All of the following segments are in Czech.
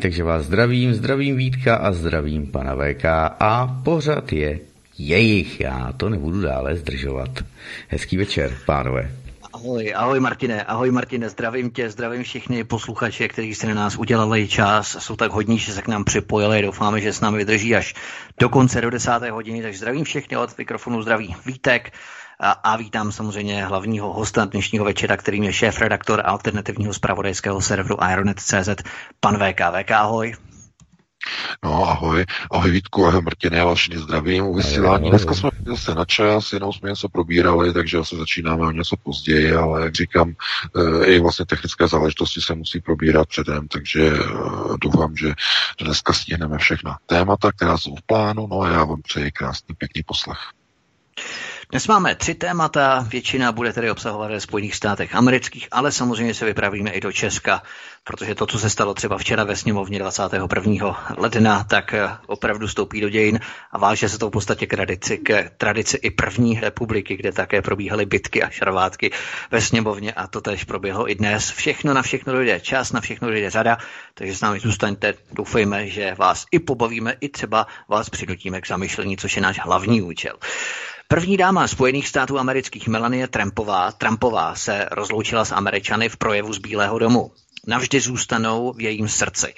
Takže vás zdravím, zdravím Vítka a zdravím pana VK a pořad je jejich. Já to nebudu dále zdržovat. Hezký večer, pánové. Ahoj, ahoj Martine, ahoj Martine, zdravím tě, zdravím všechny posluchače, kteří si na nás udělali čas, jsou tak hodní, že se k nám připojili, doufáme, že s námi vydrží až do konce, do desáté hodiny, takže zdravím všechny od mikrofonu, zdraví Vítek a, a vítám samozřejmě hlavního hosta dnešního večera, kterým je šéf-redaktor alternativního zpravodajského serveru Ironet.cz, pan VK. VK, ahoj. No, ahoj, ahoj Vítku, ahoj Martin, já vás zdravím u vysílání. Dneska jsme zase na čas, jenom jsme něco probírali, takže asi začínáme o něco později, ale jak říkám, eh, i vlastně technické záležitosti se musí probírat předem, takže eh, doufám, že dneska stihneme všechna témata, která jsou v plánu, no a já vám přeji krásný, pěkný poslech. Dnes máme tři témata, většina bude tedy obsahovat ve Spojených státech amerických, ale samozřejmě se vypravíme i do Česka, protože to, co se stalo třeba včera ve sněmovně 21. ledna, tak eh, opravdu stoupí do dějin a váže se to v podstatě k tradici, k tradici i první republiky, kde také probíhaly bitky a šarvátky ve sněmovně a to tež proběhlo i dnes. Všechno na všechno dojde čas, na všechno dojde řada, takže s námi zůstaňte. Doufejme, že vás i pobavíme, i třeba vás přinutíme k zamyšlení, což je náš hlavní účel. První dáma Spojených států amerických Melanie Trumpová, Trumpová se rozloučila s Američany v projevu z Bílého domu. Navždy zůstanou v jejím srdci.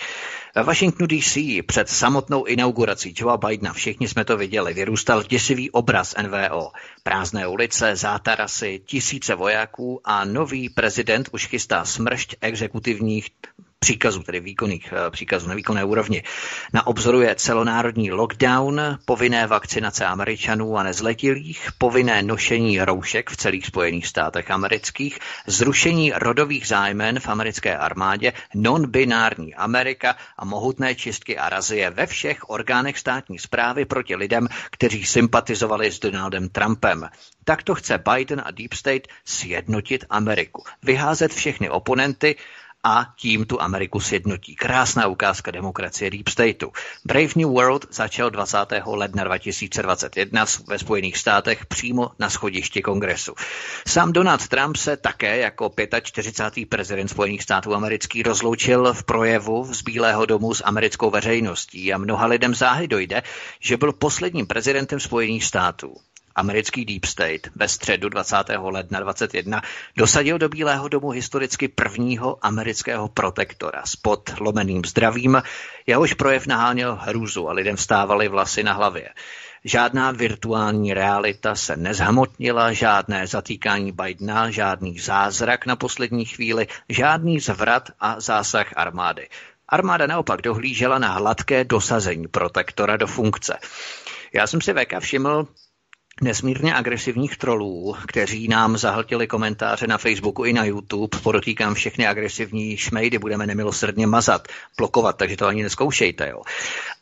Ve DC před samotnou inaugurací Joea Bidena, všichni jsme to viděli, vyrůstal děsivý obraz NVO. Prázdné ulice, zátarasy, tisíce vojáků a nový prezident už chystá smršť exekutivních příkazů, tedy výkonných eh, příkazů na výkonné úrovni. Na obzoru je celonárodní lockdown, povinné vakcinace Američanů a nezletilých, povinné nošení roušek v celých Spojených státech amerických, zrušení rodových zájmen v americké armádě, non-binární Amerika a mohutné čistky a razie ve všech orgánech státní zprávy proti lidem, kteří sympatizovali s Donaldem Trumpem. Takto chce Biden a Deep State sjednotit Ameriku, vyházet všechny oponenty, a tím tu Ameriku sjednotí. Krásná ukázka demokracie Deep Stateu. Brave New World začal 20. ledna 2021 ve Spojených státech přímo na schodišti kongresu. Sám Donald Trump se také jako 45. prezident Spojených států amerických rozloučil v projevu z Bílého domu s americkou veřejností a mnoha lidem záhy dojde, že byl posledním prezidentem Spojených států americký Deep State ve středu 20. ledna 21 dosadil do Bílého domu historicky prvního amerického protektora s podlomeným zdravím, jehož projev naháněl hrůzu a lidem vstávali vlasy na hlavě. Žádná virtuální realita se nezhmotnila, žádné zatýkání Bidena, žádný zázrak na poslední chvíli, žádný zvrat a zásah armády. Armáda naopak dohlížela na hladké dosazení protektora do funkce. Já jsem si VK všiml nesmírně agresivních trolů, kteří nám zahltili komentáře na Facebooku i na YouTube. Podotýkám všechny agresivní šmejdy, budeme nemilosrdně mazat, blokovat, takže to ani neskoušejte. Jo.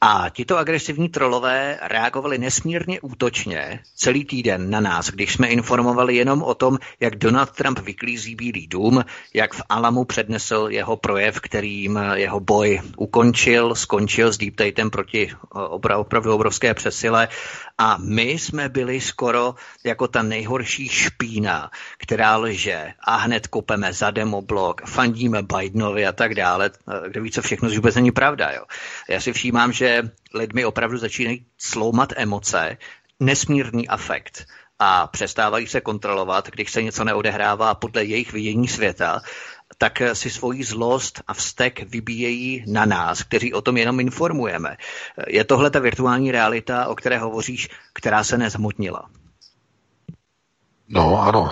A tito agresivní trolové reagovali nesmírně útočně celý týden na nás, když jsme informovali jenom o tom, jak Donald Trump vyklízí Bílý dům, jak v Alamu přednesl jeho projev, kterým jeho boj ukončil, skončil s Deep Tatem proti opravdu obrovské přesile a my jsme byli skoro jako ta nejhorší špína, která lže a hned kopeme za demoblok, fandíme Bidenovi a tak dále, kde více všechno vůbec není pravda. Jo. Já si všímám, že lidmi opravdu začínají sloumat emoce, nesmírný afekt a přestávají se kontrolovat, když se něco neodehrává podle jejich vidění světa tak si svoji zlost a vztek vybíjejí na nás, kteří o tom jenom informujeme. Je tohle ta virtuální realita, o které hovoříš, která se nezhmotnila? No ano,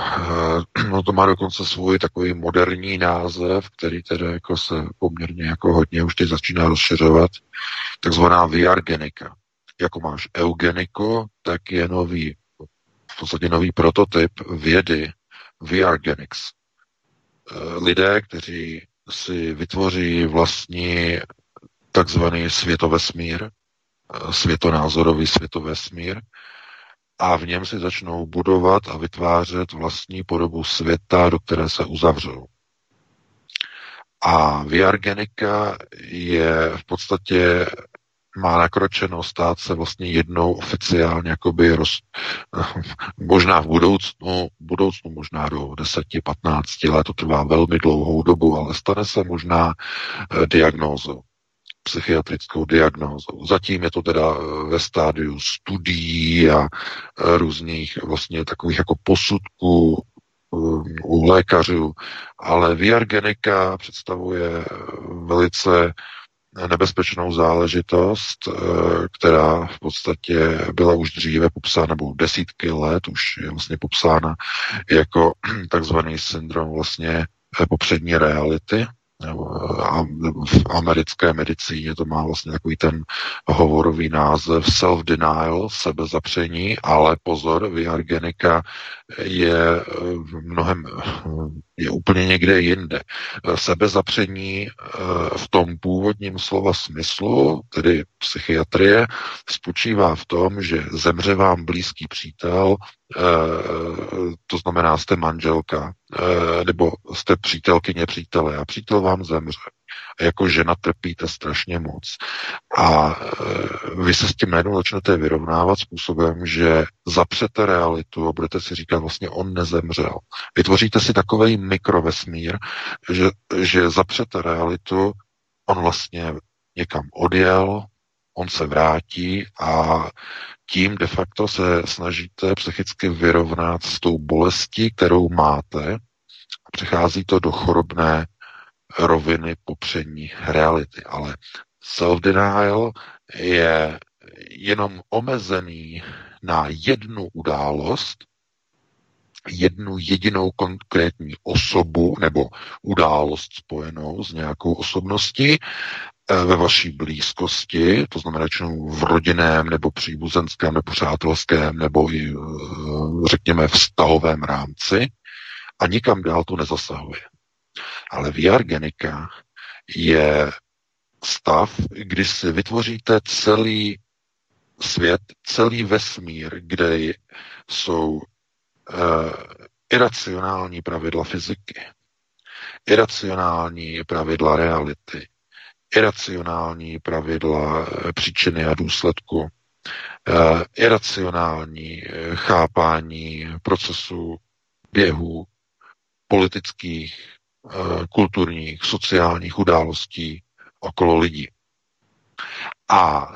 no to má dokonce svůj takový moderní název, který tedy jako se poměrně jako hodně už teď začíná rozšiřovat, takzvaná VR genika. Jako máš eugeniko, tak je nový, v podstatě nový prototyp vědy VR genics. Eh, lidé, kteří si vytvoří vlastní takzvaný světovesmír, eh, světonázorový světovesmír, a v něm si začnou budovat a vytvářet vlastní podobu světa, do které se uzavřou. A VR genika je v podstatě má nakročeno stát se vlastně jednou oficiálně jakoby roz, možná v budoucnu, budoucnu možná do 10-15 let, to trvá velmi dlouhou dobu, ale stane se možná eh, diagnózou psychiatrickou diagnózou. Zatím je to teda eh, ve stádiu studií a eh, různých vlastně takových jako posudků u lékařů, ale VR genika představuje velice nebezpečnou záležitost, která v podstatě byla už dříve popsána, nebo desítky let už je vlastně popsána jako takzvaný syndrom vlastně popřední reality, a v americké medicíně to má vlastně takový ten hovorový název self-denial, sebezapření, ale pozor, vyargenika je mnohem, je úplně někde jinde. Sebezapření v tom původním slova smyslu, tedy psychiatrie, spočívá v tom, že zemře vám blízký přítel, to znamená, jste manželka, nebo jste přítelkyně přítele a přítel vám zemře. Jako žena trpíte strašně moc. A e, vy se s tím najednou začnete vyrovnávat způsobem, že zapřete realitu a budete si říkat, vlastně on nezemřel. Vytvoříte si takový mikrovesmír, že, že zapřete realitu, on vlastně někam odjel, on se vrátí a tím de facto se snažíte psychicky vyrovnat s tou bolestí, kterou máte přechází to do chorobné roviny popření reality. Ale self-denial je jenom omezený na jednu událost, jednu jedinou konkrétní osobu nebo událost spojenou s nějakou osobností eh, ve vaší blízkosti, to znamená v rodinném nebo příbuzenském nebo přátelském nebo i, eh, řekněme, vztahovém rámci a nikam dál to nezasahuje. Ale VR genika je stav, kdy si vytvoříte celý svět, celý vesmír, kde jsou uh, iracionální pravidla fyziky, iracionální pravidla reality, iracionální pravidla eh, příčiny a důsledku, uh, iracionální chápání procesů, běhů, politických, kulturních, sociálních událostí okolo lidí. A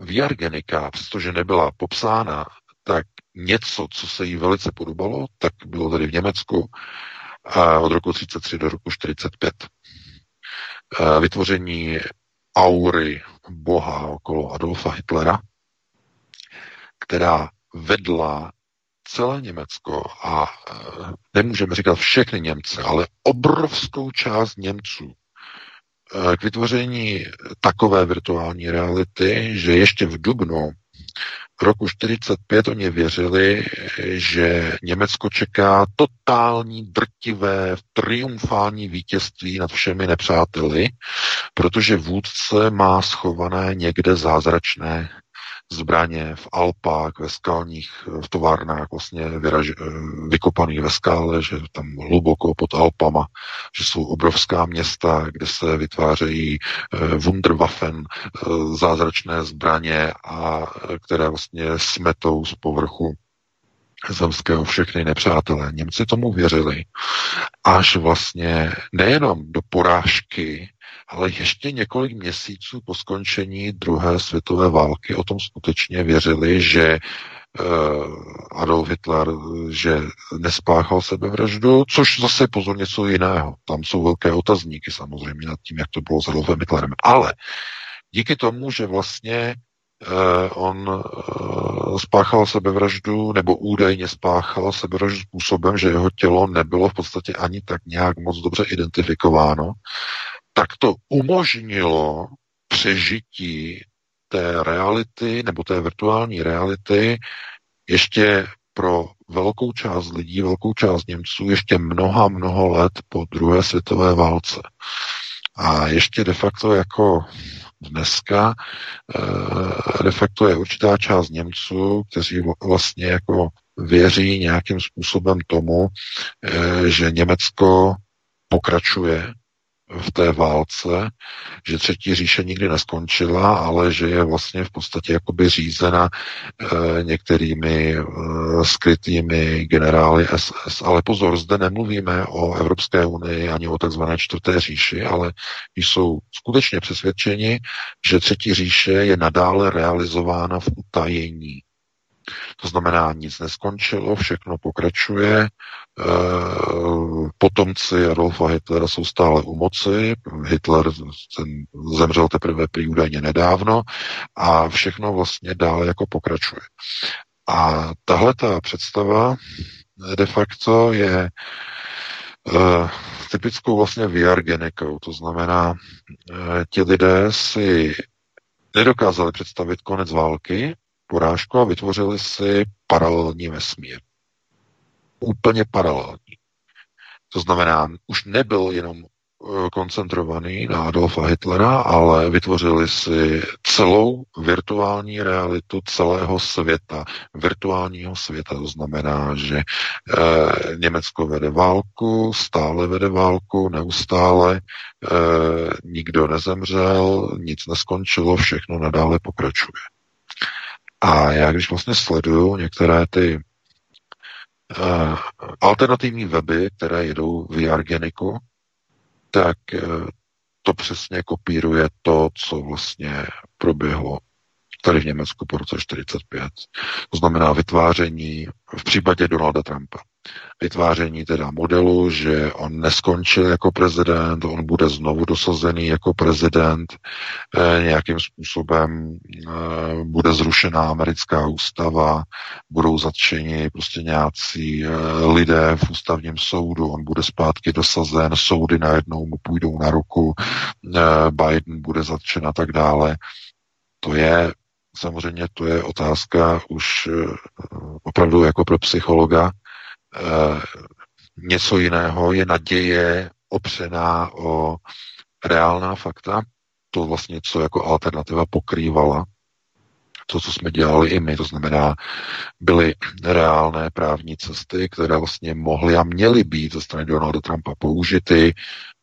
Viargenika, přestože nebyla popsána, tak něco, co se jí velice podobalo, tak bylo tady v Německu eh, od roku 33 do roku 45. Eh, vytvoření aury boha okolo Adolfa Hitlera, která vedla celé Německo a e, nemůžeme říkat všechny Němce, ale obrovskou část Němců e, k vytvoření takové virtuální reality, že ještě v Dubnu roku 45 oni věřili, že Německo čeká totální, drtivé, triumfální vítězství nad všemi nepřáteli, protože vůdce má schované někde zázračné zbraně v Alpách, ve skalních, v továrnách vlastně vyraž, vykopaných ve skále, že tam hluboko pod Alpama, že jsou obrovská města, kde se vytvářejí eh, Wunderwaffen, eh, zázračné zbraně, a které vlastně smetou z povrchu zemského všechny nepřátelé. Němci tomu věřili, až vlastně nejenom do porážky ale ještě několik měsíců po skončení druhé světové války o tom skutečně věřili, že uh, Adolf Hitler, že nespáchal sebevraždu, což zase pozor něco jiného. Tam jsou velké otazníky samozřejmě nad tím, jak to bylo s Adolfem Hitlerem. Ale díky tomu, že vlastně uh, on uh, spáchal sebevraždu, nebo údajně spáchal sebevraždu způsobem, že jeho tělo nebylo v podstatě ani tak nějak moc dobře identifikováno, tak to umožnilo přežití té reality nebo té virtuální reality ještě pro velkou část lidí, velkou část Němců ještě mnoha, mnoho let po druhé světové válce. A ještě de facto jako dneska de facto je určitá část Němců, kteří vlastně jako věří nějakým způsobem tomu, že Německo pokračuje v té válce, že třetí říše nikdy neskončila, ale že je vlastně v podstatě jakoby řízena e, některými e, skrytými generály SS. Ale pozor, zde nemluvíme o Evropské unii ani o takzvané čtvrté říši, ale jsou skutečně přesvědčeni, že třetí říše je nadále realizována v utajení. To znamená, nic neskončilo, všechno pokračuje. E, potomci Adolfa Hitlera jsou stále u moci. Hitler ten zemřel teprve prý údajně nedávno a všechno vlastně dále jako pokračuje. A tahle ta představa de facto je uh, typickou vlastně VR genikou. To znamená, uh, ti lidé si nedokázali představit konec války, porážku a vytvořili si paralelní vesmír. Úplně paralelní. To znamená, už nebyl jenom eh, koncentrovaný na Adolfa Hitlera, ale vytvořili si celou virtuální realitu celého světa, virtuálního světa. To znamená, že e, Německo vede válku, stále vede válku, neustále, e, nikdo nezemřel, nic neskončilo, všechno nadále pokračuje. A já když vlastně sleduju některé ty uh, alternativní weby, které jedou VR Geniku, tak uh, to přesně kopíruje to, co vlastně proběhlo tady v Německu po roce 45. To znamená vytváření v případě Donalda Trumpa vytváření teda modelu, že on neskončil jako prezident, on bude znovu dosazený jako prezident, eh, nějakým způsobem eh, bude zrušená americká ústava, budou zatčeni prostě nějací eh, lidé v ústavním soudu, on bude zpátky dosazen, soudy najednou mu půjdou na ruku, Biden bude zatčen a tak dále. To je samozřejmě to je otázka už opravdu jako pro psychologa, něco jiného je naděje opřená o reálná fakta, to vlastně, co jako alternativa pokrývala to, co jsme dělali i my, to znamená, byly reálné právní cesty, které vlastně mohly a měly být ze strany Donalda Trumpa použity.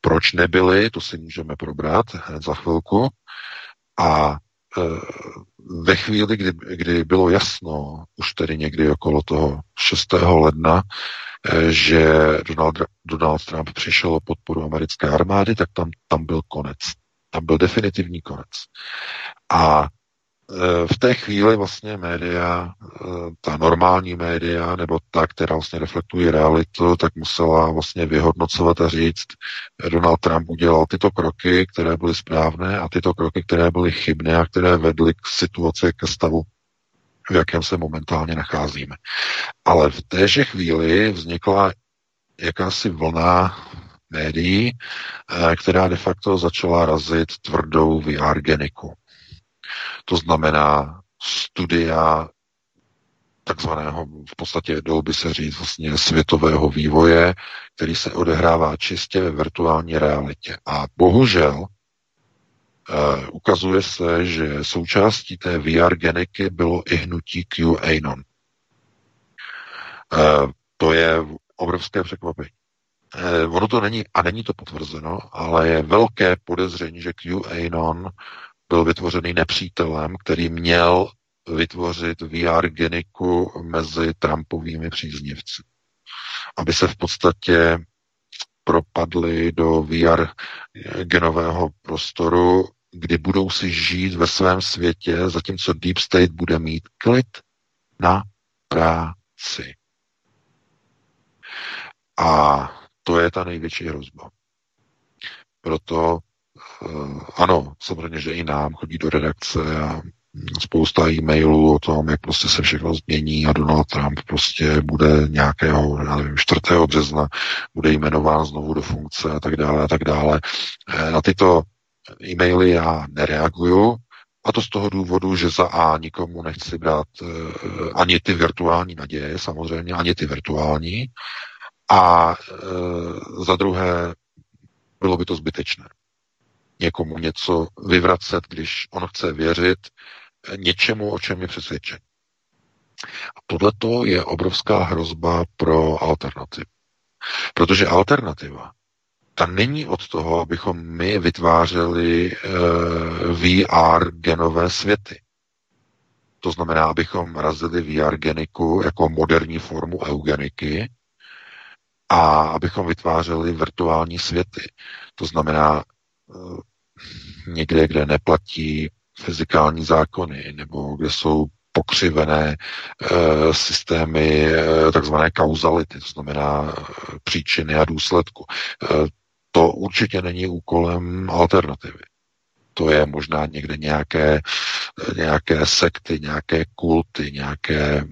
Proč nebyly, to si můžeme probrat hned za chvilku. A e, ve chvíli, kdy, kdy bylo jasno, už tedy někdy okolo toho 6. ledna, eh, že Donald, Donald Trump přišel o podporu americké armády, tak tam, tam byl konec. Tam byl definitivní konec. A v té chvíli vlastně média, eh, ta normální média, nebo ta, která vlastně reflektuje realitu, tak musela vlastně vyhodnocovat a říct, eh, Donald Trump udělal tyto kroky, které byly správné a tyto kroky, které byly chybné a které vedly k situaci, ke stavu, v jakém se momentálně nacházíme. Ale v téže chvíli vznikla jakási vlna médií, která de facto začala razit tvrdou VR geniku to znamená studia takzvaného, v podstatě dalo by se říct vlastně světového vývoje, který se odehrává čistě ve virtuální realitě. A bohužel uh, ukazuje se, že součástí té VR geniky bylo i hnutí QAnon. Uh, to je obrovské překvapení. Uh, ono to není, a není to potvrzeno, ale je velké podezření, že QAnon byl vytvořený nepřítelem, který měl vytvořit VR geniku mezi Trumpovými příznivci. Aby se v podstatě propadli do VR genového prostoru, kdy budou si žít ve svém světě, zatímco Deep State bude mít klid na práci. A to je ta největší hrozba. Proto ano, samozřejmě, že i nám chodí do redakce a spousta e-mailů o tom, jak prostě se všechno změní a Donald Trump prostě bude nějakého, já nevím, 4. března bude jmenován znovu do funkce a tak dále a tak dále. Eh, na tyto e-maily já nereaguju, a to z toho důvodu, že za A nikomu nechci brát uh, ani ty virtuální naděje, samozřejmě, ani ty virtuální. A za druhé, bylo by to zbytečné. Někomu něco vyvracet, když on chce věřit něčemu, o čem je přesvědčen. A tohle je obrovská hrozba pro alternativu. Protože alternativa, ta není od toho, abychom my vytvářeli e, eh, VR genové světy. To znamená, abychom razili VR geniku jako moderní formu eugeniky a abychom vytvářeli virtuální světy. To znamená někde, kde neplatí fyzikální zákony, nebo kde jsou pokřivené e, systémy e, takzvané kauzality, to znamená e, příčiny a důsledku. E, to určitě není úkolem alternativy. To je možná někde nějaké, nějaké sekty, nějaké kulty, nějaké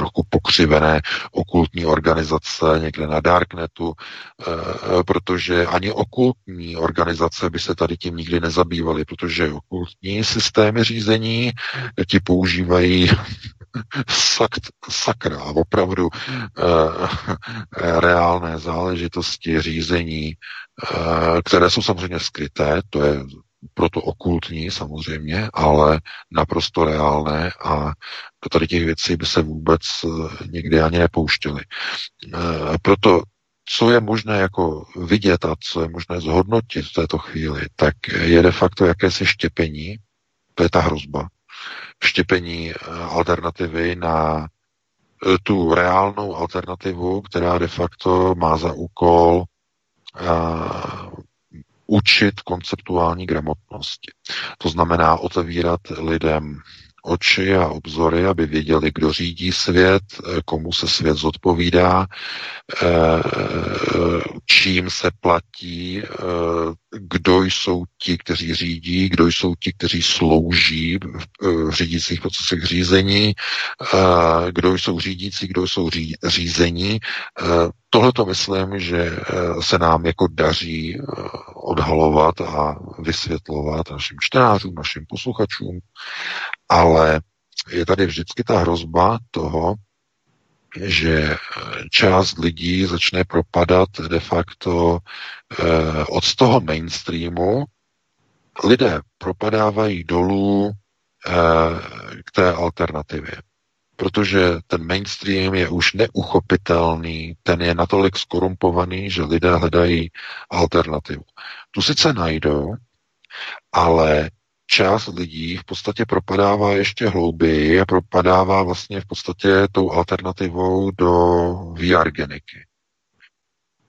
trochu pokřivené okultní organizace někde na Darknetu, eh, protože ani okultní organizace by se tady tím nikdy nezabývaly, protože okultní systémy řízení ti používají sakt, sakra, opravdu reálné záležitosti řízení, které jsou samozřejmě skryté, to je proto okultní samozřejmě, ale naprosto reálné a do tady těch věcí by se vůbec eh, nikdy ani nepouštěli. Eh, proto co je možné jako vidět a co je možné zhodnotit v této chvíli, tak je de facto jakési štěpení, to je ta hrozba, štěpení eh, alternativy na tu reálnou alternativu, která de facto má za úkol učit konceptuální gramotnosti. To znamená otevírat lidem oči a obzory, aby věděli, kdo řídí svět, komu se svět zodpovídá, eh, čím se platí, eh, kdo jsou ti, kteří řídí, kdo jsou ti, kteří slouží v řídících procesech řízení, eh, kdo jsou řídící, kdo jsou řízení. Tohle to myslím, že se nám jako daří odhalovat a vysvětlovat našim čtenářům, našim posluchačům ale je tady vždycky ta hrozba toho, že část lidí začne propadat de facto eh, od toho mainstreamu. Lidé propadávají dolů eh, k té alternativě, protože ten mainstream je už neuchopitelný, ten je natolik skorumpovaný, že lidé hledají alternativu. Tu sice najdou, ale část lidí v podstatě propadává ještě hlouběji a propadává vlastně v podstatě tou alternativou do VR geniky.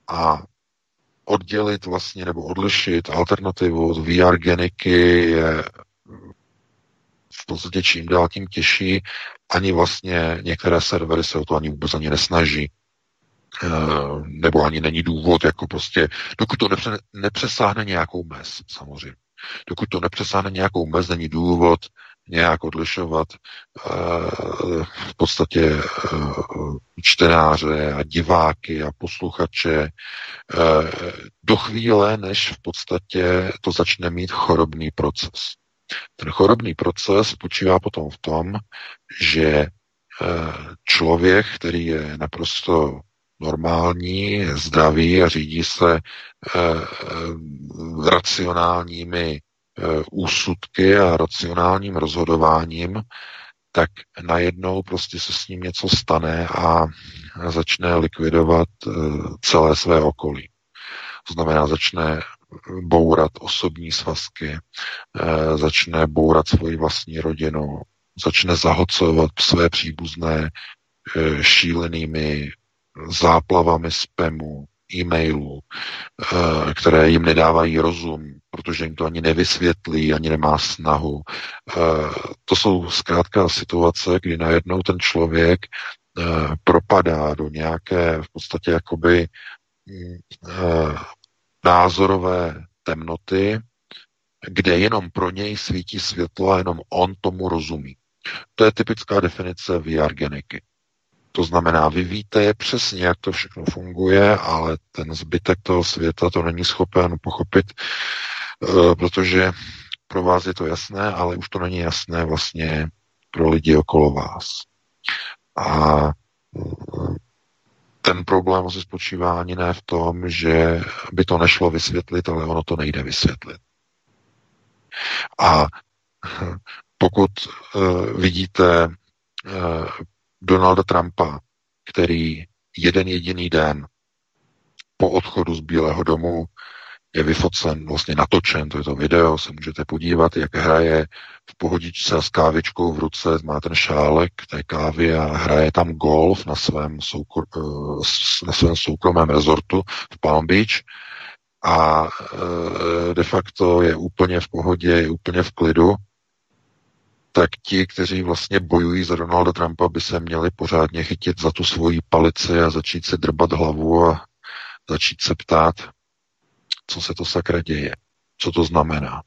A oddělit vlastně nebo odlišit alternativu od VR geniky je v podstatě čím dál tím těžší. Ani vlastně některé servery se o to ani vůbec ani nesnaží. Eh, nebo ani není důvod, jako prostě, dokud to nepřesáhne nějakou mez, samozřejmě. Dokud to nepřesáhne nějakou mez, není důvod nějak odlišovat eh, v podstatě eh, čtenáře a diváky a posluchače eh, do chvíle, než v podstatě to začne mít chorobný proces. Ten chorobný proces spočívá potom v tom, že člověk, který je naprosto normální, zdravý a řídí se eh, racionálními eh, úsudky a racionálním rozhodováním, tak najednou prostě se s ním něco stane a začne likvidovat eh, celé své okolí. To znamená, začne bourat osobní svazky, eh, začne bourat svoji vlastní rodinu, začne zahlcovat své příbuzné eh, šílenými záplavami spamu, e-mailů, eh, které jim nedávají rozum, protože jim to ani nevysvětlí, ani nemá snahu. Eh, to jsou zkrátka situace, kdy najednou ten člověk eh, propadá do nějaké v podstatě jakoby názorové temnoty, kde jenom pro něj svítí světlo a jenom on tomu rozumí. To je typická definice VR geniky. To znamená, vy víte přesně, jak to všechno funguje, ale ten zbytek toho světa to není schopen pochopit, eh, protože pro vás je to jasné, ale už to není jasné vlastně pro lidi okolo vás. A eh, ten problém asi spočívá ani ne v tom, že by to nešlo vysvětlit, ale ono to nejde vysvětlit. A pokud uh, vidíte Donalda Trumpa, který jeden jediný den po odchodu z Bílého domu je vyfocen, vlastně natočen, to je to video, se můžete podívat, jak hraje v pohodičce s kávičkou v ruce, má ten šálek té kávy a hraje tam golf na svém, soukr- eh, na svém soukromém rezortu v Palm Beach. A eh, de facto je úplně v pohodě, je úplně v klidu, tak ti, kteří vlastně bojují za Donalda Trumpa, by se měli pořádně chytit za tu svoji palici a začít si drbat hlavu a začít se ptát, co se to sakra děje, co to znamená.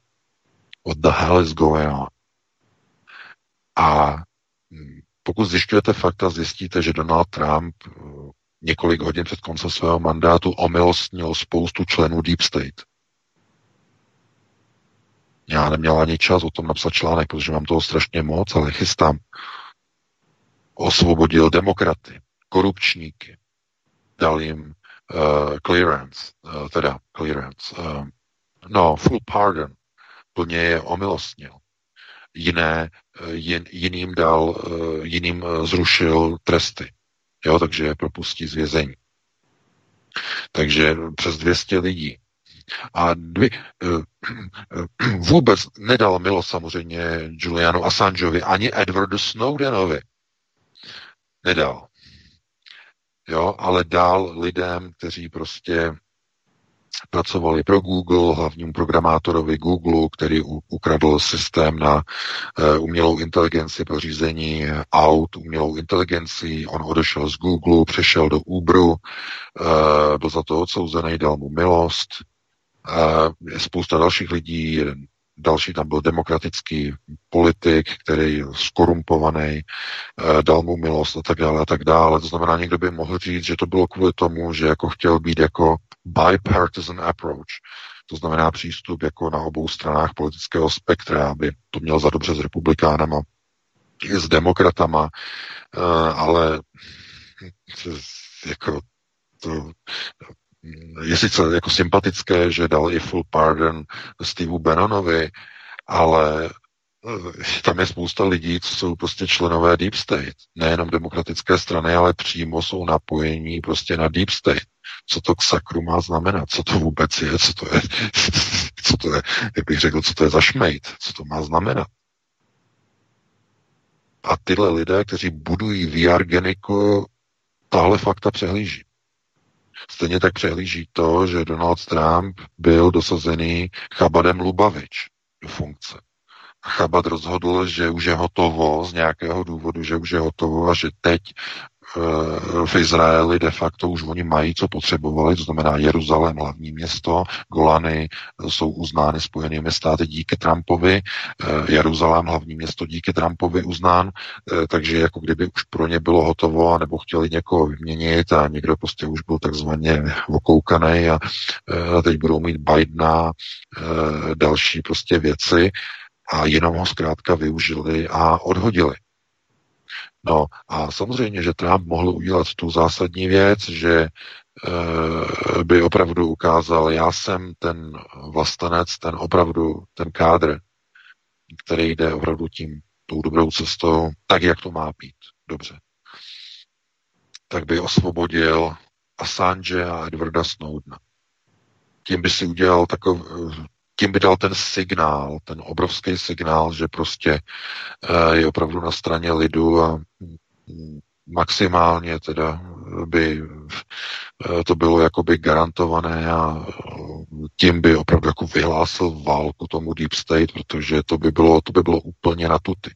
What the hell is going on? A hm, pokud zjišťujete fakta, zjistíte, že Donald Trump eh, několik hodin před koncem svého mandátu omilostnil spoustu členů Deep State. Já neměl ani čas o tom napsat článek, protože mám toho strašně moc, ale chystám. Osvobodil demokraty, korupčníky, dal jim uh, clearance, uh, teda clearance, uh, no, full pardon, plně je omilostnil. Jiné, jin, jiným dal, jiným zrušil tresty. Jo, takže je propustí z vězení. Takže přes 200 lidí. A dvě, vůbec nedal milost samozřejmě Julianu Assangeovi ani Edwardu Snowdenovi. Nedal jo, ale dál lidem, kteří prostě pracovali pro Google, hlavním programátorovi Google, který ukradl systém na uh, umělou inteligenci pro řízení aut, umělou inteligenci. On odešel z Google, přešel do Uberu, byl za to odsouzený, dal mu milost. Je spousta dalších lidí, další tam byl demokratický politik, který je skorumpovaný, eh, dal mu milost a tak dále a tak dále. To znamená, někdo by mohl říct, že to bylo kvůli tomu, že jako chtěl být jako bipartisan approach, to znamená přístup jako na obou stranách politického spektra, aby to měl za dobře s republikánama s demokratama, eh, ale jako to, je sice jako sympatické, že dal i full pardon Steveu Bannonovi, ale eh, tam je spousta lidí, co jsou prostě členové Deep State. Nejenom demokratické strany, ale přímo jsou napojení prostě na Deep State. Co to k sakru má znamenat? Co to vůbec je? Co to je? co to je? Jak bych řekl, co to je za šmejt? Co to má znamenat? A tyhle lidé, kteří budují VR geniku, tahle fakta přehlíží. Stejně tak přehlíží to, že Donald Trump byl dosazený Chabadem Lubavič do funkce. Chabad rozhodl, že už je hotovo z nějakého důvodu, že už je hotovo a že teď v Izraeli de facto už oni mají, co potřebovali, to znamená Jeruzalém, hlavní město, Golany jsou uznány spojenými státy díky Trumpovi, eh, Jeruzalém, hlavní město díky Trumpovi uznán, eh, takže jako kdyby už pro ně bylo hotovo, nebo chtěli někoho vyměnit a někdo prostě už byl takzvaně okoukaný a teď budou mít Bidena, další prostě věci a jenom ho zkrátka využili a odhodili. No a samozřejmě, že Trump mohl udělat tu zásadní věc, že e, by opravdu ukázal, já jsem ten vlastenec, ten opravdu, ten kádr, který jde opravdu tím, tou dobrou cestou, tak, jak to má být. Dobře. Tak by osvobodil Assange a Edwarda Snowdena. Tím by si udělal takov, tím by dal ten signál, ten obrovský signál, že prostě eh, je opravdu na straně lidu a maximálně teda by eh, to bylo jakoby garantované a eh, tím by opravdu jako vyhlásil válku tomu Deep State, protože to by bylo, to by bylo úplně na tuty.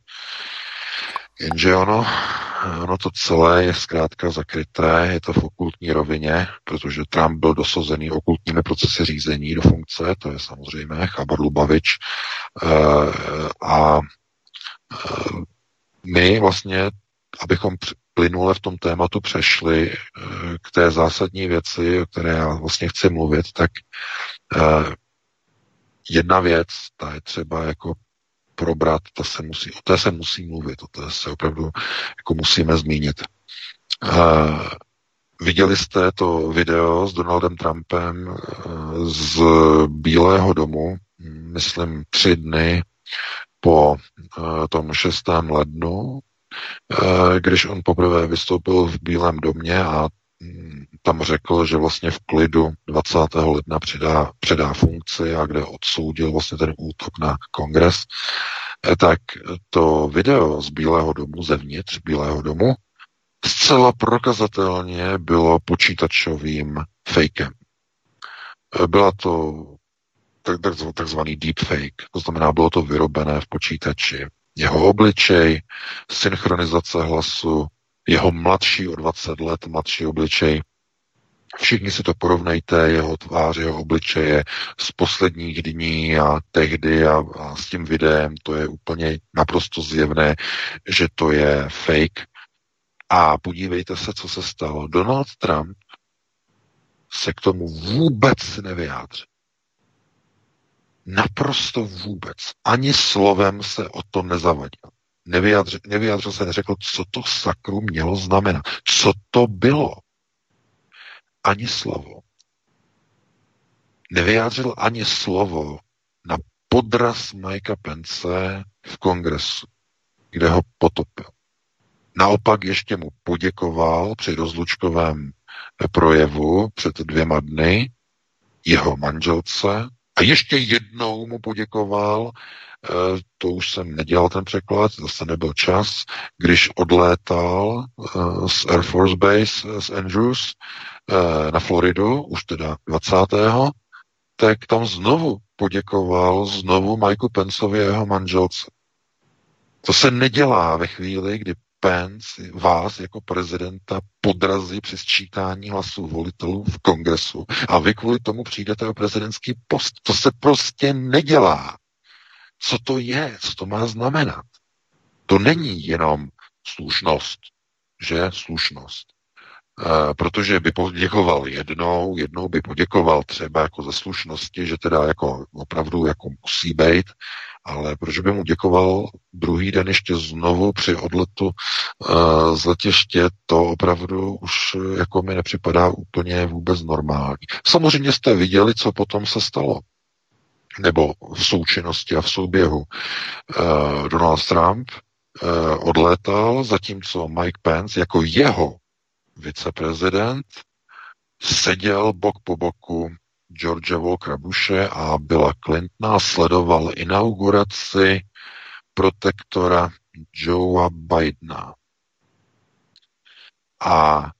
Jenže ono, ono to celé je zkrátka zakryté, je to v okultní rovině, protože Trump byl dosazený okultními procesy řízení do funkce, to je samozřejmě Chabar Lubavič. Eh, a eh, my vlastně, abychom plynule v tom tématu přešli eh, k té zásadní věci, o které já vlastně chci mluvit, tak jedna věc, ta je třeba jako probrat, to se musí, o té se musí mluvit, o té se opravdu jako musíme zmínit. Uh, Viděli jste to video s Donaldem Trumpem z Bílého domu, myslím tři dny po tom 6. lednu, když on poprvé vystoupil v Bílém domě a tam řekl, že vlastně v klidu 20. ledna předá, předá funkci a kde odsoudil vlastně ten útok na kongres, eh, tak to video z Bílého domu, zevnitř Bílého domu, zcela prokazatelně bylo počítačovým fakem. Eh, byla to takzvaný deepfake, to znamená, bylo to vyrobené v počítači. Jeho obličej, synchronizace hlasu, jeho mladší o 20 let mladší obličej, Všichni si to porovnejte, jeho tvář, jeho obličeje z posledních dní a tehdy a, a s tím videem, to je úplně naprosto zjevné, že to je fake. A podívejte se, co se stalo. Donald Trump se k tomu vůbec nevyjádřil. Naprosto vůbec. Ani slovem se o to nezavadil. Nevyjádřil, nevyjádřil se, neřekl, co to sakru mělo znamenat. Co to bylo ani slovo. Nevyjádřil ani slovo na podraz Mikea Pence v kongresu, kde ho potopil. Naopak ještě mu poděkoval při rozlučkovém projevu před dvěma dny jeho manželce a ještě jednou mu poděkoval to už jsem nedělal ten překlad, zase nebyl čas, když odlétal eh, z Air Force Base eh, z Andrews na Floridu, už teda 20. tak tam znovu poděkoval znovu Mikeu Penceovi a jeho manželce. To se nedělá ve chvíli, kdy Pence vás jako prezidenta podrazí při sčítání hlasů volitelů v kongresu a vy kvůli tomu přijdete o prezidentský post. To se prostě nedělá co to je, co to má znamenat. To není jenom slušnost, že slušnost. E, protože by poděkoval jednou, jednou by poděkoval třeba jako ze slušnosti, že teda jako opravdu jako musí být, ale proč by mu děkoval druhý den ještě znovu při odletu e, z letiště, to opravdu už jako mi nepřipadá úplně vůbec normální. Samozřejmě jste viděli, co potom se stalo nebo v součinnosti a v souběhu uh, Donald Trump uh, odlétal, zatímco Mike Pence jako jeho viceprezident seděl bok po boku George Walkera Bushe a Billa Clintona, sledoval inauguraci protektora Joea Bidena. A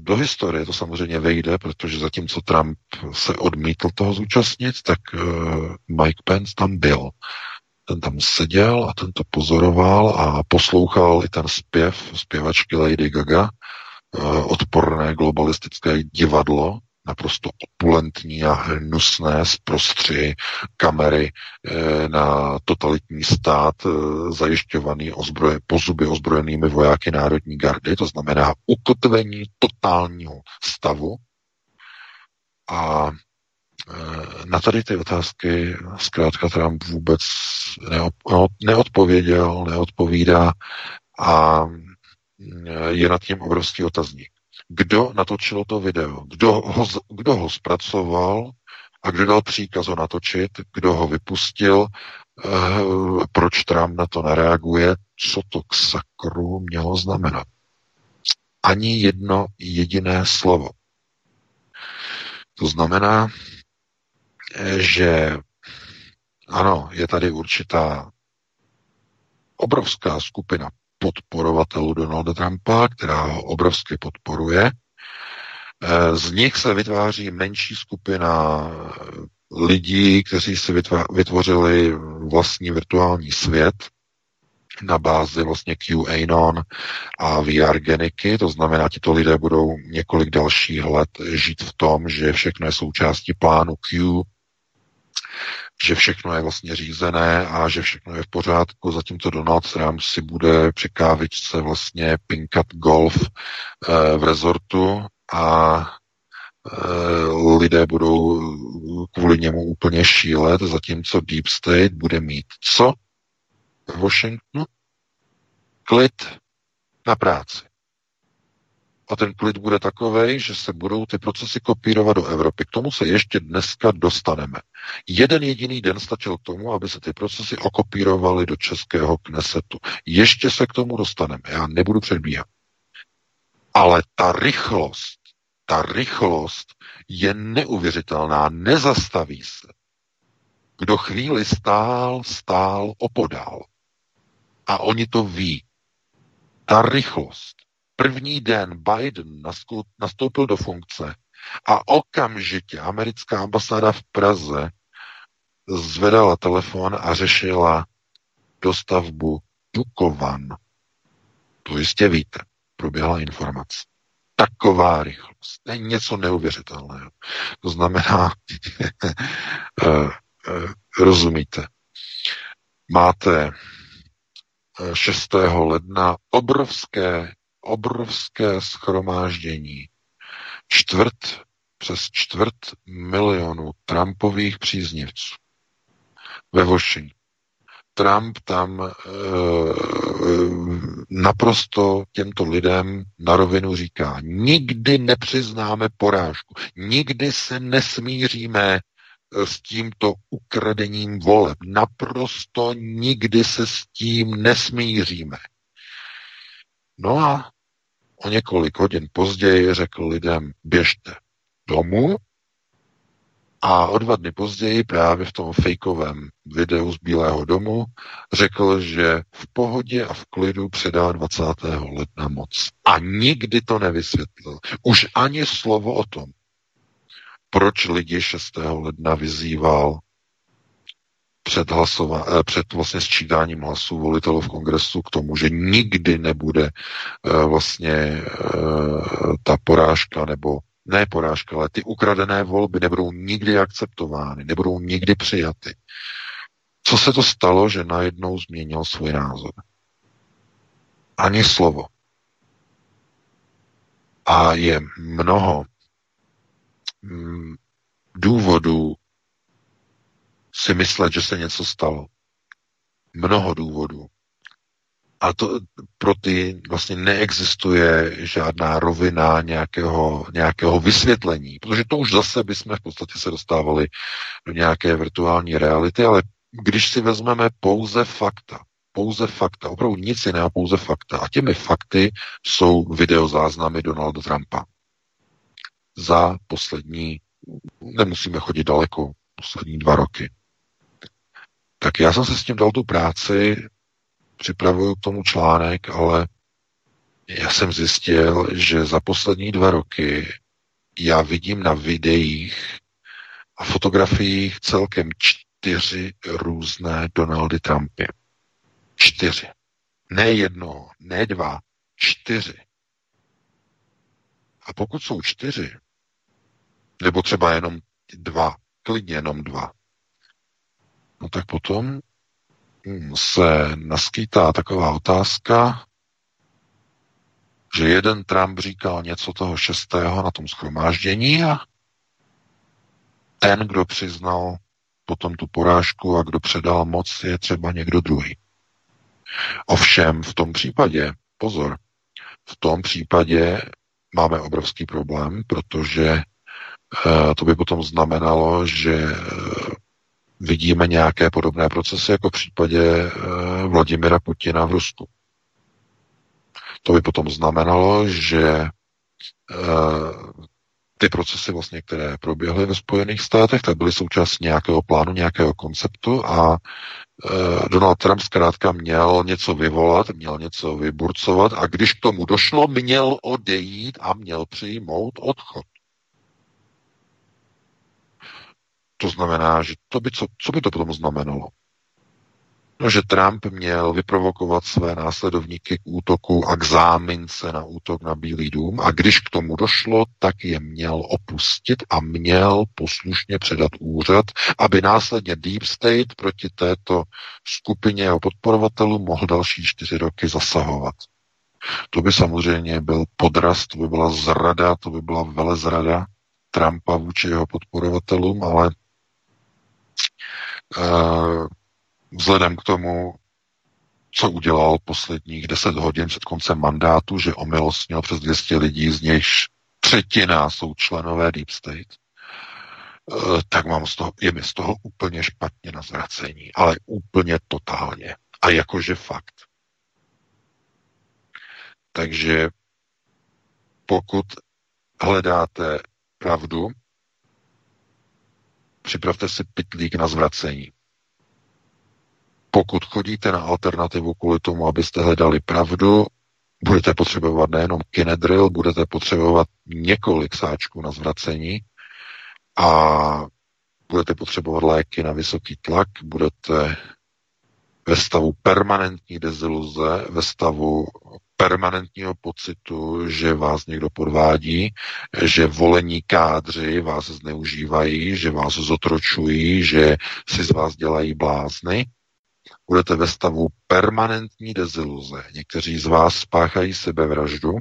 do historie to samozřejmě vejde, protože zatímco Trump se odmítl toho zúčastnit, tak uh, Mike Pence tam byl. Ten tam seděl a ten to pozoroval a poslouchal i ten zpěv zpěvačky Lady Gaga, uh, odporné globalistické divadlo, naprosto opulentní a hnusné zprostři kamery eh, na totalitní stát eh, zajišťovaný ozbroje, pozuby ozbrojenými vojáky Národní gardy, to znamená ukotvení totálního stavu. A eh, na tady ty otázky zkrátka Trump vůbec neodpověděl, neodpovídá a je nad tím obrovský otazník kdo natočil to video, kdo ho, kdo ho zpracoval a kdo dal příkaz ho natočit, kdo ho vypustil, eh, proč Trump na to nereaguje, co to k sakru mělo znamenat. Ani jedno jediné slovo. To znamená, eh, že ano, je tady určitá obrovská skupina podporovatelů Donalda Trumpa, která ho obrovsky podporuje. Eh, z nich se vytváří menší skupina lidí, kteří si vytvořili vlastní virtuální svět na bázi vlastně QAnon a VR geniky, to znamená, tito lidé budou několik dalších let žít v tom, že všechno je součástí plánu Q, že všechno je vlastně řízené a že všechno je v pořádku, zatímco Donald Trump si bude při kávičce vlastně pinkat golf eh, v rezortu a eh, lidé budou kvůli němu úplně šílet, zatímco Deep State bude mít co? V Washingtonu? Klid na práci. A ten klid bude takový, že se budou ty procesy kopírovat do Evropy. K tomu se ještě dneska dostaneme. Jeden jediný den stačil k tomu, aby se ty procesy okopírovaly do českého knesetu. Ještě se k tomu dostaneme. Já nebudu předbíhat. Ale ta rychlost, ta rychlost je neuvěřitelná, nezastaví se. Kdo chvíli stál, stál opodál. A oni to ví. Ta rychlost. První den Biden nastoupil do funkce a okamžitě americká ambasáda v Praze zvedala telefon a řešila dostavbu Dukovan. To jistě víte, proběhla informace. Taková rychlost. To je něco neuvěřitelného. To znamená, eh, Eh, rozumíte. Máte 6. Eh, ledna obrovské, obrovské schromáždění čtvrt, přes čtvrt milionu Trumpových příznivců ve Washingtonu. Trump tam e, naprosto těmto lidem na rovinu říká, nikdy nepřiznáme porážku, nikdy se nesmíříme s tímto ukradením voleb. Naprosto nikdy se s tím nesmíříme. No a o několik hodin později řekl lidem, běžte domů a o dva dny později právě v tom fejkovém videu z Bílého domu řekl, že v pohodě a v klidu předá 20. ledna moc. A nikdy to nevysvětlil. Už ani slovo o tom, proč lidi 6. ledna vyzýval před, hlasova, eh, před vlastně sčítáním hlasů volitelů v kongresu k tomu, že nikdy nebude eh, vlastně eh, ta porážka nebo ne porážka, ale ty ukradené volby nebudou nikdy akceptovány, nebudou nikdy přijaty. Co se to stalo, že najednou změnil svůj názor? Ani slovo. A je mnoho Mm, důvodů si myslet, že se něco stalo. Mnoho důvodů. A to pro ty vlastně neexistuje žádná rovina nějakého, nějakého vysvětlení, protože to už zase bychom v podstatě se dostávali do nějaké virtuální reality, ale když si vezmeme pouze fakta, pouze fakta, opravdu nic jiného, pouze fakta. A těmi fakty jsou videozáznamy Donalda Trumpa za poslední, nemusíme chodit daleko, poslední dva roky. Tak já jsem se s tím dal tu práci, připravuju k tomu článek, ale já jsem zjistil, že za poslední dva roky já vidím na videích a fotografiích celkem čtyři různé Donaldy Trumpy. Čtyři. Ne jedno, ne dva, čtyři. A pokud jsou čtyři, nebo třeba jenom dva, klidně jenom dva, no tak potom se naskýtá taková otázka, že jeden Trump říkal něco toho šestého na tom schromáždění a ten, kdo přiznal potom tu porážku a kdo předal moc, je třeba někdo druhý. Ovšem v tom případě, pozor, v tom případě máme obrovský problém, protože eh, to by potom znamenalo, že eh, vidíme nějaké podobné procesy jako v případě eh, Vladimira Putina v Rusku. To by potom znamenalo, že ty procesy, vlastně, které proběhly ve Spojených státech, tak byly součástí nějakého plánu, nějakého konceptu a e, Donald Trump zkrátka měl něco vyvolat, měl něco vyburcovat a když k tomu došlo, měl odejít a měl přijmout odchod. To znamená, že to by, co, co by to potom znamenalo? No, že Trump měl vyprovokovat své následovníky k útoku a k zámince na útok na Bílý dům a když k tomu došlo, tak je měl opustit a měl poslušně předat úřad, aby následně Deep State proti této skupině jeho podporovatelů mohl další čtyři roky zasahovat. To by samozřejmě byl podraz, to by byla zrada, to by byla velezrada Trumpa vůči jeho podporovatelům, ale vzhledem k tomu, co udělal posledních deset hodin před koncem mandátu, že omilostnil přes 200 lidí, z nichž třetina jsou členové Deep State, eh, tak mám z toho, je mi z toho úplně špatně na zvracení, ale úplně totálně. A jakože fakt. Takže pokud hledáte pravdu, připravte si pitlík na zvracení. Pokud chodíte na alternativu kvůli tomu, abyste hledali pravdu, budete potřebovat nejenom kinedril, budete potřebovat několik sáčků na zvracení a budete potřebovat léky na vysoký tlak, budete ve stavu permanentní deziluze, ve stavu permanentního pocitu, že vás někdo podvádí, že volení kádři vás zneužívají, že vás zotročují, že si z vás dělají blázny, budete ve stavu permanentní deziluze. Někteří z vás spáchají sebevraždu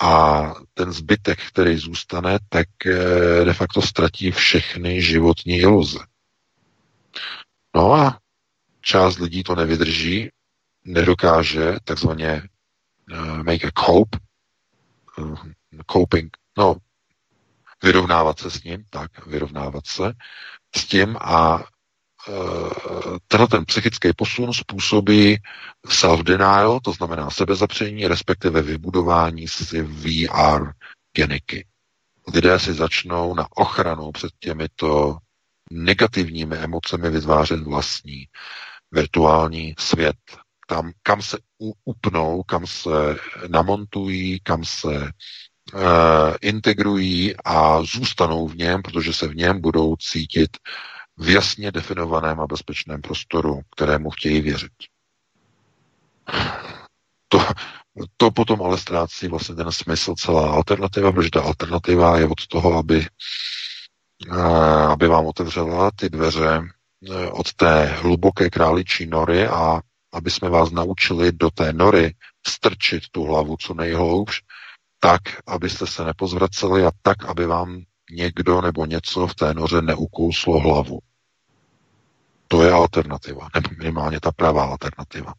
a ten zbytek, který zůstane, tak eh, de facto ztratí všechny životní iluze. No a část lidí to nevydrží, nedokáže takzvaně uh, make a cope, uh, coping, no, vyrovnávat se s ním, tak, vyrovnávat se s tím a Eh, tenhle ten psychický posun způsobí self-denial, to znamená sebezapření, respektive vybudování si VR geniky. Lidé si začnou na ochranu před těmito negativními emocemi vytvářet vlastní virtuální svět. Tam, kam se upnou, kam se namontují, kam se uh, integrují a zůstanou v něm, protože se v něm budou cítit v jasně definovaném a bezpečném prostoru, kterému chtějí věřit. To, to potom ale ztrácí vlastně ten smysl celá alternativa, protože ta alternativa je od toho, aby, eh, aby vám otevřela ty dveře eh, od té hluboké králičí nory a aby jsme vás naučili do té nory strčit tu hlavu co nejhloubš, tak, abyste se nepozvraceli a tak, aby vám někdo nebo něco v té noře neukouslo hlavu. To je alternativa, nebo minimálně ta pravá alternativa.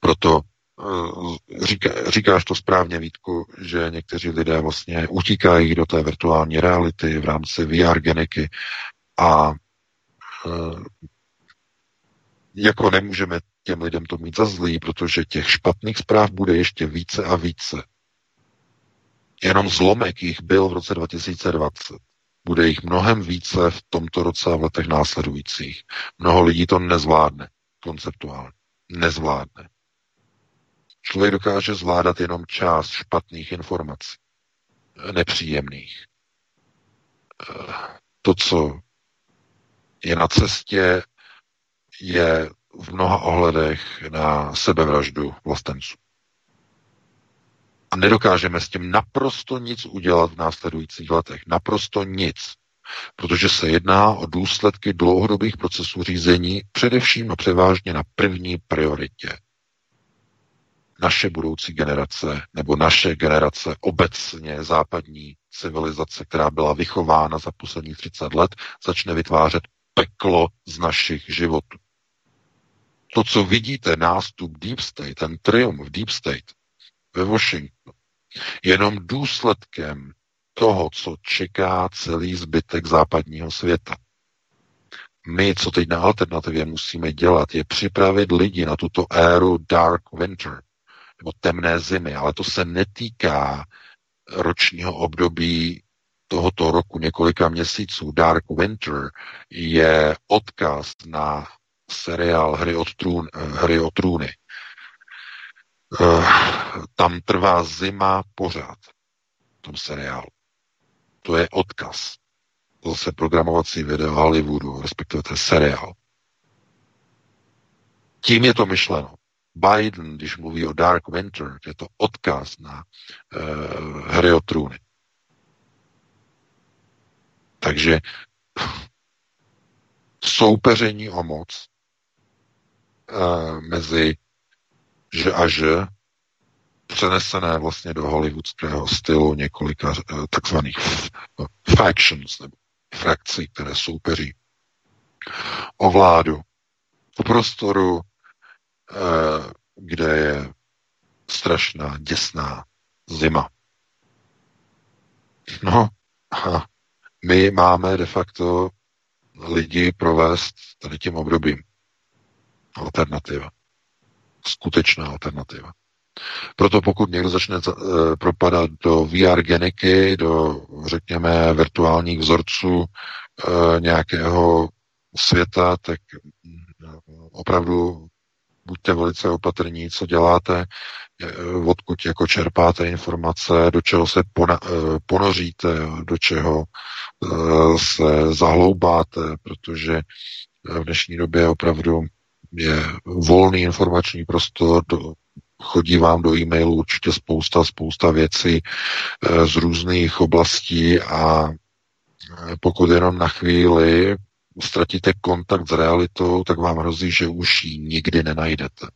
Proto eh, říká, říkáš to správně, Vítku, že někteří lidé vlastně utíkají do té virtuální reality v rámci VR geniky a e, jako nemůžeme těm lidem to mít za zlý, protože těch špatných zpráv bude ještě více a více. Jenom zlomek jich byl v roce 2020. Bude jich mnohem více v tomto roce a v letech následujících. Mnoho lidí to nezvládne konceptuálně. Nezvládne. Člověk dokáže zvládat jenom část špatných informací, nepříjemných. To, co je na cestě, je v mnoha ohledech na sebevraždu vlastenců a nedokážeme s tím naprosto nic udělat v následujících letech. Naprosto nic. Protože se jedná o důsledky dlouhodobých procesů řízení, především a převážně na první prioritě. Naše budoucí generace, nebo naše generace obecně západní civilizace, která byla vychována za posledních 30 let, začne vytvářet peklo z našich životů. To, co vidíte, nástup Deep State, ten triumf Deep State, ve Washingtonu jenom důsledkem toho, co čeká celý zbytek západního světa. My, co teď na alternativě musíme dělat, je připravit lidi na tuto éru dark winter, nebo temné zimy, ale to se netýká ročního období tohoto roku několika měsíců. Dark Winter je odkaz na seriál Hry, od trůn, Hry o trůny, uh, tam trvá zima pořád v tom seriálu. To je odkaz. Zase programovací video Hollywoodu, respektive ten seriál. Tím je to myšleno. Biden, když mluví o Dark Winter, je to odkaz na uh, hry o trůny. Takže soupeření o moc mezi že a že přenesené vlastně do hollywoodského stylu několika eh, takzvaných factions nebo frakcí, které soupeří o vládu v prostoru kde je strašná, děsná zima. No a my máme de facto lidi provést tady tím obdobím. Alternativa. Skutečná alternativa. Proto pokud někdo začne uh, propadat do VR geniky, do, řekněme, virtuálních vzorců uh, nějakého světa, tak uh, opravdu buďte velice opatrní, co děláte, odkud jako čerpáte informace, do čeho se ponoříte, do čeho se zahloubáte, protože v dnešní době opravdu je volný informační prostor, do, chodí vám do e-mailu určitě spousta, spousta věcí e, z různých oblastí a e, pokud jenom na chvíli ztratíte kontakt s realitou, tak vám hrozí, že už ji nikdy nenajdete.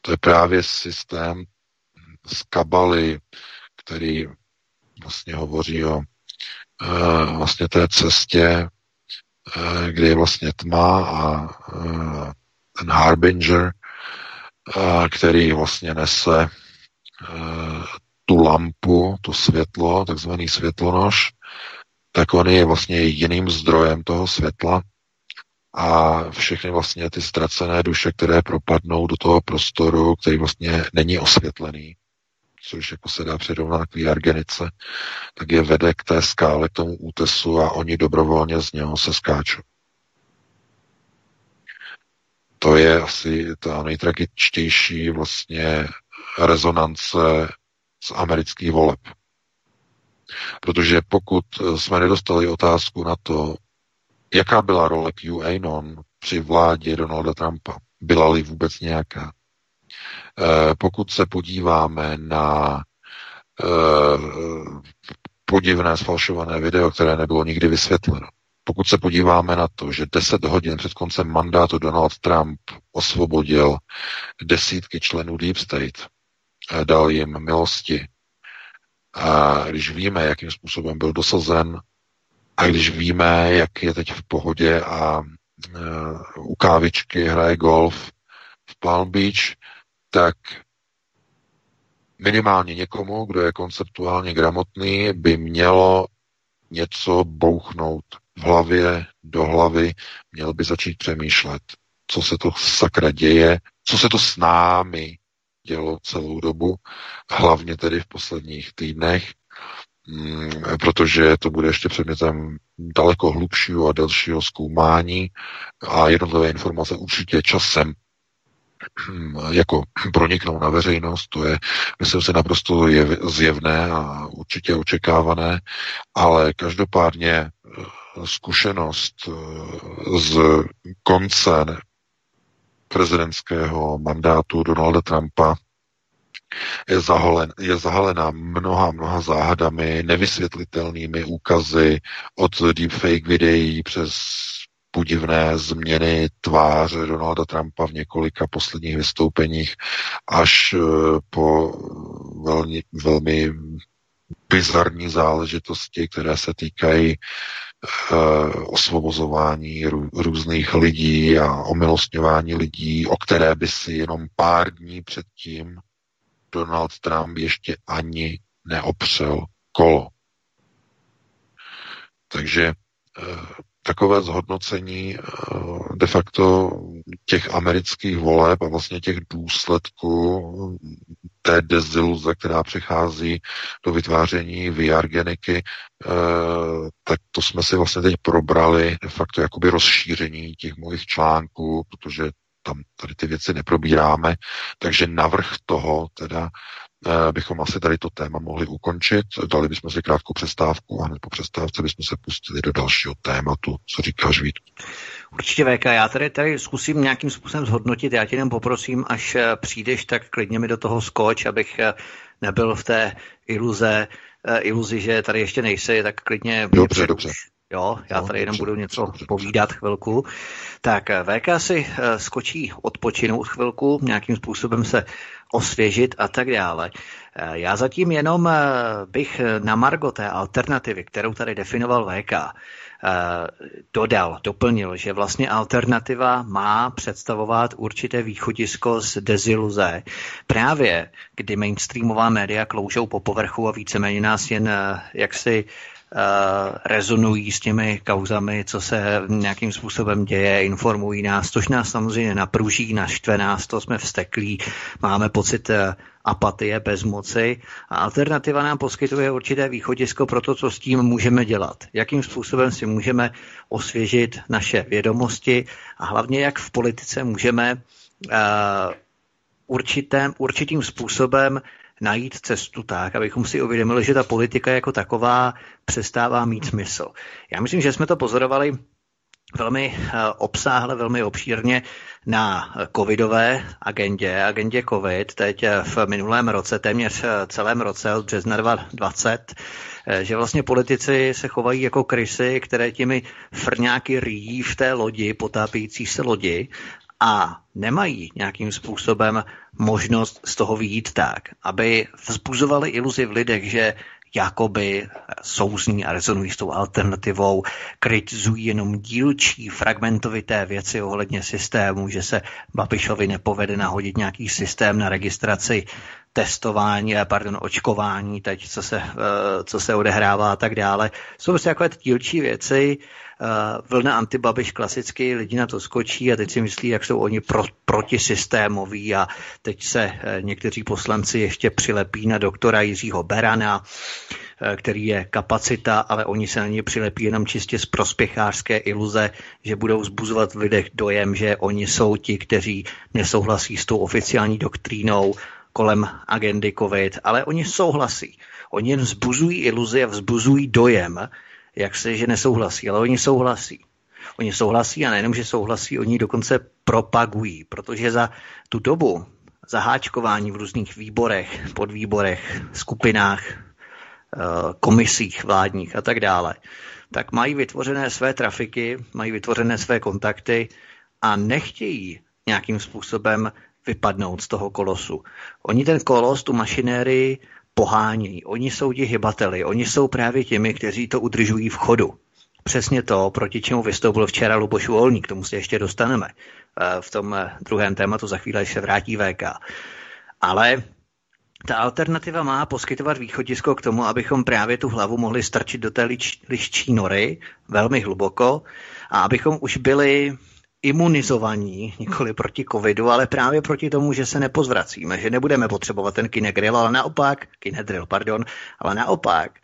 To je právě systém z kabaly, který vlastně hovoří o uh, vlastně té cestě, kde je vlastně tma a uh, ten harbinger, uh, který vlastně nese tu lampu, to světlo, takzvaný světlonož, tak on je vlastně jediným zdrojem toho světla a všechny vlastně ty ztracené duše, které propadnou do toho prostoru, který vlastně není osvětlený, což jako se dá přirovnat k argenice, tak je vede k té skále, k tomu útesu a oni dobrovolně z něho se skáčou. To je asi ta nejtragičtější vlastně rezonance z amerických voleb. Protože pokud jsme nedostali otázku na to, jaká byla role QAnon při vládě Donalda Trumpa, byla-li vůbec nějaká. E, pokud se podíváme na e, podivné sfalšované video, které nebylo nikdy vysvětleno, pokud se podíváme na to, že 10 hodin před koncem mandátu Donald Trump osvobodil desítky členů Deep State, dal jim milosti, a když víme, jakým způsobem byl dosazen, a když víme, jak je teď v pohodě a u kávičky hraje golf v Palm Beach, tak minimálně někomu, kdo je konceptuálně gramotný, by mělo něco bouchnout v hlavě, do hlavy, měl by začít přemýšlet, co se to sakra děje, co se to s námi dělo celou dobu, hlavně tedy v posledních týdnech, mm, protože to bude ještě předmětem daleko hlubšího a delšího zkoumání a jednotlivé informace určitě časem jako proniknou na veřejnost, to je, myslím se, naprosto zjevné a určitě očekávané, ale každopádně eh, zkušenost eh, z konce prezidentského mandátu Donalda Trumpa je, zahalen, je zahalená mnoha, mnoha záhadami, nevysvětlitelnými úkazy od deepfake videí přes podivné změny tváře Donalda Trumpa v několika posledních vystoupeních až eh, po velmi, velmi bizarní záležitosti, které se týkají Eh, osvobozování různých lidí a omilostňování lidí, o které by si jenom pár dní předtím Donald Trump ještě ani neopřel kolo. Takže eh, takové zhodnocení eh, de facto těch amerických voleb a vlastně těch důsledků té deziluze, která přichází do vytváření VR geniky, eh, tak to jsme si vlastně teď probrali de facto jakoby rozšíření těch mojich článků, protože tam tady ty věci neprobíráme, takže navrh toho teda Eh, bychom asi tady to téma mohli ukončit. Dali bychom si krátkou přestávku a hned po přestávce bychom se pustili do dalšího tématu. Co říkáš, Vít? Určitě VK, já tady, tady zkusím nějakým způsobem zhodnotit, já tě jenom poprosím, až eh, přijdeš, tak klidně mi do toho skoč, abych eh, nebyl v té iluze, iluzi, že tady ještě nejsi, tak klidně... Dobře, dobře. Jo, já tady jenom budu něco povídat chvilku. Tak VK si skočí odpočinout chvilku, nějakým způsobem se osvěžit a tak dále. Eh, já zatím jenom eh, bych na Margo té alternativy, kterou tady definoval VK, dodal, doplnil, že vlastně alternativa má představovat určité východisko z deziluze. Právě kdy mainstreamová média kloužou po povrchu a víceméně nás jen jaksi Eh, rezonují s těmi kauzami, co se nějakým způsobem děje, informují nás, což nás samozřejmě napruží, naštve nás, to jsme vsteklí, máme pocit eh, apatie, bezmoci a alternativa nám poskytuje určité východisko pro to, co s tím můžeme dělat. Jakým způsobem si můžeme osvěžit naše vědomosti a hlavně jak v politice můžeme uh, určitém, určitým způsobem najít cestu tak, abychom si uvědomili, že ta politika jako taková přestává mít smysl. Já myslím, že jsme to pozorovali velmi eh, obsáhle, velmi obšírně na covidové agendě, agendě covid, teď eh, v minulém roce, téměř eh, celém roce od března 2020, že vlastně politici se chovají jako krysy, které těmi frňáky rýjí v té lodi, potápějící se lodi a nemají nějakým způsobem možnost z toho vyjít tak, aby vzbuzovali iluzi v lidech, že jakoby souzní a rezonují s tou alternativou, kritizují jenom dílčí fragmentovité věci ohledně systému, že se Babišovi nepovede nahodit nějaký systém na registraci testování, eh, pardon, očkování, teď co se, eh, co se odehrává a tak dále. Jsou prostě takové dílčí věci, vlna antibabiš klasicky, lidi na to skočí a teď si myslí, jak jsou oni pro, protisystémoví a teď se eh, někteří poslanci ještě přilepí na doktora Jiřího Berana, eh, který je kapacita, ale oni se na ně přilepí jenom čistě z prospěchářské iluze, že budou zbuzovat v lidech dojem, že oni jsou ti, kteří nesouhlasí s tou oficiální doktrínou kolem agendy COVID, ale oni souhlasí. Oni jen vzbuzují iluzi a vzbuzují dojem, jak se, že nesouhlasí, ale oni souhlasí. Oni souhlasí a nejenom, že souhlasí, oni dokonce propagují, protože za tu dobu zaháčkování v různých výborech, podvýborech, skupinách, eh, komisích vládních a tak dále, tak mají vytvořené své trafiky, mají vytvořené své kontakty a nechtějí nějakým způsobem vypadnout z toho kolosu. Oni ten kolos, tu mašinérii pohánějí. Oni jsou ti hybateli, oni jsou právě těmi, kteří to udržují v chodu. Přesně to, proti čemu vystoupil včera Luboš Uolník, k tomu se ještě dostaneme eh, v tom eh, druhém tématu, za chvíli, se vrátí VK. Ale ta alternativa má poskytovat východisko k tomu, abychom právě tu hlavu mohli strčit do té lič, liščí nory velmi hluboko a abychom už byli imunizovaní, nikoli proti covidu, ale právě proti tomu, že se nepozvracíme, že nebudeme potřebovat ten kinedril, ale naopak, kinedril, pardon, ale naopak,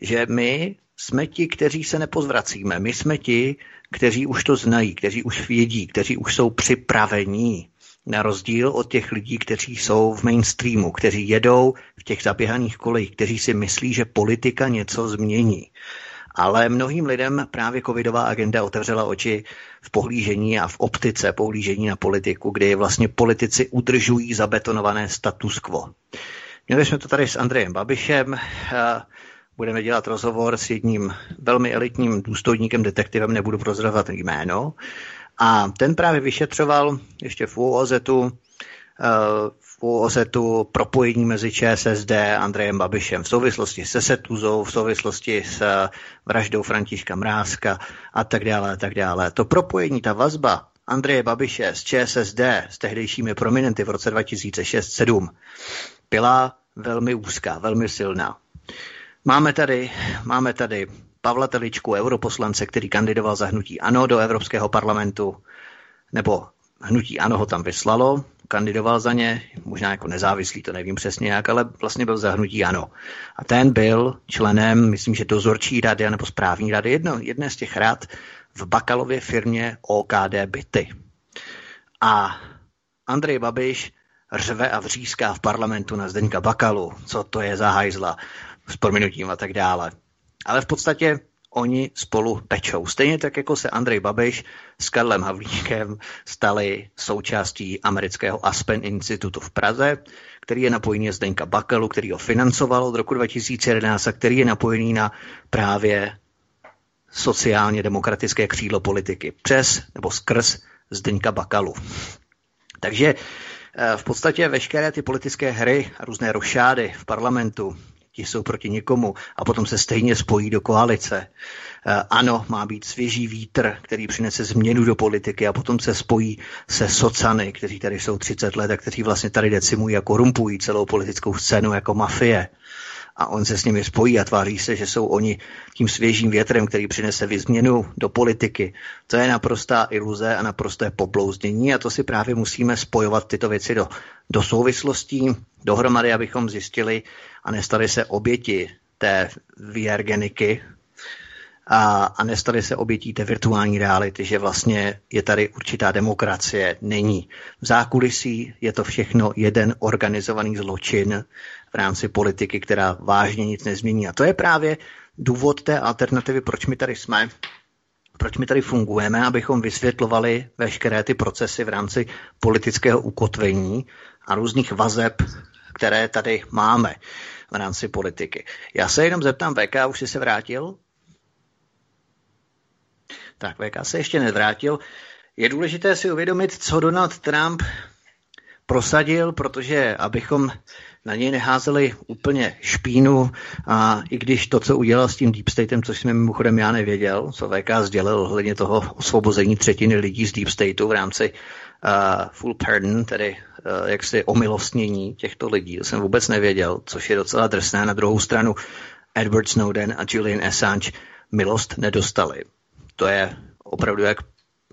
že my jsme ti, kteří se nepozvracíme. My jsme ti, kteří už to znají, kteří už vědí, kteří už jsou připravení. Na rozdíl od těch lidí, kteří jsou v mainstreamu, kteří jedou v těch zaběhaných kolejích, kteří si myslí, že politika něco změní. Ale mnohým lidem právě covidová agenda otevřela oči v pohlížení a v optice pohlížení na politiku, kdy vlastně politici udržují zabetonované status quo. Měli jsme to tady s Andrejem Babišem, budeme dělat rozhovor s jedním velmi elitním důstojníkem, detektivem, nebudu prozrazovat jméno, a ten právě vyšetřoval ještě v UOZ-u tu propojení mezi ČSSD a Andrejem Babišem v souvislosti se Setuzou, v souvislosti s eh, vraždou Františka Mrázka a tak dále a tak dále. To propojení, ta vazba Andreje Babiše s ČSSD, s tehdejšími prominenty v roce 2006-2007, byla velmi úzká, velmi silná. Máme tady, máme tady Pavla Teličku, europoslance, který kandidoval za hnutí ANO do Evropského parlamentu, nebo hnutí ANO ho tam vyslalo, kandidoval za ně, možná jako nezávislý, to nevím přesně jak, ale vlastně byl zahnutí ano. A ten byl členem, myslím, že dozorčí rady nebo správní rady, jedno, jedné z těch rad v Bakalově firmě OKD Byty. A Andrej Babiš řve a vříská v parlamentu na Zdeňka Bakalu, co to je za hajzla, s prominutím a tak dále. Ale v podstatě oni spolu pečou. Stejně tak, jako se Andrej Babiš s Karlem Havlíčkem stali součástí amerického Aspen Institutu v Praze, který je napojený na Zdeňka Bakalu, který ho financoval od roku 2011 a který je napojený na právě sociálně demokratické křídlo politiky přes nebo skrz Zdeňka Bakalu. Takže eh, v podstatě veškeré ty politické hry a různé rošády v parlamentu, ti jsou proti nikomu a potom se stejně spojí do koalice. Eh, ano, má být svěží vítr, který přinese změnu do politiky a potom se spojí se socany, kteří tady jsou 30 let a kteří vlastně tady decimují a korumpují celou politickou scénu jako mafie a on se s nimi spojí a tváří se, že jsou oni tím svěžím větrem, který přinese vyzměnu do politiky. To je naprostá iluze a naprosté poblouznění a to si právě musíme spojovat tyto věci do, do souvislostí dohromady, abychom zjistili a nestali se oběti té VR a, a nestali se obětí té virtuální reality, že vlastně je tady určitá demokracie. Není. V zákulisí je to všechno jeden organizovaný zločin v rámci politiky, která vážně nic nezmění. A to je právě důvod té alternativy, proč my tady jsme, proč my tady fungujeme, abychom vysvětlovali veškeré ty procesy v rámci politického ukotvení a různých vazeb, které tady máme v rámci politiky. Já se jenom zeptám, VK, už jsi se vrátil? Tak, VK se ještě nevrátil. Je důležité si uvědomit, co Donald Trump prosadil, protože abychom na něj neházeli úplně špínu a i když to, co udělal s tím Deep Statem, což jsme mimochodem já nevěděl, co VK sdělil hledně toho osvobození třetiny lidí z Deep Stateu v rámci uh, full pardon, tedy uh, jaksi omilostnění těchto lidí, to jsem vůbec nevěděl, což je docela drsné. Na druhou stranu Edward Snowden a Julian Assange milost nedostali. To je opravdu jak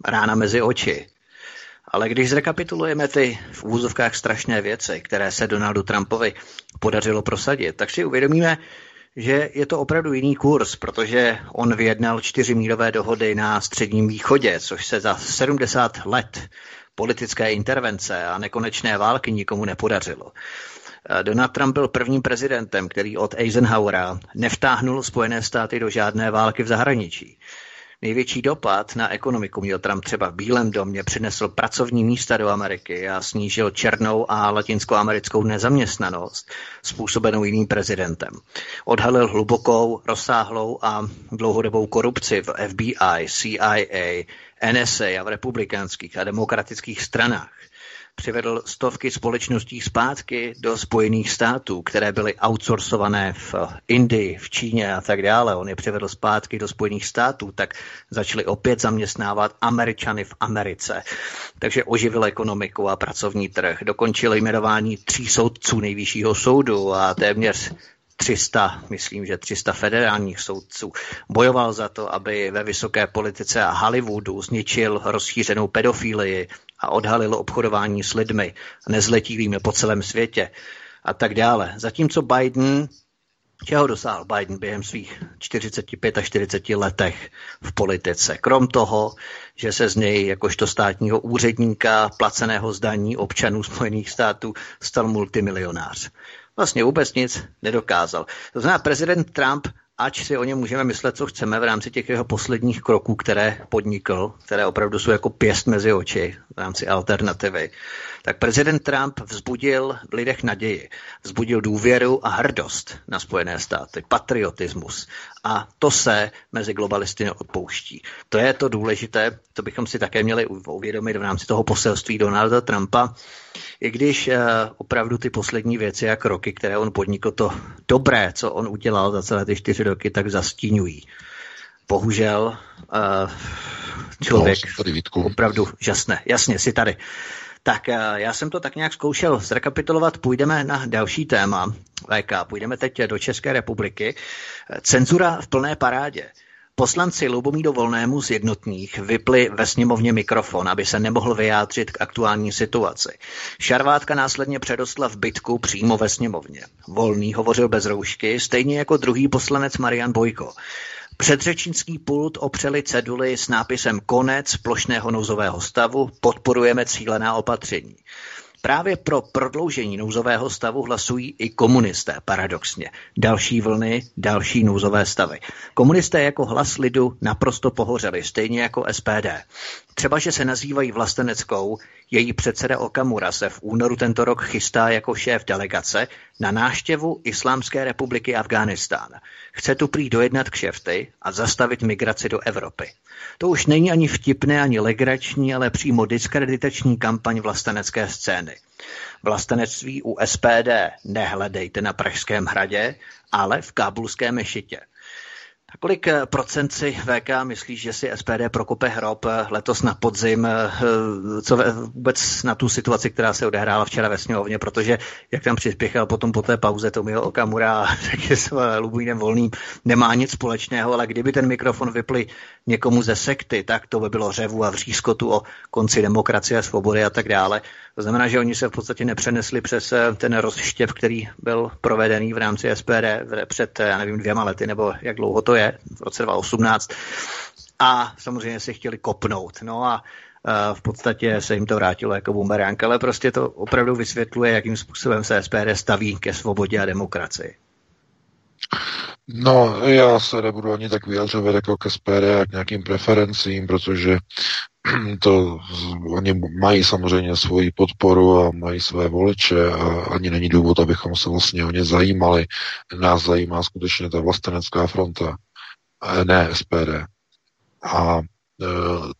rána mezi oči. Ale když zrekapitulujeme ty v úzovkách strašné věci, které se Donaldu Trumpovi podařilo prosadit, tak si uvědomíme, že je to opravdu jiný kurz, protože on vyjednal čtyři mírové dohody na Středním východě, což se za 70 let politické intervence a nekonečné války nikomu nepodařilo. Donald Trump byl prvním prezidentem, který od Eisenhowera nevtáhnul Spojené státy do žádné války v zahraničí. Největší dopad na ekonomiku měl Trump třeba v Bílém domě, přinesl pracovní místa do Ameriky a snížil černou a latinskoamerickou nezaměstnanost způsobenou jiným prezidentem. Odhalil hlubokou, rozsáhlou a dlouhodobou korupci v FBI, CIA, NSA a v republikánských a demokratických stranách přivedl stovky společností zpátky do Spojených států, které byly outsourcované v Indii, v Číně a tak dále. On je přivedl zpátky do Spojených států, tak začali opět zaměstnávat Američany v Americe. Takže oživil ekonomiku a pracovní trh. Dokončil jmenování tří soudců nejvyššího soudu a téměř 300, myslím, že 300 federálních soudců bojoval za to, aby ve vysoké politice a Hollywoodu zničil rozšířenou pedofílii a odhalil obchodování s lidmi, nezletilými po celém světě a tak dále. Zatímco Biden, čeho dosáhl Biden během svých 45 a 40 letech v politice? Krom toho, že se z něj jakožto státního úředníka placeného zdaní občanů Spojených států stal multimilionář vlastně vůbec nic nedokázal. To znamená, prezident Trump ač si o něm můžeme myslet, co chceme v rámci těch jeho posledních kroků, které podnikl, které opravdu jsou jako pěst mezi oči v rámci alternativy, tak prezident Trump vzbudil v lidech naději, vzbudil důvěru a hrdost na Spojené státy, patriotismus. A to se mezi globalisty neodpouští. To je to důležité, to bychom si také měli uvědomit v rámci toho poselství Donalda Trumpa, i když uh, opravdu ty poslední věci a kroky, které on podnikl, to dobré, co on udělal za celé ty čtyři roky, tak zastínují. Bohužel uh, člověk no, opravdu žasne. Jasně, si tady. Tak uh, já jsem to tak nějak zkoušel zrekapitulovat. Půjdeme na další téma. VK, půjdeme teď do České republiky. Cenzura v plné parádě. Poslanci Lubomíru Volnému z jednotných vypli ve sněmovně mikrofon, aby se nemohl vyjádřit k aktuální situaci. Šarvátka následně předostla v bytku přímo ve sněmovně. Volný hovořil bez roušky, stejně jako druhý poslanec Marian Bojko. Předřečnický pult opřeli ceduly s nápisem Konec plošného nouzového stavu, podporujeme cílená opatření. Právě pro prodloužení nouzového stavu hlasují i komunisté, paradoxně. Další vlny, další nouzové stavy. Komunisté jako hlas lidu naprosto pohořeli, stejně jako SPD. Třeba, že se nazývají vlasteneckou, její předseda Okamura se v únoru tento rok chystá jako šéf delegace na náštěvu Islámské republiky Afghánistán. Chce tu prý dojednat kšefty a zastavit migraci do Evropy. To už není ani vtipné, ani legrační, ale přímo diskreditační kampaň vlastenecké scény. Vlastenectví u SPD nehledejte na Pražském hradě, ale v kábulském mešitě. A kolik eh, procent si VK myslí, že si SPD prokope hrob eh, letos na podzim, eh, co vůbec na tu situaci, která se odehrála včera ve sněmovně, protože jak tam přispěchal potom po té pauze Tomio Okamura, tak je s Lubomírem Volným, nemá nic společného, ale kdyby ten mikrofon vypli někomu ze sekty, tak to by bylo řevu a vřízkotu o konci demokracie, svobody a tak dále. To znamená, že oni se v podstatě nepřenesli přes ten rozštěv, který byl provedený v rámci SPD před, já nevím, dvěma lety, nebo jak dlouho to je je v roce 2018 a samozřejmě si chtěli kopnout. No a v podstatě se jim to vrátilo jako bumerang, ale prostě to opravdu vysvětluje, jakým způsobem se SPD staví ke svobodě a demokracii. No, já se nebudu ani tak vyjadřovat jako ke SPD a k nějakým preferencím, protože to oni mají samozřejmě svoji podporu a mají své voliče a ani není důvod, abychom se vlastně o ně zajímali. Nás zajímá skutečně ta vlastenecká fronta ne SPD. A e,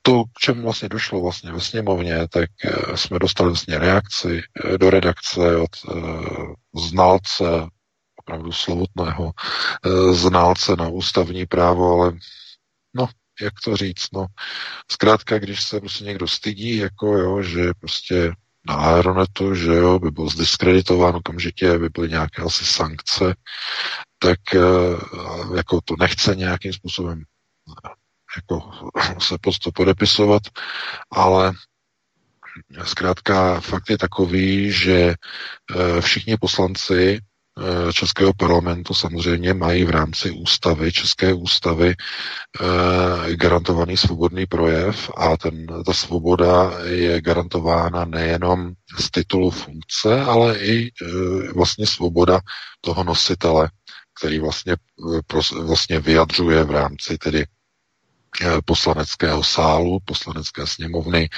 to, k čemu vlastně došlo vlastně ve sněmovně, tak e, jsme dostali vlastně reakci do redakce od znalce, opravdu slovutného znalce na ústavní právo, ale no, jak to říct, no, zkrátka, když se prostě někdo stydí, jako jo, že prostě na Aeronetu, že jo, by byl zdiskreditován okamžitě, by byly nějaké asi sankce, tak eh, jako to nechce nějakým způsobem jako se pod to podepisovat, ale zkrátka fakt je takový, že eh, všichni poslanci Eh, Českého parlamentu samozřejmě mají v rámci ústavy, České ústavy, eh, garantovaný svobodný projev a ten, ta svoboda je garantována nejenom z titulu funkce, ale i eh, vlastně svoboda toho nositele, který vlastně, vlastně vyjadřuje v rámci tedy poslaneckého sálu, poslanecké sněmovny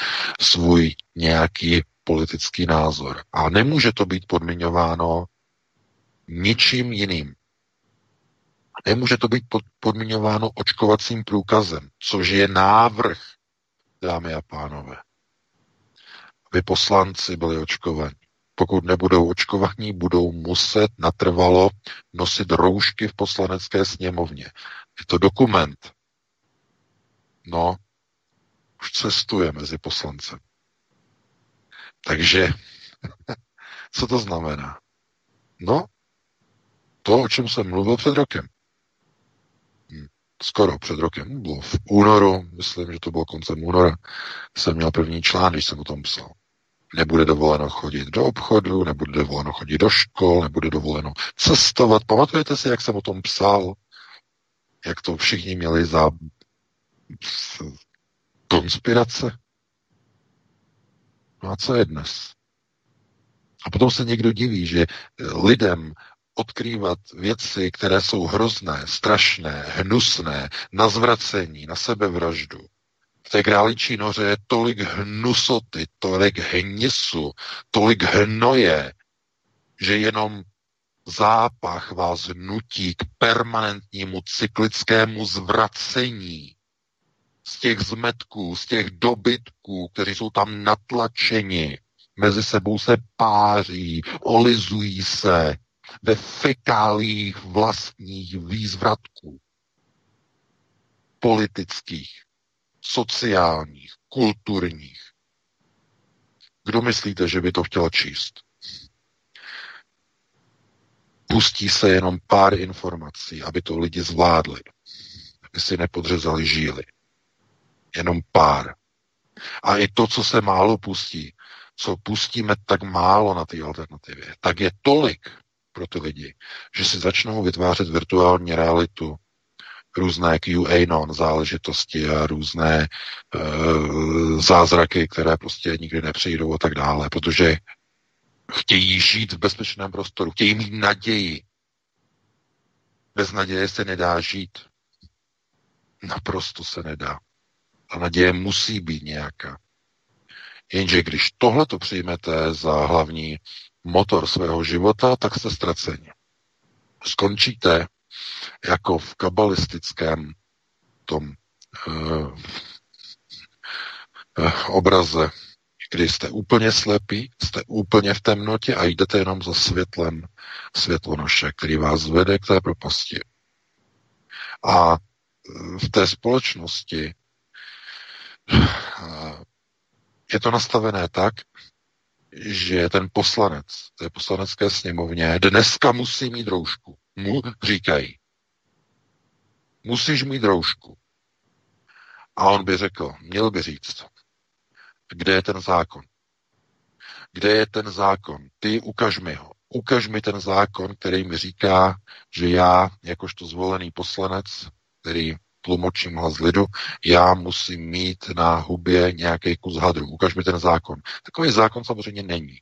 svůj nějaký politický názor. A nemůže to být podmiňováno ničím jiným. Nemůže to být podmiňováno očkovacím průkazem, což je návrh, dámy a pánové. Aby poslanci byli očkovaní. Pokud nebudou očkovaní, budou muset natrvalo nosit roušky v poslanecké sněmovně. Je to dokument. No, už cestuje mezi poslancem. Takže, co to znamená? No, to, o čem jsem mluvil před rokem. Hm, skoro před rokem. Bylo v únoru, myslím, že to bylo koncem února, jsem měl první článek, když jsem o tom psal. Nebude dovoleno chodit do obchodu, nebude dovoleno chodit do škol, nebude dovoleno cestovat. Pamatujete si, jak jsem o tom psal? Jak to všichni měli za konspirace? No a co je dnes? A potom se někdo diví, že lidem odkrývat věci, které jsou hrozné, strašné, hnusné, na zvracení, na sebevraždu. V té králičí noře je tolik hnusoty, tolik hnisu, tolik hnoje, že jenom zápach vás nutí k permanentnímu cyklickému zvracení z těch zmetků, z těch dobytků, kteří jsou tam natlačeni, mezi sebou se páří, olizují se, ve fekálích vlastních výzvratků. Politických, sociálních, kulturních. Kdo myslíte, že by to chtěl číst? Pustí se jenom pár informací, aby to lidi zvládli, aby si nepodřezali žíly. Jenom pár. A i to, co se málo pustí, co pustíme tak málo na té alternativě, tak je tolik, pro ty lidi, že si začnou vytvářet virtuální realitu, různé QAnon záležitosti a různé uh, zázraky, které prostě nikdy nepřijdou a tak dále, protože chtějí žít v bezpečném prostoru, chtějí mít naději. Bez naděje se nedá žít. Naprosto se nedá. A naděje musí být nějaká. Jenže když tohle to přijmete za hlavní motor svého života, tak jste ztraceni. Skončíte jako v kabalistickém tom obraze, kdy jste úplně slepí, jste úplně v temnotě a jdete jenom za světlem světlonoše, který vás vede k té propasti. A v té společnosti je to nastavené tak, že ten poslanec té poslanecké sněmovně dneska musí mít roušku. Mu říkají. Musíš mít roušku. A on by řekl, měl by říct, kde je ten zákon? Kde je ten zákon? Ty ukaž mi ho. Ukaž mi ten zákon, který mi říká, že já, jakožto zvolený poslanec, který tlumočím hlas lidu, já musím mít na hubě nějaký kus hadru. Ukaž mi ten zákon. Takový zákon samozřejmě není.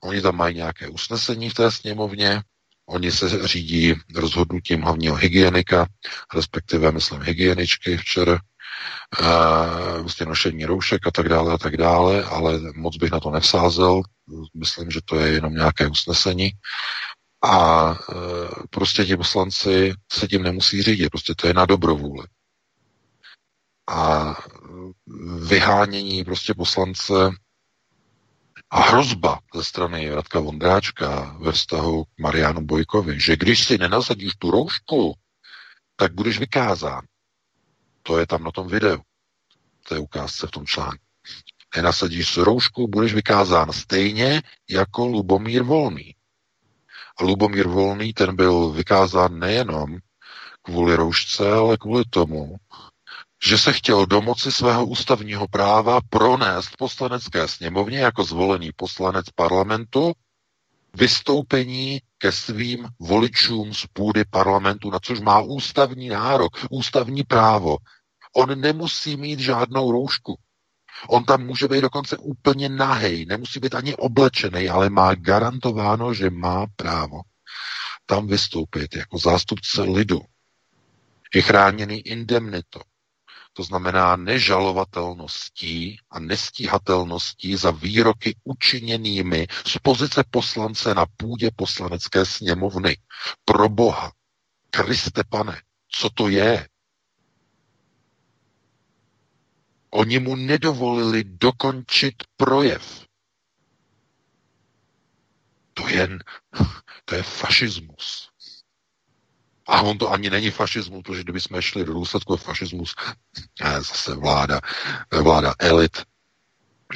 Oni tam mají nějaké usnesení v té sněmovně, oni se řídí rozhodnutím hlavního hygienika, respektive, myslím, hygieničky včera, vlastně nošení roušek a tak dále a tak dále, ale moc bych na to nevsázel. Myslím, že to je jenom nějaké usnesení. A e, prostě ti poslanci se tím nemusí řídit, prostě to je na dobrovůli. A vyhánění prostě poslance a hrozba ze strany Radka Vondráčka ve vztahu k Marianu Bojkovi, že když si nenasadíš tu roušku, tak budeš vykázán. To je tam na tom videu. To je ukázce v tom článku. Nenasadíš roušku, budeš vykázán stejně jako Lubomír Volný. Lubomír Volný, ten byl vykázán nejenom kvůli roušce, ale kvůli tomu, že se chtěl domoci svého ústavního práva pronést poslanecké sněmovně jako zvolený poslanec parlamentu vystoupení ke svým voličům z půdy parlamentu, na což má ústavní nárok, ústavní právo. On nemusí mít žádnou roušku. On tam může být dokonce úplně nahej, nemusí být ani oblečený, ale má garantováno, že má právo tam vystoupit jako zástupce lidu. Je chráněný indemnitou. To znamená nežalovatelností a nestíhatelností za výroky učiněnými z pozice poslance na půdě poslanecké sněmovny. Pro Boha, Kriste pane, co to je? Oni mu nedovolili dokončit projev. To je, to je fašismus. A on to ani není fašismus, protože kdyby jsme šli do důsledku fašismus, zase vláda, vláda elit,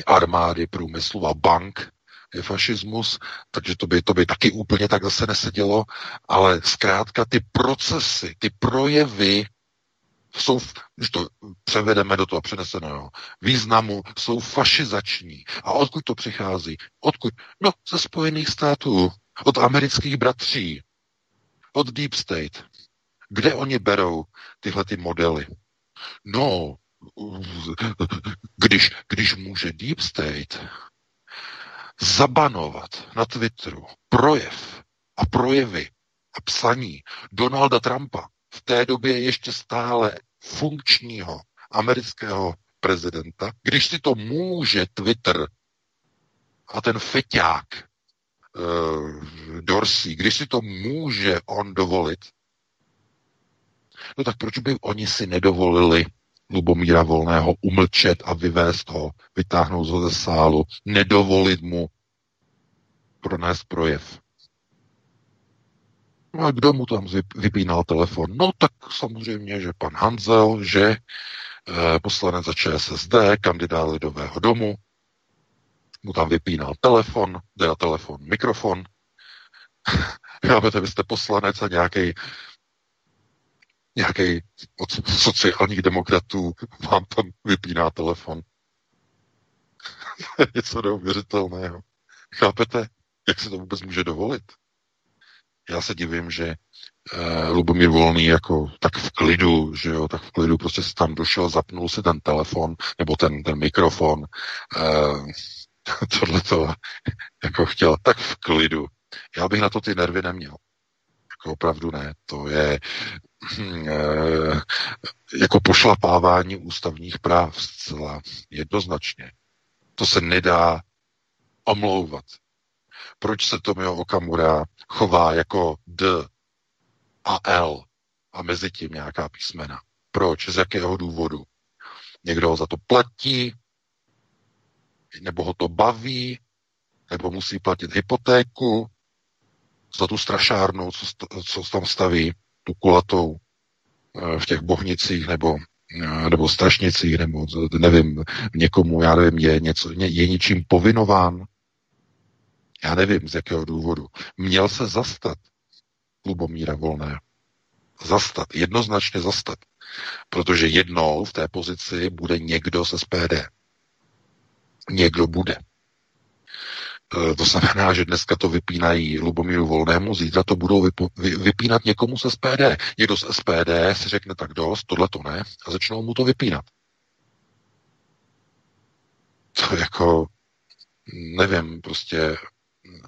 armády, průmyslu a bank je fašismus, takže to by, to by taky úplně tak zase nesedělo, ale zkrátka ty procesy, ty projevy jsou, když to převedeme do toho přeneseného významu, jsou fašizační. A odkud to přichází? Odkud? No, ze Spojených států, od amerických bratří, od Deep State. Kde oni berou tyhle ty modely? No, když, když může Deep State zabanovat na Twitteru projev a projevy a psaní Donalda Trumpa, v té době ještě stále funkčního amerického prezidenta, když si to může Twitter a ten feťák uh, Dorsey, když si to může on dovolit, no tak proč by oni si nedovolili Lubomíra Volného umlčet a vyvést ho, vytáhnout ho ze sálu, nedovolit mu pronést projev. No a kdo mu tam vypínal telefon? No tak samozřejmě, že pan Hanzel, že eh, poslanec za ČSSD, kandidát Lidového domu, mu tam vypínal telefon, teda telefon, mikrofon. Chápete, vy jste poslanec a nějaký nějaký od sociálních demokratů vám tam vypíná telefon. Něco neuvěřitelného. Chápete, jak se to vůbec může dovolit? Já se divím, že uh, Lubomír Volný jako tak v klidu, že jo, tak v klidu prostě si tam došel, zapnul si ten telefon, nebo ten, ten mikrofon, uh, tohle to jako chtěl, tak v klidu. Já bych na to ty nervy neměl. Jako opravdu ne. To je uh, jako pošlapávání ústavních práv zcela jednoznačně. To se nedá omlouvat proč se Tomio Okamura chová jako D a L a mezi tím nějaká písmena. Proč? Z jakého důvodu? Někdo ho za to platí, nebo ho to baví, nebo musí platit hypotéku za tu strašárnu, co, co tam staví, tu kulatou eh, v těch bohnicích, nebo, eh, nebo strašnicích, nebo nevím, někomu, já nevím, je, něco, je něčím povinován. Já nevím, z jakého důvodu. Měl se zastat Lubomíra Volné. Zastat, jednoznačně zastat. Protože jednou v té pozici bude někdo z SPD. Někdo bude. E, to znamená, že dneska to vypínají Lubomíru Volnému, zítra to budou vypo, vy, vypínat někomu z SPD. Někdo z SPD si řekne tak dost, tohle to ne, a začnou mu to vypínat. To jako, nevím, prostě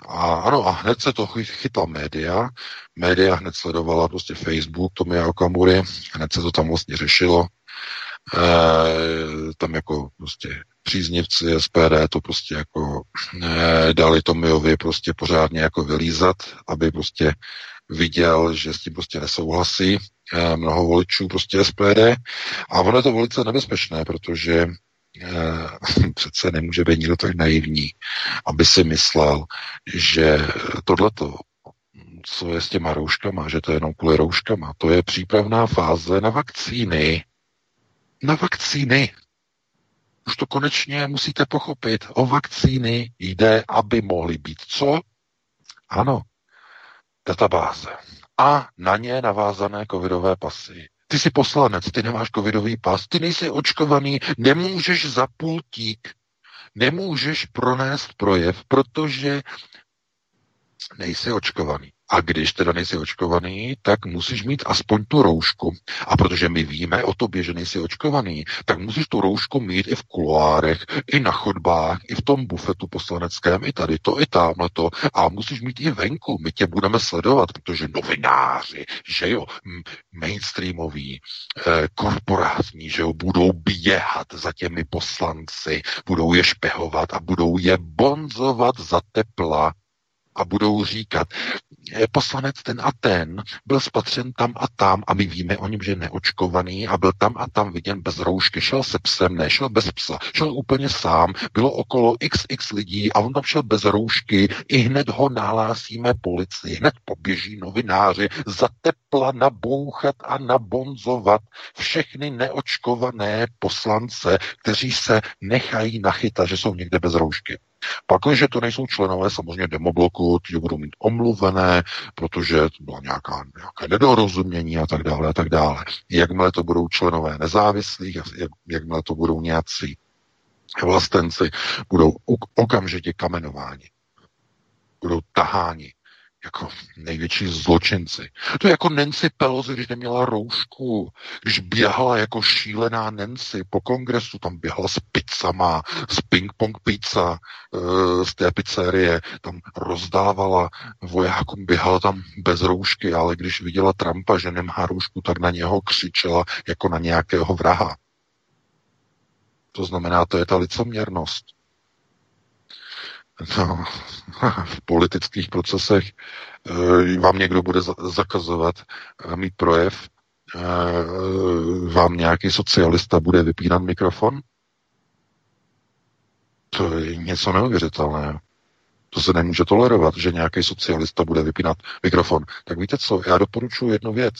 a ano, a hned se to chytla média. Média hned sledovala prostě Facebook Tomia Okamury, hned se to tam vlastně řešilo. E, tam jako prostě příznivci SPD to prostě jako e, dali Tomiovi prostě pořádně jako vylízat, aby prostě viděl, že s tím prostě nesouhlasí e, mnoho voličů prostě SPD. A ono je to velice nebezpečné, protože přece nemůže být nikdo tak naivní, aby si myslel, že tohleto, co je s těma rouškama, že to je jenom kvůli rouškama, to je přípravná fáze na vakcíny. Na vakcíny. Už to konečně musíte pochopit. O vakcíny jde, aby mohly být co? Ano, databáze. A na ně navázané covidové pasy. Ty jsi poslanec, ty nemáš covidový pas, ty nejsi očkovaný, nemůžeš za pultík, nemůžeš pronést projev, protože nejsi očkovaný. A když teda nejsi očkovaný, tak musíš mít aspoň tu roušku. A protože my víme o tobě, že nejsi očkovaný, tak musíš tu roušku mít i v kuloárech, i na chodbách, i v tom bufetu poslaneckém, i tady to, i tamhle to. A musíš mít i venku. My tě budeme sledovat, protože novináři, že jo, mainstreamoví, eh, korporátní, že jo, budou běhat za těmi poslanci, budou je špehovat a budou je bonzovat za tepla a budou říkat, poslanec ten a ten byl spatřen tam a tam a my víme o něm, že je neočkovaný a byl tam a tam viděn bez roušky, šel se psem, nešel bez psa, šel úplně sám, bylo okolo xx lidí a on tam šel bez roušky, i hned ho nahlásíme policii, hned poběží novináři za tepla nabouchat a nabonzovat všechny neočkované poslance, kteří se nechají nachytat, že jsou někde bez roušky. Pak, že to nejsou členové samozřejmě demobloku, ti budou mít omluvené, protože to bylo nějaká, nějaké nedorozumění a tak dále a tak dále. Jakmile to budou členové nezávislých, jak, jakmile to budou nějací vlastenci, budou okamžitě kamenováni. Budou taháni jako největší zločinci. To je jako Nancy Pelosi, když neměla roušku, když běhala jako šílená Nancy po kongresu, tam běhala s pizzama, s ping-pong pizza e, z té pizzerie, tam rozdávala vojákům, běhala tam bez roušky, ale když viděla Trumpa, že nemá roušku, tak na něho křičela jako na nějakého vraha. To znamená, to je ta licoměrnost no, v politických procesech eh, vám někdo bude zakazovat eh, mít projev, eh, vám nějaký socialista bude vypínat mikrofon? To je něco neuvěřitelného. To se nemůže tolerovat, že nějaký socialista bude vypínat mikrofon. Tak víte co, já doporučuji jednu věc.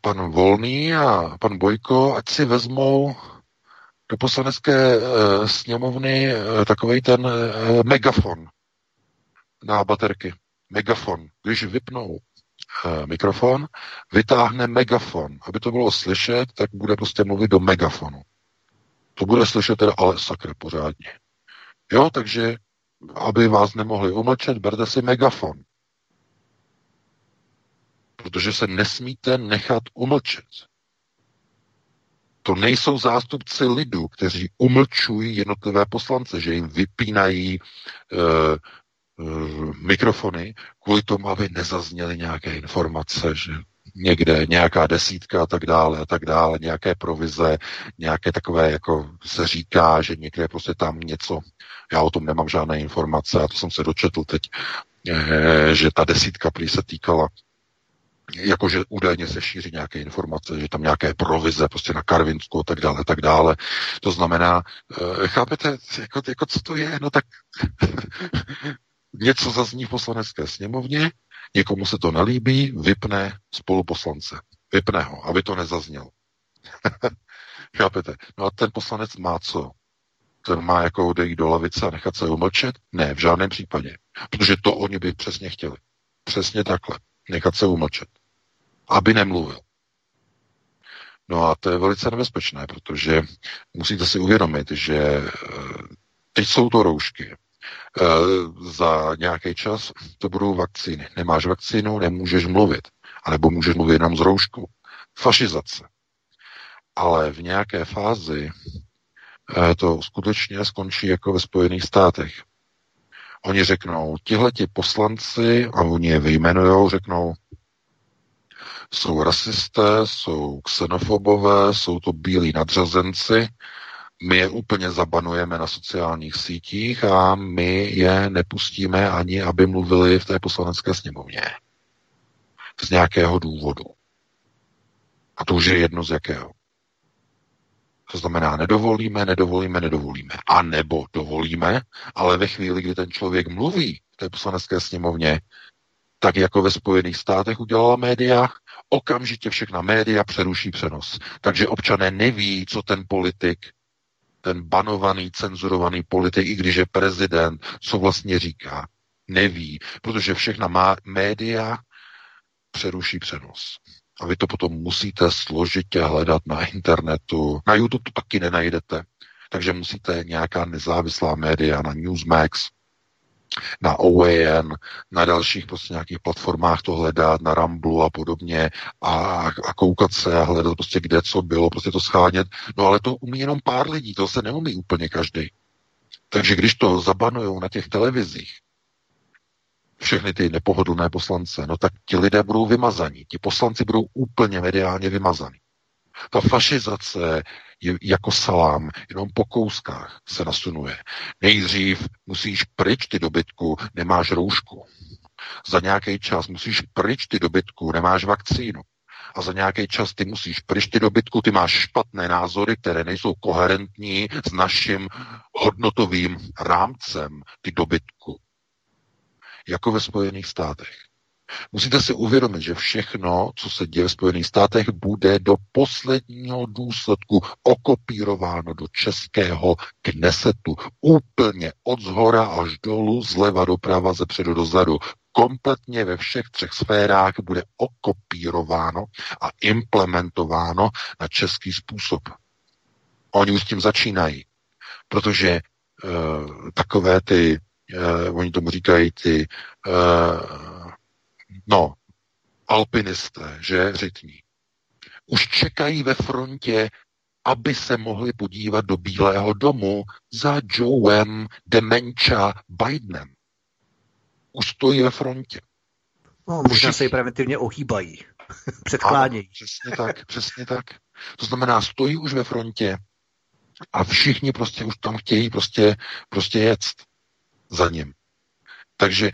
Pan Volný a pan Bojko, ať si vezmou do poslanecké uh, sněmovny uh, takový ten uh, megafon na baterky. Megafon. Když vypnou mikrofon, vytáhne megafon. Aby to bylo slyšet, tak bude prostě mluvit do megafonu. To bude slyšet teda ale sakra pořádně. Jo, takže aby vás nemohli umlčet, berte si megafon. Protože se nesmíte nechat umlčet. To nejsou zástupci lidu, kteří umlčují jednotlivé poslance, že jim vypínají uh, uh, mikrofony kvůli tomu, aby nezazněly nějaké informace, že někde nějaká desítka a tak dále a tak dále, nějaké provize, nějaké takové, jako se říká, že někde prostě tam něco, já o tom nemám žádné informace a to jsem se dočetl teď, eh, že ta desítka prý se týkala jakože údajně se šíří nějaké informace, že tam nějaké provize prostě na Karvinsku a tak dále, tak dále. To znamená, eh, chápete, jako, jako co to je? No tak něco zazní v poslanecké sněmovně, někomu se to nelíbí, vypne spoluposlance. Vypne ho, aby to nezaznělo. Chápete? No a ten poslanec má co? Ten má jako odejít do lavice a nechat se umlčet? Ne, v žádném případě. Protože to oni by přesně chtěli. Přesně takhle. Nechat se umlčet. Aby nemluvil. No a to je velice nebezpečné, protože musíte si uvědomit, že eh, teď jsou to roušky. Eh, za nějaký čas to budou vakcíny. Nemáš vakcínu, nemůžeš mluvit. A nebo můžeš mluvit jenom z roušku. Fašizace. Ale v nějaké fázi eh, to skutečně skončí jako ve Spojených státech. Oni řeknou, tihleti poslanci, a oni je vyjmenujou, řeknou, jsou rasisté, jsou xenofobové, jsou to bílí nadřazenci, my je úplně zabanujeme na sociálních sítích a my je nepustíme ani, aby mluvili v té poslanecké sněmovně. Z nějakého důvodu. A to už je jedno z jakého. To znamená, nedovolíme, nedovolíme, nedovolíme. A nebo dovolíme, ale ve chvíli, kdy ten člověk mluví v té poslanecké sněmovně, tak jako ve Spojených státech udělala média, okamžitě všechna média přeruší přenos. Takže občané neví, co ten politik, ten banovaný, cenzurovaný politik, i když je prezident, co vlastně říká. Neví, protože všechna má média přeruší přenos. A vy to potom musíte složitě hledat na internetu. Na YouTube to taky nenajdete. Takže musíte nějaká nezávislá média na Newsmax, na OAN, na dalších prostě nějakých platformách to hledat, na Ramblu a podobně a, a koukat se a hledat prostě kde co bylo, prostě to schánět. No ale to umí jenom pár lidí, to se neumí úplně každý. Takže když to zabanují na těch televizích, všechny ty nepohodlné poslance, no tak ti lidé budou vymazaní. Ti poslanci budou úplně mediálně vymazaní. Ta fašizace je jako salám, jenom po kouskách se nasunuje. Nejdřív musíš pryč ty dobytku, nemáš roušku. Za nějaký čas musíš pryč ty dobytku, nemáš vakcínu. A za nějaký čas ty musíš pryč ty dobytku, ty máš špatné názory, které nejsou koherentní s naším hodnotovým rámcem ty dobytku jako ve Spojených státech. Musíte si uvědomit, že všechno, co se děje v Spojených státech, bude do posledního důsledku okopírováno do českého knesetu. Úplně od zhora až dolů, zleva doprava, ze předu dozadu. Kompletně ve všech třech sférách bude okopírováno a implementováno na český způsob. Oni už s tím začínají, protože uh, takové ty uh, oni tomu říkají ty, uh, no, alpinisté, že, řitní, už čekají ve frontě, aby se mohli podívat do Bílého domu za Joeem Demencha Bidenem. Už stojí ve frontě. No, možná se ji preventivně ohýbají. Předklánějí. přesně tak, přesně tak. To znamená, stojí už ve frontě a všichni prostě už tam chtějí prostě, prostě jet za ním. Takže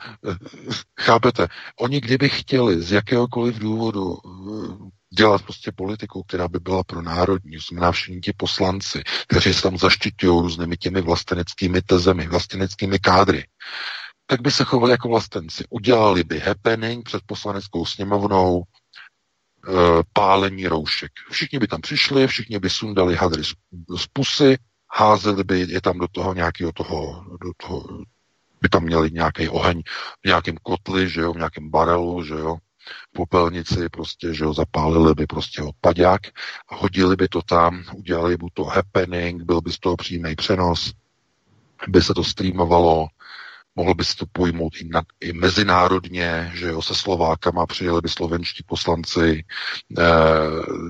chápete, oni kdyby chtěli z jakéhokoliv důvodu eh, dělat prostě politiku, která by byla pro národní, znamená všichni ti poslanci, kteří se tam zaštiťují různými těmi vlasteneckými tezemi, vlasteneckými kádry, tak by se chovali jako vlastenci. Udělali by happening před poslaneckou sněmovnou, e, pálení roušek. Všichni by tam přišli, všichni by sundali hadry z, z pusy, házeli by je tam do toho nějakého toho, do toho by tam měli nějaký oheň v nějakém kotli, že jo, v nějakém barelu, že jo, v popelnici prostě, že jo, zapálili by prostě odpadák, hodili by to tam, udělali by to happening, byl by z toho přímý přenos, by se to streamovalo, mohl by se to pojmout i, na, i mezinárodně, že jo, se Slovákama přijeli by slovenští poslanci, e,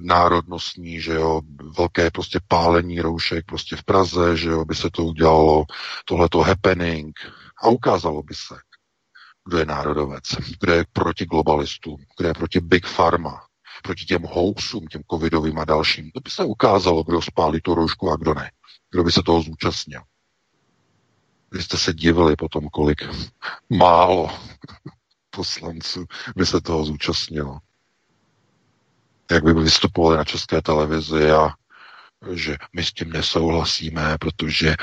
národnostní, že jo, velké prostě pálení roušek prostě v Praze, že jo, by se to udělalo, tohleto happening a ukázalo by se, kdo je národovec, kdo je proti globalistům, kdo je proti Big Pharma, proti těm hoaxům, těm covidovým a dalším. To by se ukázalo, kdo spálí tu roušku a kdo ne. Kdo by se toho zúčastnil. Vy jste se divili potom, kolik málo poslanců by se toho zúčastnilo. Jak by vystupovali na české televizi a že my s tím nesouhlasíme, protože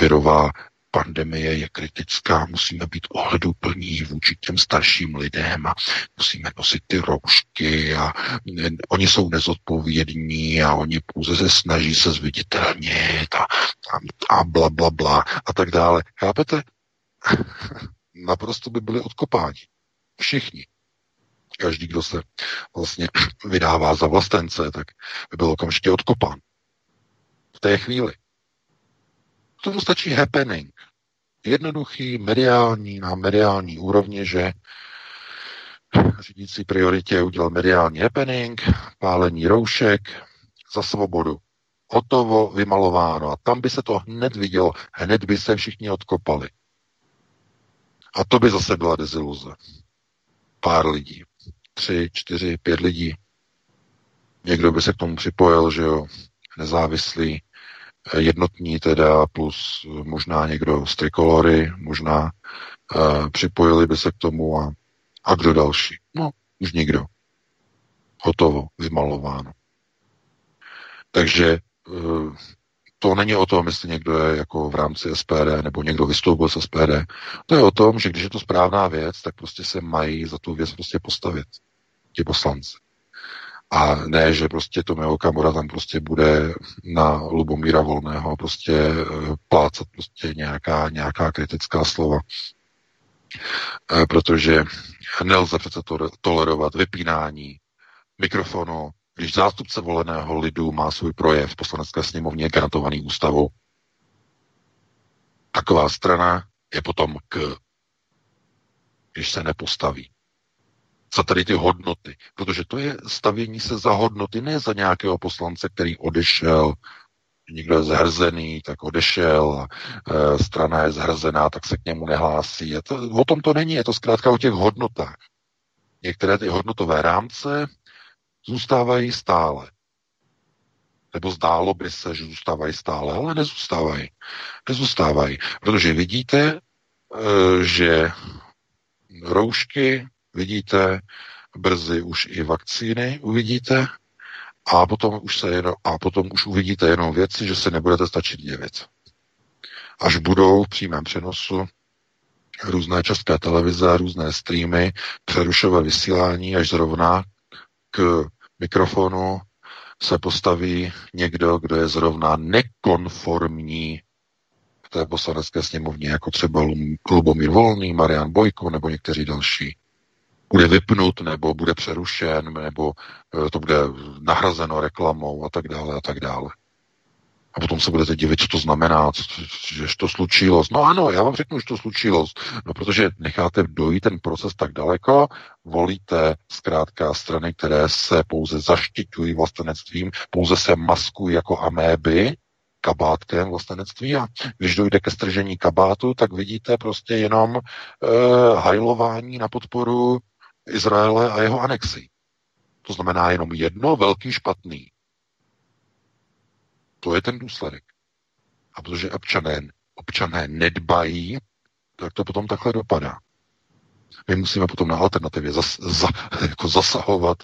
virová pandemie je kritická, musíme být ohleduplní vůči těm starším lidem a musíme nosit ty roušky a oni jsou nezodpovědní a oni pouze se snaží se zviditelnit a, a, a bla, bla, bla a tak dále. Chápete? Naprosto by byli odkopáni. Všichni. Každý, kdo se vlastně vydává za vlastence, tak by byl okamžitě odkopán. V té chvíli. Tomu stačí happening. Jednoduchý, mediální, na mediální úrovni, že řídící prioritě udělal mediální happening, pálení roušek za svobodu. Hotovo, vymalováno. A tam by se to hned vidělo, hned by se všichni odkopali. A to by zase byla deziluze. Pár lidí. Tři, čtyři, pět lidí. Někdo by se k tomu připojil, že jo, nezávislý, jednotní teda, plus možná někdo z trikolory, možná uh, připojili by se k tomu a, a kdo další? No, už nikdo. Hotovo, vymalováno. Takže uh, to není o tom, jestli někdo je jako v rámci SPD nebo někdo vystoupil z SPD. To je o tom, že když je to správná věc, tak prostě se mají za tu věc prostě postavit ti poslanci. A ne, že prostě to mého kamora tam prostě bude na Lubomíra Volného prostě eh, plácat prostě nějaká, nějaká kritická slova. Eh, protože nelze přece to tolerovat vypínání mikrofonu, když zástupce voleného lidu má svůj projev v poslanecké sněmovně garantovaný ústavou. Taková strana je potom k, když se nepostaví za tady ty hodnoty. Protože to je stavění se za hodnoty, ne za nějakého poslance, který odešel, někdo je zhrzený, tak odešel a e, strana je zhrzená, tak se k němu nehlásí. Je to, o tom to není, je to zkrátka o těch hodnotách. Některé ty hodnotové rámce zůstávají stále. Nebo zdálo by se, že zůstávají stále, ale nezůstávají. Nezůstávají. Protože vidíte, e, že roušky vidíte, brzy už i vakcíny uvidíte a potom už, se jenom, a potom už uvidíte jenom věci, že se nebudete stačit divit. Až budou v přímém přenosu různé české televize, různé streamy, přerušové vysílání, až zrovna k mikrofonu se postaví někdo, kdo je zrovna nekonformní v té poslanecké sněmovně, jako třeba Lubomír Volný, Marian Bojko nebo někteří další bude vypnut, nebo bude přerušen, nebo eh, to bude nahrazeno reklamou a tak dále a tak dále. A potom se budete divit, co to znamená, že to slučilo. No ano, já vám řeknu, že to slučilo. No protože necháte dojít ten proces tak daleko, volíte zkrátka strany, které se pouze zaštiťují vlastenectvím, pouze se maskují jako améby, kabátkem vlastenectví a když dojde ke stržení kabátu, tak vidíte prostě jenom e, hajlování na podporu Izraele a jeho anexi. To znamená jenom jedno velký špatný. To je ten důsledek. A protože občané, občané nedbají, tak to potom takhle dopadá. My musíme potom na alternativě zas, za, jako zasahovat,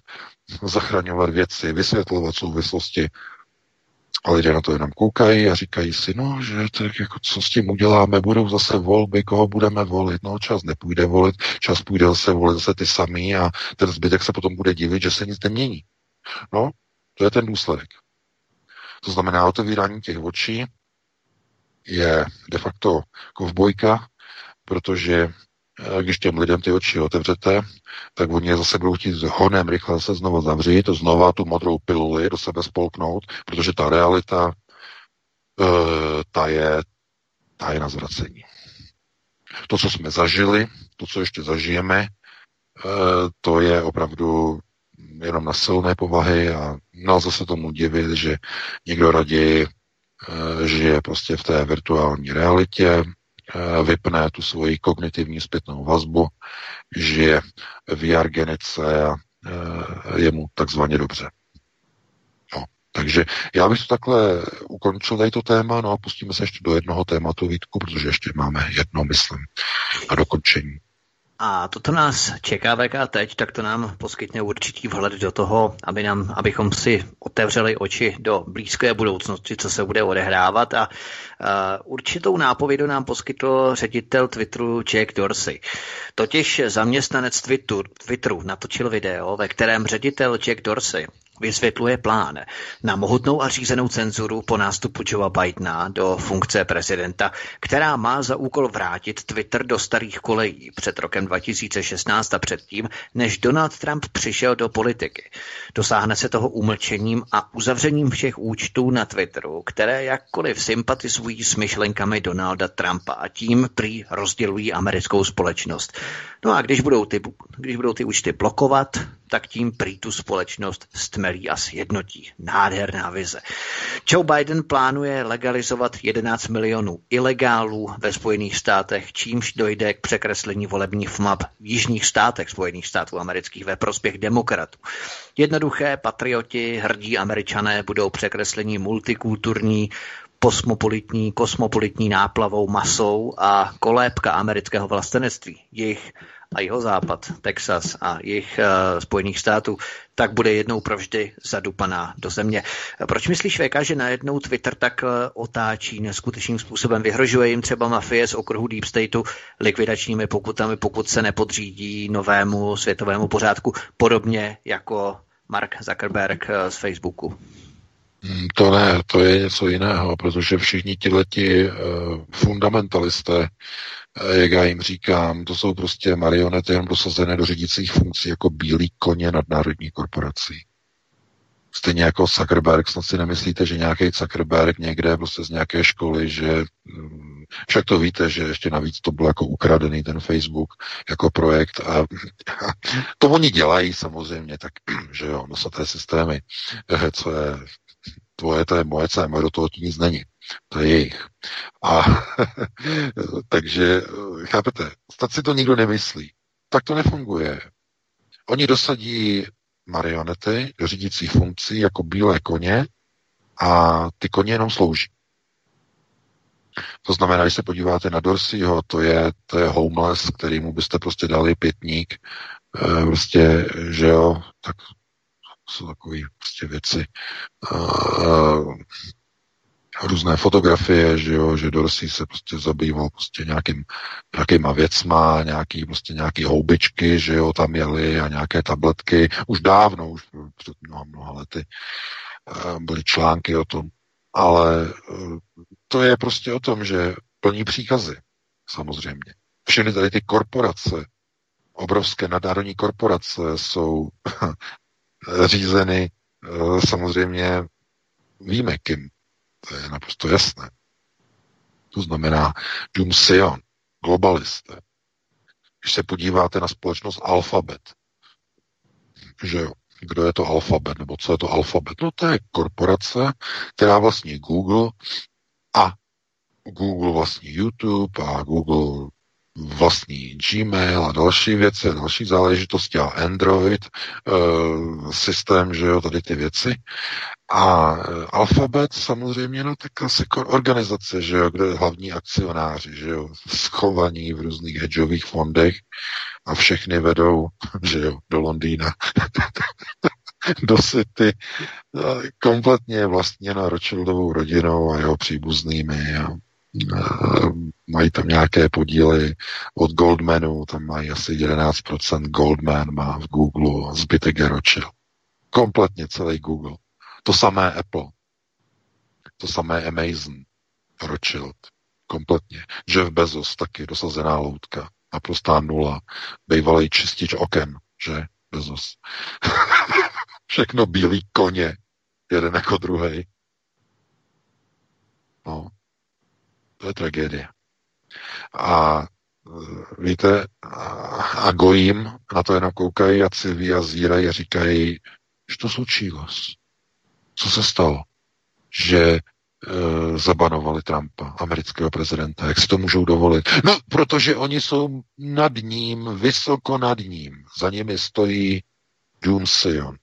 zachraňovat věci, vysvětlovat souvislosti, a lidé na to jenom koukají a říkají si, no, že tak jako co s tím uděláme, budou zase volby, koho budeme volit, no čas nepůjde volit, čas půjde zase volit zase ty samý a ten zbytek se potom bude divit, že se nic nemění. No, to je ten důsledek. To znamená, otevírání těch očí je de facto kovbojka, protože když těm lidem ty oči otevřete, tak oni je zase budou chtít honem rychle se znovu zavřít, znova tu modrou piluli do sebe spolknout, protože ta realita, eh, ta je, ta je na zvracení. To, co jsme zažili, to, co ještě zažijeme, eh, to je opravdu jenom na silné povahy a nelze se tomu divit, že někdo raději žije prostě v té virtuální realitě, Eh, vypne tu svoji kognitivní zpětnou vazbu, žije v jargenice eh, je mu takzvaně dobře. No, takže já bych to takhle ukončil tady to téma, no a pustíme se ještě do jednoho tématu, Vítku, protože ještě máme jedno, myslím, na dokončení. A toto nás čeká VK teď, tak to nám poskytne určitý vhled do toho, aby nám, abychom si otevřeli oči do blízké budoucnosti, co se bude odehrávat. A uh, určitou nápovědu nám poskytl ředitel Twitteru Jack Dorsey. Totiž zaměstnanec Twitteru, Twitteru natočil video, ve kterém ředitel Jack Dorsey vysvětluje plán na mohutnou a řízenou cenzuru po nástupu Joea Bidena do funkce prezidenta, která má za úkol vrátit Twitter do starých kolejí před rokem 2016 a předtím, než Donald Trump přišel do politiky. Dosáhne se toho umlčením a uzavřením všech účtů na Twitteru, které jakkoliv sympatizují s myšlenkami Donalda Trumpa a tím prý rozdělují americkou společnost. No a když budou ty, když budou ty účty blokovat, tak tím prý tu společnost stmelí a sjednotí. Nádherná vize. Joe Biden plánuje legalizovat 11 milionů ilegálů ve Spojených státech, čímž dojde k překreslení volebních map v jižních státech Spojených států amerických ve prospěch demokratů. Jednoduché patrioti, hrdí američané budou překreslení multikulturní, kosmopolitní, kosmopolitní náplavou masou a kolébka amerického vlastenectví, jejich a jeho západ, Texas a jejich uh, Spojených států, tak bude jednou provždy zadupaná do země. Proč myslíš, VK, že najednou Twitter tak uh, otáčí neskutečným způsobem? Vyhrožuje jim třeba mafie z okruhu Deep Stateu likvidačními pokutami, pokud se nepodřídí novému světovému pořádku, podobně jako Mark Zuckerberg uh, z Facebooku? Hmm, to ne, to je něco jiného, protože všichni tihleti uh, fundamentalisté Eh, jak já jim říkám, to jsou prostě marionety jen dosazené do řídících funkcí jako bílí koně nadnárodní korporací. Stejně jako Zuckerberg, snad si nemyslíte, že nějaký Zuckerberg někde prostě z nějaké školy, že mm, však to víte, že ještě navíc to bylo jako ukradený ten Facebook jako projekt a, a to oni dělají samozřejmě, tak že jo, nosaté systémy, eh, co je tvoje, to je moje, co je moje, do toho nic není. To je jejich. A takže, chápete, snad si to nikdo nemyslí. Tak to nefunguje. Oni dosadí marionety do řídících funkcí jako bílé koně a ty koně jenom slouží. To znamená, když se podíváte na Dorseyho, to je, to je homeless, kterýmu byste prostě dali pětník, e, prostě, že jo, tak jsou takové prostě věci. E, různé fotografie, že jo, že Dorsey se prostě zabýval prostě nějakým, nějakýma věcma, nějaký, prostě nějaký houbičky, že jo, tam jeli a nějaké tabletky, už dávno, už před mnoha, mnoha lety eh, byly články o tom, ale eh, to je prostě o tom, že plní příkazy, samozřejmě. Všechny tady ty korporace, obrovské nadnárodní korporace jsou řízeny eh, samozřejmě víme kým. To je naprosto jasné. To znamená Jum Sion, globalisté. Když se podíváte na společnost Alphabet, že jo, kdo je to Alphabet, nebo co je to Alphabet? No to je korporace, která vlastní Google a Google vlastní YouTube a Google vlastní Gmail a další věci, další záležitosti a Android e, systém, že jo, tady ty věci. A eh, Alphabet samozřejmě, no tak asi organizace, že jo, kde hlavní akcionáři, že jo, schovaní v různých hedžových fondech a všechny vedou, že jo, do Londýna, do City, kompletně vlastněna Rothschildovou rodinou a jeho příbuznými Eh, mají tam nějaké podíly od Goldmanu, tam mají asi 11% Goldman má v Google, zbytek je Rothschild. Kompletně celý Google. To samé Apple. To samé Amazon. Rothschild. Kompletně. Jeff Bezos taky dosazená loutka. Naprostá nula. Bývalý čistič oken, že? Bezos. Všechno bílý koně. Jeden jako druhý. No. To je tragédie. A e, víte, a gojím na to jenom koukají a civí a zírají a říkají, že to slučilo. Co se stalo? Že e, zabanovali Trumpa, amerického prezidenta. Jak si to můžou dovolit? No, protože oni jsou nad ním, vysoko nad ním. Za nimi stojí Doom Sion,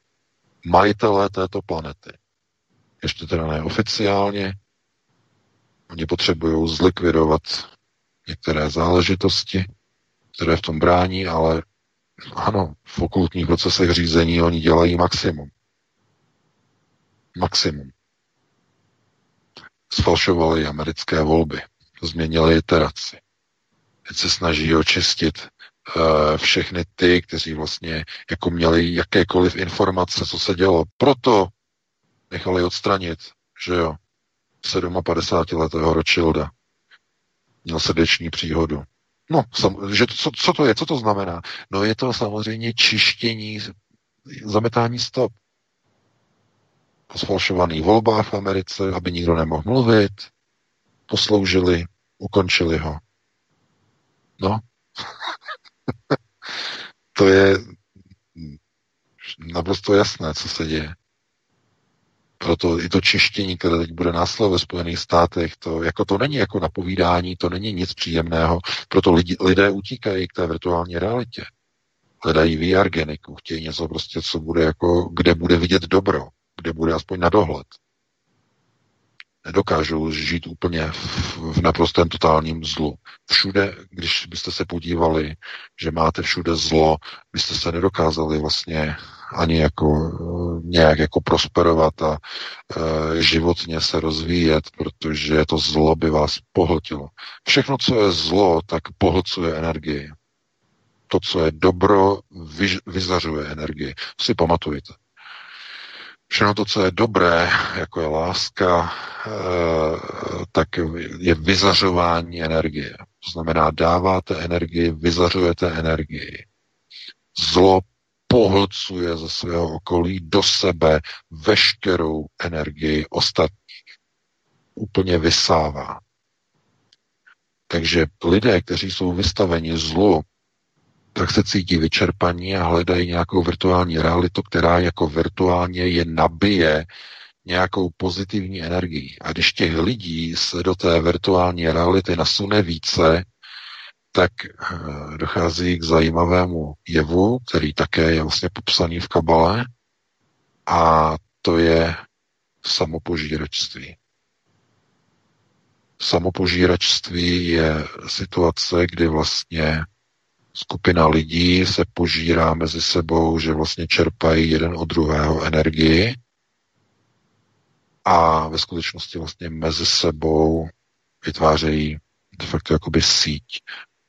majitelé této planety. Ještě teda neoficiálně, Oni potřebují zlikvidovat některé záležitosti, které v tom brání, ale ano, v okultních procesech řízení oni dělají maximum. Maximum. Sfalšovali americké volby, změnili iteraci. Teď se snaží očistit uh, všechny ty, kteří vlastně jako měli jakékoliv informace, co se dělo. Proto nechali odstranit, že jo, 57-letého Rothschilda. Měl srdeční příhodu. No, sam, že to, co, co to je, co to znamená? No je to samozřejmě čištění, zametání stop. Po sfalšovaných volbách v Americe, aby nikdo nemohl mluvit, posloužili, ukončili ho. No, to je naprosto jasné, co se děje. Proto i to čištění, které teď bude následovat ve Spojených státech, to, jako to není jako napovídání, to není nic příjemného, proto lidi, lidé utíkají k té virtuální realitě. Hledají VR geniku, chtějí něco prostě, co bude jako, kde bude vidět dobro, kde bude aspoň na dohled nedokážou žít úplně v, v naprostém totálním zlu. Všude, když byste se podívali, že máte všude zlo, byste se nedokázali vlastně ani jako nějak jako prosperovat a e, životně se rozvíjet, protože to zlo by vás pohltilo. Všechno, co je zlo, tak pohlcuje energii. To, co je dobro, vyž, vyzařuje energii. Si pamatujte. Všechno to, co je dobré, jako je láska, eh, tak je vyzařování energie. To znamená, dáváte energii, vyzařujete energii. Zlo pohlcuje ze svého okolí do sebe veškerou energii ostatních. Úplně vysává. Takže lidé, kteří jsou vystaveni zlu, tak se cítí vyčerpaní a hledají nějakou virtuální realitu, která jako virtuálně je nabije nějakou pozitivní energii. A když těch lidí se do té virtuální reality nasune více, tak eh, dochází k zajímavému jevu, který také je vlastně popsaný v kabale, a to je samopožíračství. Samopožíračství je situace, kdy vlastně skupina lidí se požírá mezi sebou, že vlastně čerpají jeden od druhého energii a ve skutečnosti vlastně mezi sebou vytvářejí de facto jakoby síť.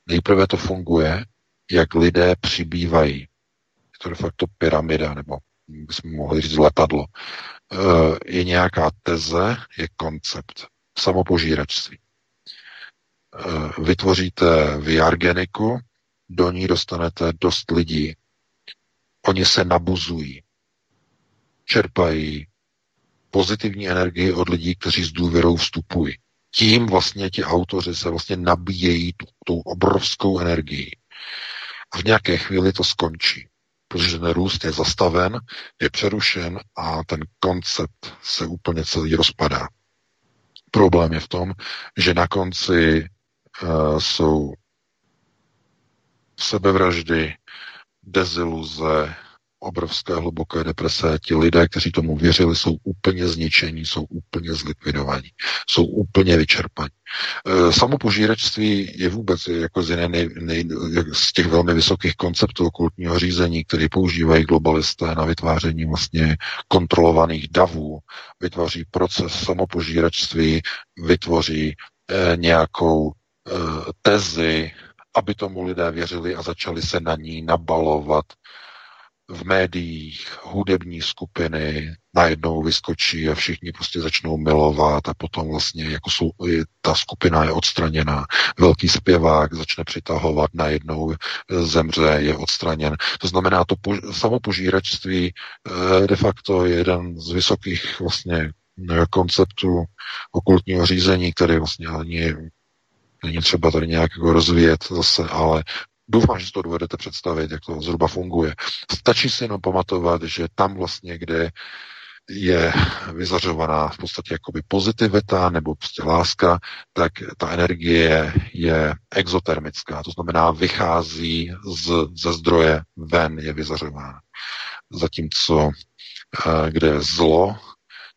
Nejprve to funguje, jak lidé přibývají. Je to de facto pyramida, nebo bychom mohli říct letadlo. E, je nějaká teze, je koncept samopožíračství. E, vytvoříte VR do ní dostanete dost lidí. Oni se nabuzují, čerpají pozitivní energii od lidí, kteří s důvěrou vstupují. Tím vlastně ti autoři se vlastně nabíjejí tu, tou obrovskou energii. A v nějaké chvíli to skončí, protože ten růst je zastaven, je přerušen a ten koncept se úplně celý rozpadá. Problém je v tom, že na konci uh, jsou sebevraždy, deziluze, obrovské hluboké deprese. Ti lidé, kteří tomu věřili, jsou úplně zničení, jsou úplně zlikvidovaní, jsou úplně vyčerpaní. E, samopožíračství je vůbec jako z, jiné, nej, nej, z těch velmi vysokých konceptů okultního řízení, které používají globalisté na vytváření vlastně kontrolovaných davů, vytvoří proces samopožíračství, vytvoří e, nějakou e, tezi, aby tomu lidé věřili a začali se na ní nabalovat v médiích, hudební skupiny najednou vyskočí a všichni prostě začnou milovat a potom vlastně jako jsou, ta skupina je odstraněna. Velký zpěvák začne přitahovat, najednou zemře, je odstraněn. To znamená, to po, samopožíračství eh, de facto je jeden z vysokých vlastně konceptů okultního řízení, který vlastně ani Není třeba tady nějak jako rozvíjet zase, ale doufám, že si to dovedete představit, jak to zhruba funguje. Stačí si jenom pamatovat, že tam vlastně, kde je vyzařovaná v podstatě jakoby pozitivita nebo prostě láska, tak ta energie je exotermická, to znamená vychází z, ze zdroje ven, je vyzařována. Zatímco kde je zlo,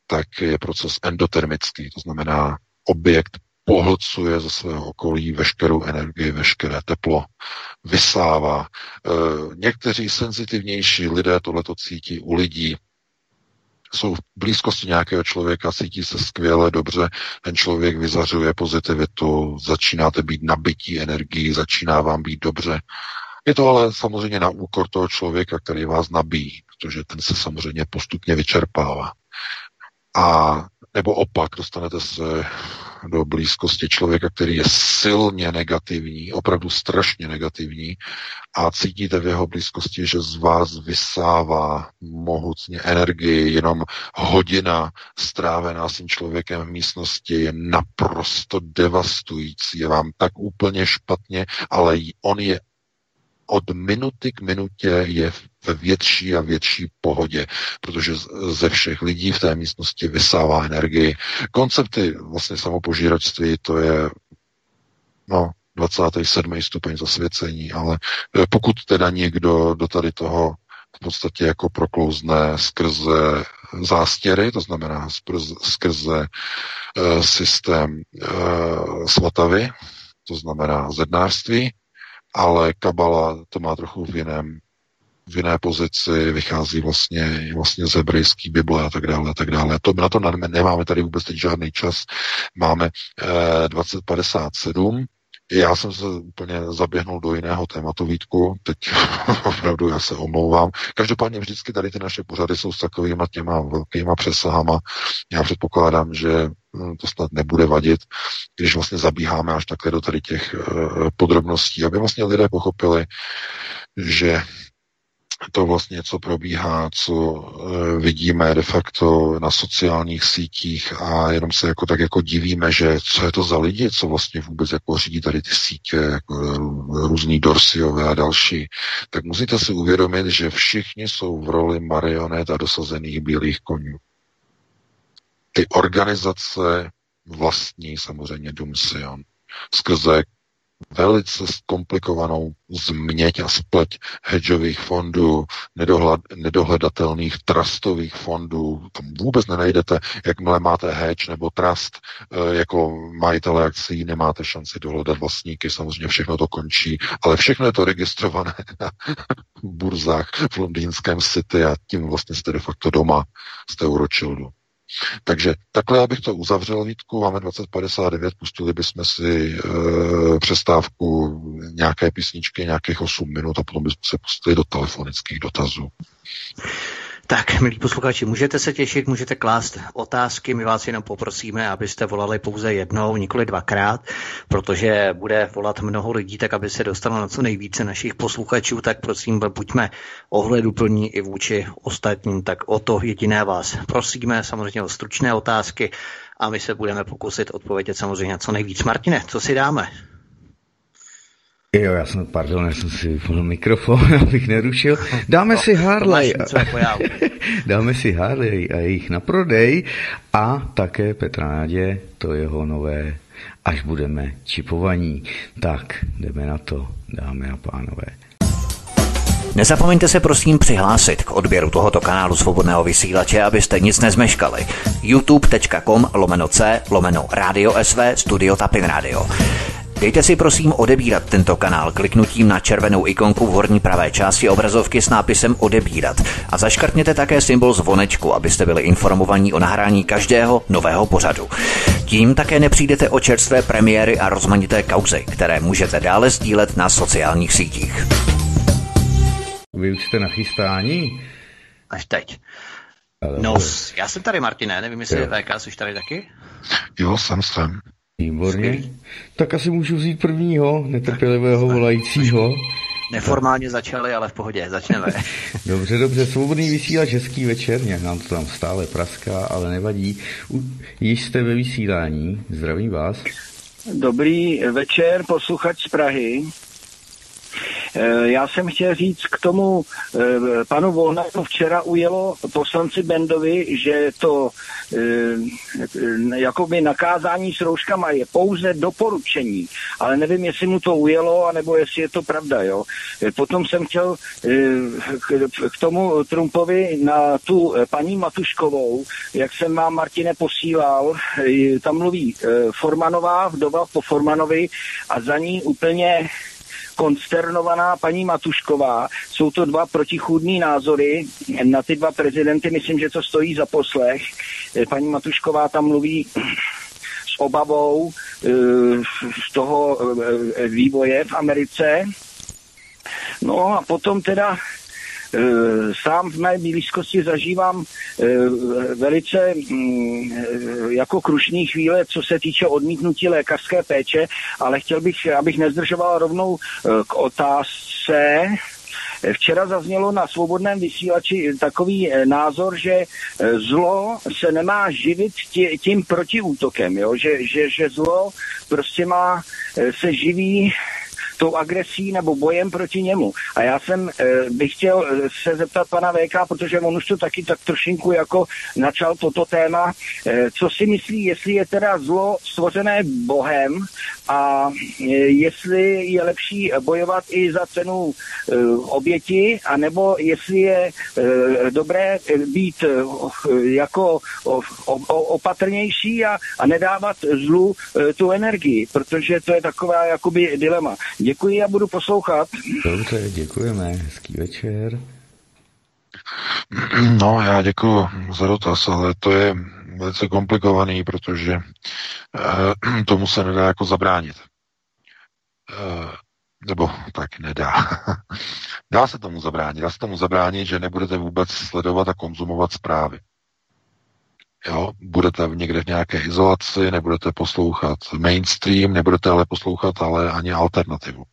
tak je proces endotermický, to znamená objekt pohlcuje ze svého okolí veškerou energii, veškeré teplo, vysává. E, někteří senzitivnější lidé tohleto cítí u lidí, jsou v blízkosti nějakého člověka, cítí se skvěle, dobře, ten člověk vyzařuje pozitivitu, začínáte být nabití energií, začíná vám být dobře. Je to ale samozřejmě na úkor toho člověka, který vás nabíjí, protože ten se samozřejmě postupně vyčerpává. A nebo opak, dostanete se do blízkosti člověka, který je silně negativní, opravdu strašně negativní a cítíte v jeho blízkosti, že z vás vysává mohutně energii, jenom hodina strávená s tím člověkem v místnosti je naprosto devastující, je vám tak úplně špatně, ale on je od minuty k minutě je ve větší a větší pohodě, protože ze všech lidí v té místnosti vysává energii. Koncepty vlastně samopožíračství, to je no, 27. stupeň zasvěcení, ale eh, pokud teda někdo do tady toho v podstatě jako proklouzne skrze zástěry, to znamená skrze, uh, systém uh, svatavy, to znamená zednářství, ale Kabala to má trochu v jiném v jiné pozici, vychází vlastně, vlastně z hebrejský Bible a tak dále a tak dále. To, na to nemáme tady vůbec teď žádný čas. Máme eh, 2057, já jsem se úplně zaběhnul do jiného tématu, Vítku, teď opravdu já se omlouvám. Každopádně vždycky tady ty naše pořady jsou s takovými těma velkýma přesahama. Já předpokládám, že to snad nebude vadit, když vlastně zabíháme až takhle do tady těch uh, podrobností, aby vlastně lidé pochopili, že to vlastně, co probíhá, co e, vidíme de facto na sociálních sítích a jenom se jako tak jako divíme, že co je to za lidi, co vlastně vůbec jako řídí tady ty sítě, jako různý Dorsiové a další, tak musíte si uvědomit, že všichni jsou v roli marionet a dosazených bílých konňů. Ty organizace vlastní samozřejmě Dumsion skrze velice zkomplikovanou změť a spleť hedžových fondů, nedohled, nedohledatelných trustových fondů. Tam vůbec nenajdete, jakmile máte hedge nebo trust eh, jako majitele akcí, nemáte šanci dohledat vlastníky, samozřejmě všechno to končí, ale všechno je to registrované na burzách v londýnském City a tím vlastně jste de facto doma, jste u. Takže takhle já bych to uzavřel, Vítku, máme 2059, pustili bychom si e, přestávku nějaké písničky, nějakých 8 minut a potom bychom se pustili do telefonických dotazů. Tak, milí posluchači, můžete se těšit, můžete klást otázky, my vás jenom poprosíme, abyste volali pouze jednou, nikoli dvakrát, protože bude volat mnoho lidí, tak aby se dostalo na co nejvíce našich posluchačů, tak prosím, buďme ohleduplní i vůči ostatním, tak o to jediné vás prosíme, samozřejmě o stručné otázky a my se budeme pokusit odpovědět samozřejmě co nejvíc. Martine, co si dáme? Jo, já jsem, pardon, já jsem si vypnul mikrofon, abych nerušil. Dáme no, si Harley. Dáme si Harley a jejich na prodej a také Petra Nádě, to jeho nové, až budeme čipovaní. Tak, jdeme na to, dámy a pánové. Nezapomeňte se prosím přihlásit k odběru tohoto kanálu Svobodného vysílače, abyste nic nezmeškali. youtube.com lomeno c lomeno radio sv studio tapin radio. Dejte si prosím odebírat tento kanál kliknutím na červenou ikonku v horní pravé části obrazovky s nápisem odebírat a zaškrtněte také symbol zvonečku, abyste byli informovaní o nahrání každého nového pořadu. Tím také nepřijdete o čerstvé premiéry a rozmanité kauzy, které můžete dále sdílet na sociálních sítích. Vy už jste na chystání? Až teď. No, já jsem tady, Martine, nevím, jestli je VK, jsi tady taky? Jo, jsem jsem. Výborně. Tak asi můžu vzít prvního, netrpělivého volajícího. Neformálně začali, ale v pohodě, začneme. dobře, dobře, svobodný vysílač, hezký večer, nějak nám to tam stále praská, ale nevadí. U, již jste ve vysílání, zdravím vás. Dobrý večer, posluchač z Prahy. Já jsem chtěl říct k tomu panu Volnému včera ujelo poslanci Bendovi, že to jakoby nakázání s rouškama je pouze doporučení, ale nevím, jestli mu to ujelo, anebo jestli je to pravda, jo. Potom jsem chtěl k tomu Trumpovi na tu paní Matuškovou, jak jsem vám, Martine, posílal, tam mluví Formanová, vdova po Formanovi a za ní úplně konsternovaná paní Matušková. Jsou to dva protichůdní názory na ty dva prezidenty. Myslím, že to stojí za poslech. Eh, paní Matušková tam mluví s obavou eh, z toho eh, vývoje v Americe. No a potom teda sám v mé blízkosti zažívám eh, velice mm, eh, jako krušní chvíle, co se týče odmítnutí lékařské péče, ale chtěl bych, abych nezdržoval rovnou k otázce, Včera zaznělo na svobodném vysílači takový názor, že zlo se nemá živit tím protiútokem, jo? Že, že, že zlo prostě má, se živí tou agresí nebo bojem proti němu. A já jsem e, bych chtěl eh, se zeptat pana VK, protože on už to taky tak trošinku jako načal toto téma, e, co si myslí, jestli je teda zlo stvořené Bohem a e, jestli je lepší bojovat i za cenu e, oběti, anebo jestli je e, dobré být jako opatrnější a, a nedávat zlu tu energii, protože to je taková jakoby dilema. Děkuji a budu poslouchat. Dobře, děkujeme. Hezký večer. No, já děkuji za dotaz, ale to je velice komplikovaný, protože uh, tomu se nedá jako zabránit. Uh, nebo tak nedá. dá se tomu zabránit. Dá se tomu zabránit, že nebudete vůbec sledovat a konzumovat zprávy. Jo, budete někde v nějaké izolaci, nebudete poslouchat mainstream, nebudete ale poslouchat ale ani alternativu.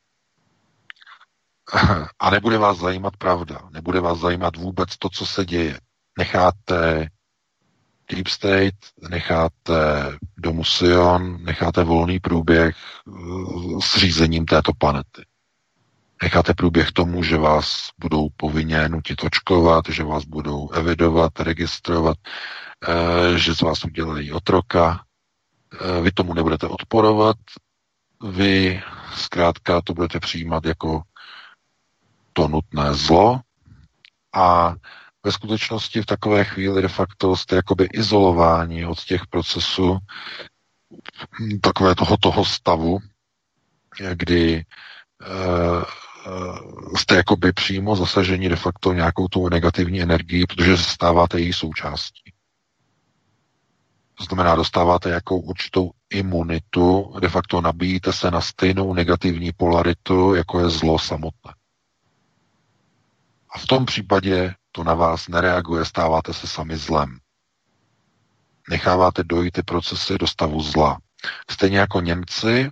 A nebude vás zajímat pravda, nebude vás zajímat vůbec to, co se děje. Necháte Deep State, necháte domu Sion, necháte volný průběh eh, s řízením této planety. Necháte průběh tomu, že vás budou povinně nutit očkovat, že vás budou evidovat, registrovat, Eh, že z vás udělají otroka, eh, vy tomu nebudete odporovat, vy zkrátka to budete přijímat jako to nutné zlo a ve skutečnosti v takové chvíli de facto jste jakoby izolováni od těch procesů takové toho, toho stavu, kdy uh, jste jakoby přímo zasaženi de facto nějakou tou negativní energií, protože se stáváte její součástí. To znamená, dostáváte jako určitou imunitu, de facto nabíjíte se na stejnou negativní polaritu, jako je zlo samotné. A v tom případě to na vás nereaguje, stáváte se sami zlem. Necháváte dojít ty procesy do stavu zla. Stejně jako Němci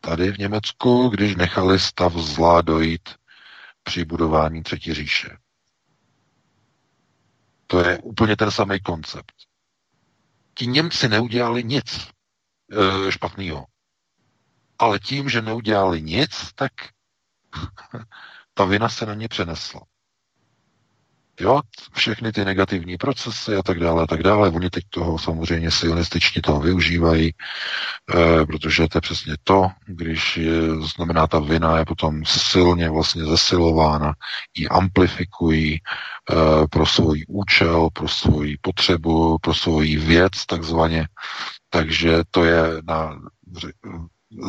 tady v Německu, když nechali stav zla dojít při budování Třetí říše. To je úplně ten samý koncept ti Němci neudělali nic e, špatného. Ale tím, že neudělali nic, tak ta vina se na ně přenesla. Jo, všechny ty negativní procesy a tak dále a tak dále. Oni teď toho samozřejmě sionističně toho využívají, e, protože to je přesně to, když je, znamená ta vina je potom silně vlastně zesilována, ji amplifikují e, pro svůj účel, pro svoji potřebu, pro svoji věc takzvaně. Takže to je na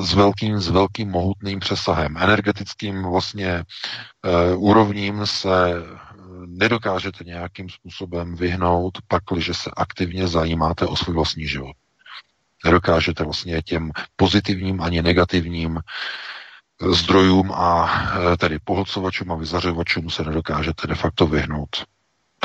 s velkým, s velkým mohutným přesahem. Energetickým vlastně uh, úrovním se nedokážete nějakým způsobem vyhnout, pakliže se aktivně zajímáte o svůj vlastní život. Nedokážete vlastně těm pozitivním ani negativním zdrojům a e, tedy pohlcovačům a vyzařovačům se nedokážete de facto vyhnout.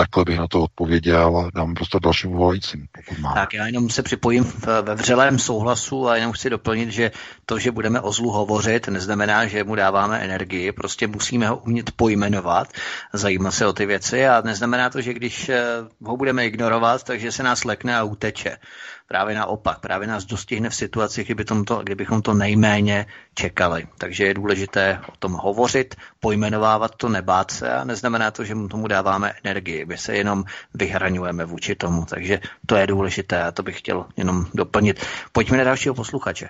Takhle bych na to odpověděl a dám prostě dalším volajícím. Tak já jenom se připojím ve vřelém souhlasu a jenom chci doplnit, že to, že budeme o zlu hovořit, neznamená, že mu dáváme energii, prostě musíme ho umět pojmenovat, zajímat se o ty věci a neznamená to, že když eh, ho budeme ignorovat, takže se nás lekne a uteče. Právě naopak, právě nás dostihne v situaci, kdybychom to, kdybychom to nejméně čekali. Takže je důležité o tom hovořit, pojmenovávat to, nebát se a neznamená to, že mu tomu dáváme energii. My se jenom vyhraňujeme vůči tomu. Takže to je důležité a to bych chtěl jenom doplnit. Pojďme na dalšího posluchače.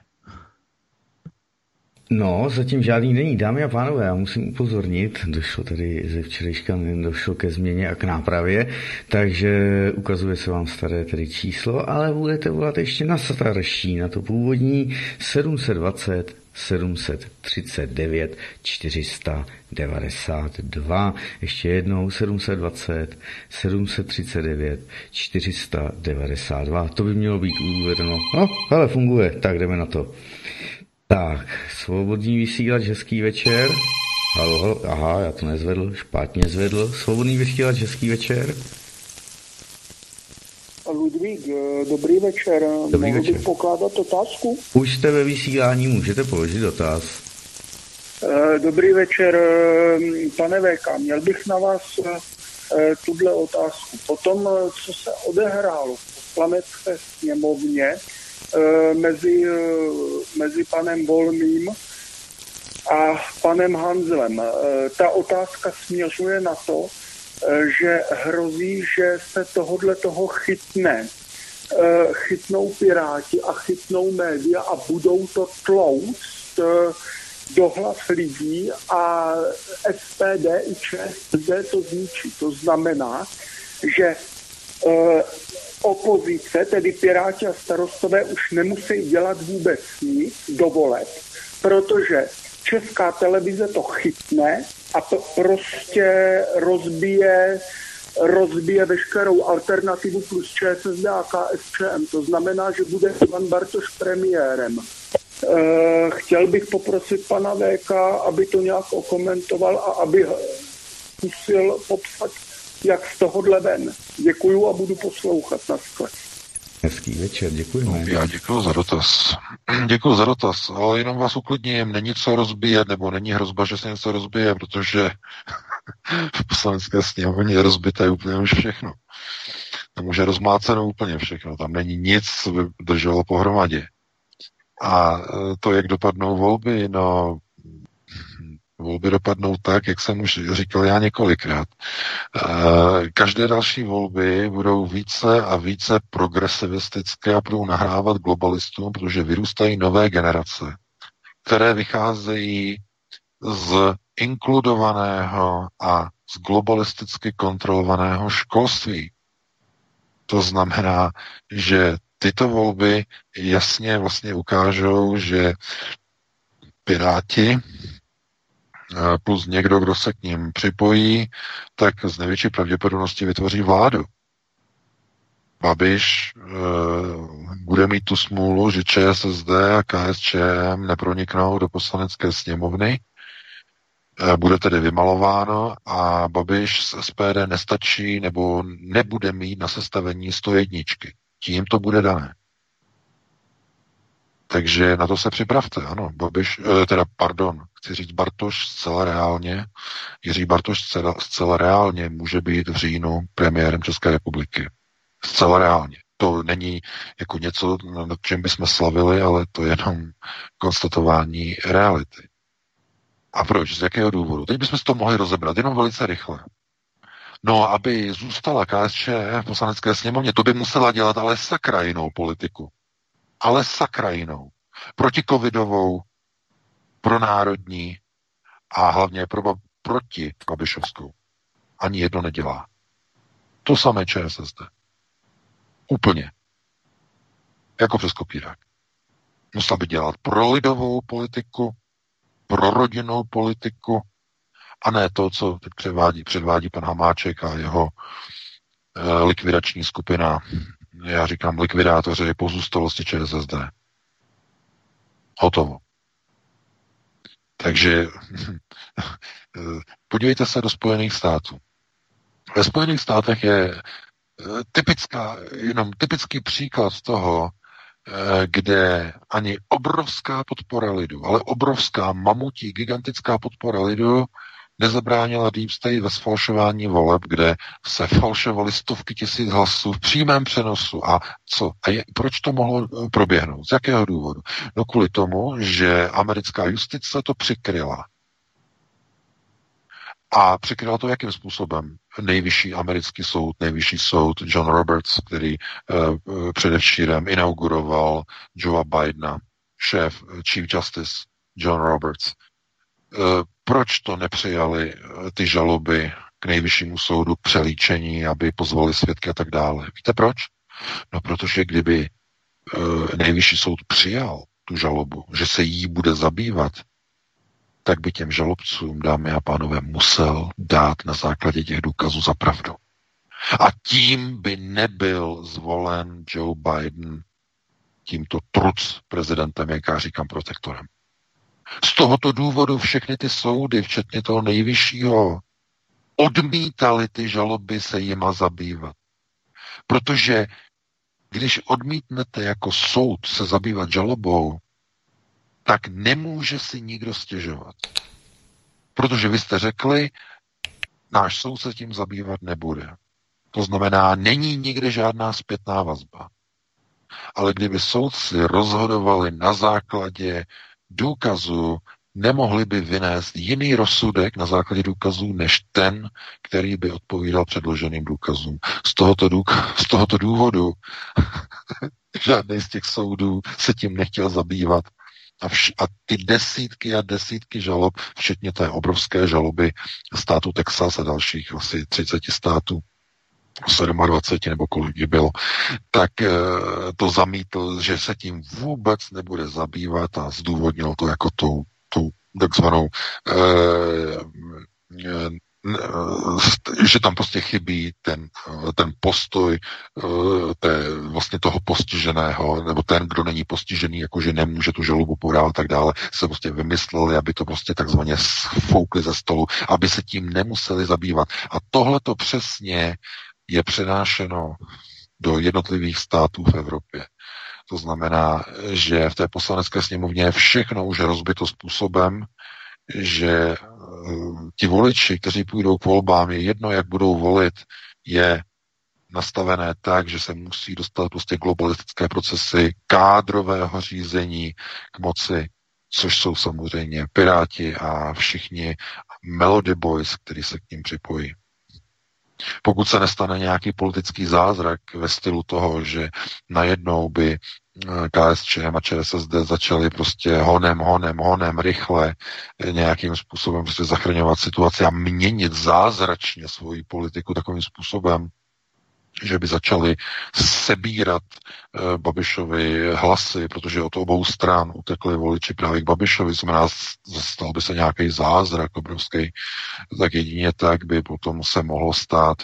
No, zatím žádný není. Dámy a pánové, já musím upozornit, došlo tady ze včerejška, došlo ke změně a k nápravě, takže ukazuje se vám staré tedy číslo, ale budete volat ještě na starší, na to původní 720 739 492. Ještě jednou 720 739 492. To by mělo být uvedeno. No, ale funguje, tak jdeme na to. Tak, svobodný vysílač, hezký večer. Halo, halo, aha, já to nezvedl, špatně zvedl. Svobodný vysílač, hezký večer. Ludvík, eh, dobrý večer. Dobrý Mohl večer. bych pokládat otázku? Už jste ve vysílání, můžete položit dotaz. Eh, dobrý večer, eh, pane VK. Měl bych na vás tuhle otázku. Potom, co se odehrálo v poslanecké sněmovně, mezi, eh, mezi panem Volným a panem Hanzlem. Eh, ta otázka směřuje na to, že hrozí, že se tohodle toho chytne chytnou Piráti a chytnou média a budou to tlouct do hlav lidí a SPD i ČSD to zničí. To znamená, že opozice, tedy Piráti a starostové, už nemusí dělat vůbec nic do voleb, protože česká televize to chytne a to prostě rozbije rozbije veškerou alternativu plus ČSSD a KSČM. To znamená, že bude Ivan Bartoš premiérem. E, chtěl bych poprosit pana VK, aby to nějak okomentoval a aby zkusil popsat jak z tohohle ven. Děkuju a budu poslouchat na sklep. Hezký večer, děkujeme. No, já děkuji za dotaz. Děkuji za dotaz, ale jenom vás uklidním, není co rozbíjet, nebo není hrozba, že se něco rozbije, protože v poslanecké sněmovně je rozbité úplně už všechno. Tam už je rozmáceno úplně všechno, tam není nic, co by drželo pohromadě. A e, to, jak dopadnou volby, no volby dopadnou tak, jak jsem už říkal já několikrát. Eh, každé další volby budou více a více progresivistické a budou nahrávat globalistům, protože vyrůstají nové generace, které vycházejí z inkludovaného a z globalisticky kontrolovaného školství. To znamená, že tyto volby jasně vlastně ukážou, že Piráti plus někdo, kdo se k ním připojí, tak z největší pravděpodobnosti vytvoří vládu. Babiš e, bude mít tu smůlu, že ČSSD a KSČM neproniknou do poslanecké sněmovny, e, bude tedy vymalováno a Babiš z SPD nestačí nebo nebude mít na sestavení 101. Tím to bude dané. Takže na to se připravte, ano. Babiš, eh, teda, pardon, chci říct Bartoš zcela reálně, Jiří Bartoš zcela, zcela reálně může být v říjnu premiérem České republiky. Zcela reálně. To není jako něco, nad čím bychom slavili, ale to je jenom konstatování reality. A proč? Z jakého důvodu? Teď bychom si to mohli rozebrat jenom velice rychle. No, aby zůstala KSČ v poslanecké sněmovně, to by musela dělat ale sakra jinou politiku ale sakra jinou. Protikovidovou, pronárodní a hlavně pro, proti Babišovskou. Ani jedno nedělá. To samé ČSSD. Úplně. Jako přes kopírák. Musela by dělat pro lidovou politiku, pro rodinnou politiku, a ne to, co teď předvádí, předvádí pan Hamáček a jeho e, likvidační skupina já říkám likvidátoři pozůstalosti ČSSD. Hotovo. Takže podívejte se do Spojených států. Ve Spojených státech je eh, typická, jenom typický příklad toho, eh, kde ani obrovská podpora lidu, ale obrovská mamutí, gigantická podpora lidu nezabránila Deep State ve sfalšování voleb, kde se falšovaly stovky tisíc hlasů v přímém přenosu. A co? A je, proč to mohlo eh, proběhnout? Z jakého důvodu? No kvůli tomu, že americká justice to přikryla. A přikryla to jakým způsobem? Nejvyšší americký soud, nejvyšší soud John Roberts, který uh, předevčírem inauguroval Joea Bidena, šéf Chief Justice John Roberts, proč to nepřijali eh, ty žaloby k nejvyššímu soudu přelíčení, aby pozvali svědky a tak dále. Víte proč? No protože kdyby e, nejvyšší soud přijal tu žalobu, že se jí bude zabývat, tak by těm žalobcům, dámy a pánové, musel dát na základě těch důkazů za pravdu. A tím by nebyl zvolen Joe Biden tímto truc prezidentem, jak já říkám, protektorem. Z tohoto důvodu všechny ty soudy, včetně toho nejvyššího, odmítali ty žaloby se jima zabývat. Protože když odmítnete jako soud se zabývat žalobou, tak nemůže si nikdo stěžovat. Protože vy jste řekli, náš soud se tím zabývat nebude. To znamená, není nikde žádná zpětná vazba. Ale kdyby soudci rozhodovali na základě důkazů nemohli by vynést jiný rozsudek na základě důkazů než ten, který by odpovídal předloženým důkazům. Z tohoto, důk- z tohoto důvodu žádný z těch soudů se tím nechtěl zabývat. A, vš- a ty desítky a desítky žalob, včetně té obrovské žaloby státu Texas a dalších asi 30 států, 27 nebo kolik by bylo, tak eh, to zamítl, že se tím vůbec nebude zabývat a zdůvodnil to jako tou, tou takzvanou eh, eh, že tam prostě chybí ten, ten postoj té, vlastně toho postiženého, nebo ten, kdo není postižený, jakože nemůže tu žalobu podávat tak dále, se prostě vymysleli, aby to prostě takzvaně foukli ze stolu, aby se tím nemuseli zabývat. A tohle to přesně je přenášeno do jednotlivých států v Evropě. To znamená, že v té poslanecké sněmovně je všechno už rozbito způsobem, že eh, ti voliči, kteří půjdou k volbám, je jedno, jak budou volit, je nastavené tak, že se musí dostat prostě globalistické procesy kádrového řízení k moci, což jsou samozřejmě Piráti a všichni Melody Boys, kteří se k ním připojí. Pokud se nestane nějaký politický zázrak ve stylu toho, že najednou by eh, KSČM a ČSSD začaly prostě honem, honem, honem, rychle eh, nějakým způsobem prostě zachraňovat situaci a měnit zázračně svoji politiku takovým způsobem, že by začali sebírat uh, Babišovi hlasy, protože od obou stran utekli voliči právě k Babišovi, znamená, stal by se nějaký zázrak obrovský, tak jedině tak by potom se mohlo stát,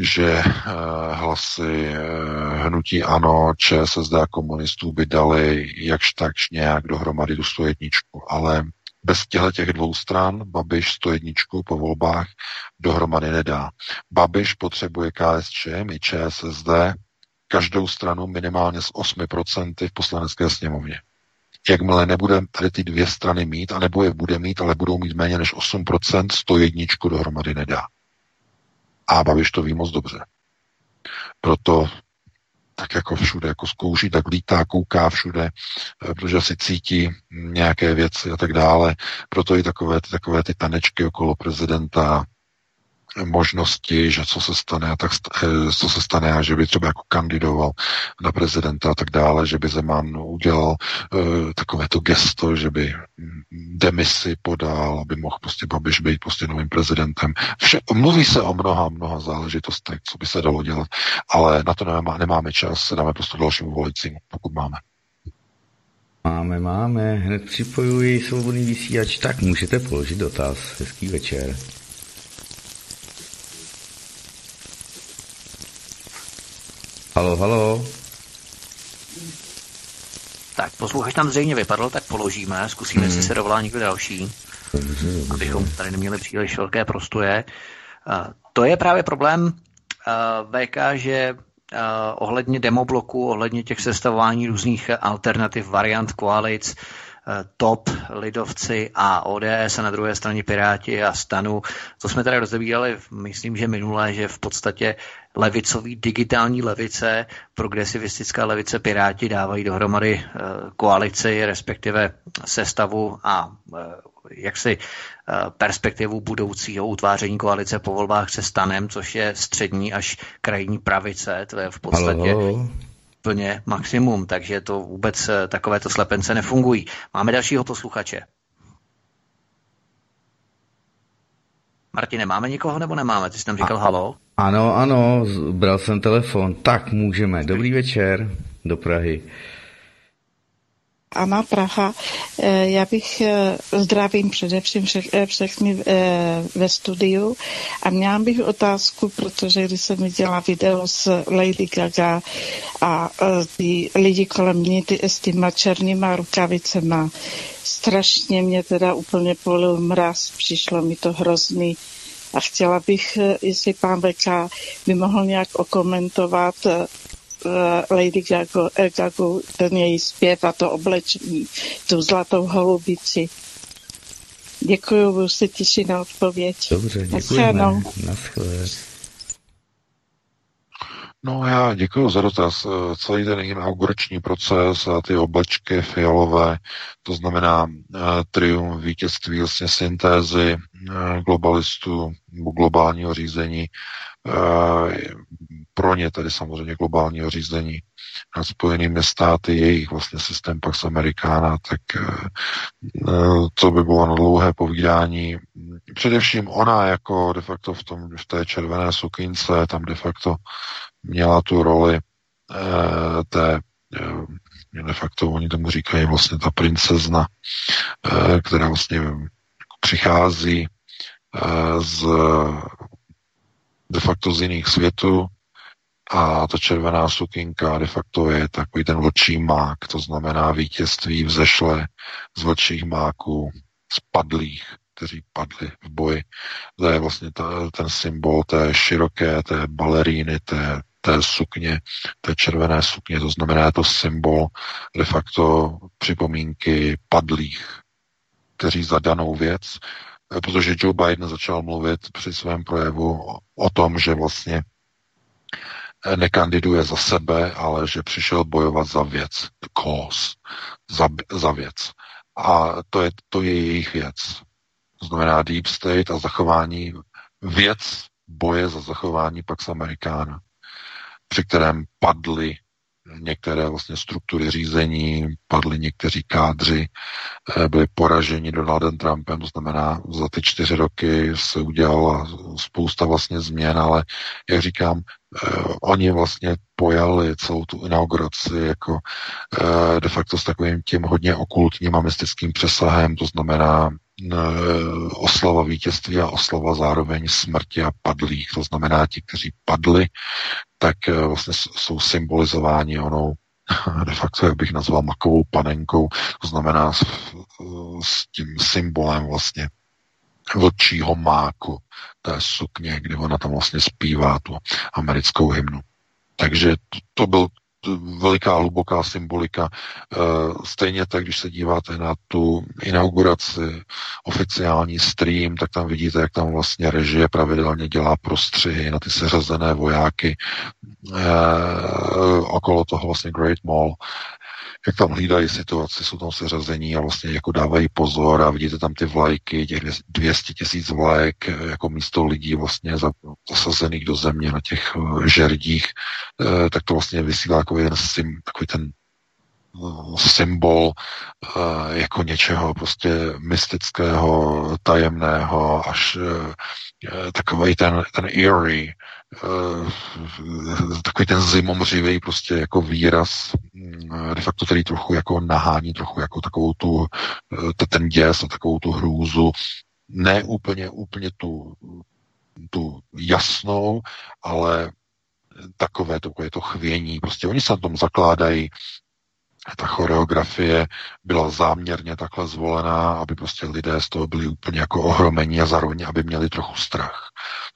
že uh, hlasy uh, hnutí ANO, ČSSD a komunistů by dali jakž takž nějak dohromady tu stojetničku, ale bez těchto těch dvou stran Babiš 101 po volbách dohromady nedá. Babiš potřebuje KSČM i ČSSD každou stranu minimálně s 8% v poslanecké sněmovně. Jakmile nebude tady ty dvě strany mít, anebo je bude mít, ale budou mít méně než 8%, 101 dohromady nedá. A Babiš to ví moc dobře. Proto tak jako všude, jako zkouší, tak lítá, kouká všude, eh, protože si cítí nějaké věci a tak dále. Proto i takové, takové ty tanečky okolo prezidenta, možnosti, že co se stane a tak, eh, co se stane a že by třeba jako kandidoval na prezidenta a tak dále, že by Zeman udělal uh, takové to gesto, že by demisi podal, aby mohl prostě Babiš být prostě novým prezidentem. Vše, mluví se o mnoha, mnoha záležitostech, co by se dalo dělat, ale na to nemá, nemáme čas, se dáme prostě dalšímu volicímu, pokud máme. Máme, máme. Hned připojuji svobodný vysílač, tak můžete položit dotaz. Hezký večer. Halo, halo. Tak, posluchač tam zřejmě vypadl, tak položíme, zkusíme, hmm. jestli se dovolá někdo další, dobře, dobře. abychom tady neměli příliš velké prostoje. to je právě problém VK, že ohledně demobloku, ohledně těch sestavování různých alternativ, variant koalic, Eh, TOP, Lidovci a ODS a na druhé straně Piráti a Stanu. To jsme tady rozebírali, myslím, že minulé, že v podstatě levicový, digitální levice, progresivistická levice Piráti dávají dohromady eh, koalici, respektive sestavu a eh, jaksi perspektivu budoucího utváření koalice po volbách se Stanem, což je střední až krajní pravice. To je v podstatě halo, plně maximum, takže to vůbec eh, takovéto slepence nefungují. Máme dalšího posluchače. Martine, máme někoho nebo nemáme? Ty jsi tam říkal A, halo? Ano, ano, bral jsem telefon. Tak můžeme. Dobrý večer do Prahy. Anna Praha. Eh, já bych eh, zdravím především eh, všechny ve studiu a měla bych otázku, protože když jsem viděla video s Lady Gaga a ty lidi kolem mě ty, s těma černýma rukavicema, strašně mě teda úplně polil mraz, přišlo mi to hrozný a chtěla bych, jestli pán Veka by mohl nějak okomentovat Lady Gaga, eh, Gaga, ten její zpěv a to oblečení, tu zlatou holubici. Děkuji, budu se těšit na odpověď. Dobře, děkujeme. Naschle. No já děkuji za dotaz. Eh, celý ten inaugurační proces a ty oblečky fialové, to znamená uh, triumf vítězství vlastně syntézy uh, globalistů globálního řízení, pro ně tedy samozřejmě globálního řízení nad spojenými státy, jejich vlastně systém Pax Americana, tak to by bylo na dlouhé povídání. Především ona jako de facto v, tom, v té červené sukince, tam de facto měla tu roli eh, té eh, de facto oni tomu říkají vlastně ta princezna, eh, která vlastně přichází eh, z de facto z jiných světů a ta červená sukinka de facto je takový ten vlčí mák, to znamená vítězství vzešle z vlčích máků, spadlých, kteří padli v boji. To je vlastně ta, ten symbol té široké, té baleríny, té té sukně, té červené sukně, to znamená to symbol de facto připomínky padlých, kteří za danou věc, protože Joe Biden začal mluvit při svém projevu o tom, že vlastně nekandiduje za sebe, ale že přišel bojovat za věc, cause, za, za věc. A to je, to je jejich věc. To znamená deep state a zachování věc boje za zachování Pax Americana při kterém padly některé vlastně struktury řízení, padly někteří kádři, eh, byli poraženi Donaldem Trumpem, to znamená, za ty čtyři roky se udělala spousta vlastně změn, ale jak říkám, eh, oni vlastně pojali celou tu inauguraci jako eh, de facto s takovým tím hodně okultním a mystickým přesahem, to znamená oslava vítězství a oslava zároveň smrti a padlých. To znamená, ti, kteří padli, tak eh, vlastně jsou symbolizováni onou de facto, jak bych nazval, makovou panenkou, to znamená s, s tím symbolem vlastně vlčího máku té sukně, kdy ona tam vlastně zpívá tu americkou hymnu. Takže to, to byl veliká hluboká symbolika. Eh, stejně tak, když se díváte na tu inauguraci, oficiální stream, tak tam vidíte, jak tam vlastně režie pravidelně dělá prostřihy na ty seřazené vojáky eh, okolo toho vlastně Great Mall jak tam hlídají situaci, jsou tam seřazení a vlastně jako dávají pozor a vidíte tam ty vlajky, těch 200 tisíc vlajek jako místo lidí vlastně zasazených do země na těch eh, žerdích, eh, tak to vlastně vysílá jako jeden sim, takový ten eh, symbol jako něčeho prostě mystického, tajemného, až takový ten, ten eerie, takový ten zimomřivý prostě jako výraz mm, de facto který trochu jako nahání trochu jako takovou tu ten děs a takovou tu hrůzu ne úplně, úplně tu, tu jasnou, ale takové, takové to chvění. Prostě oni se na tom zakládají ta choreografie byla záměrně takhle zvolená, aby prostě lidé z toho byli úplně jako ohromení a zároveň, aby měli trochu strach.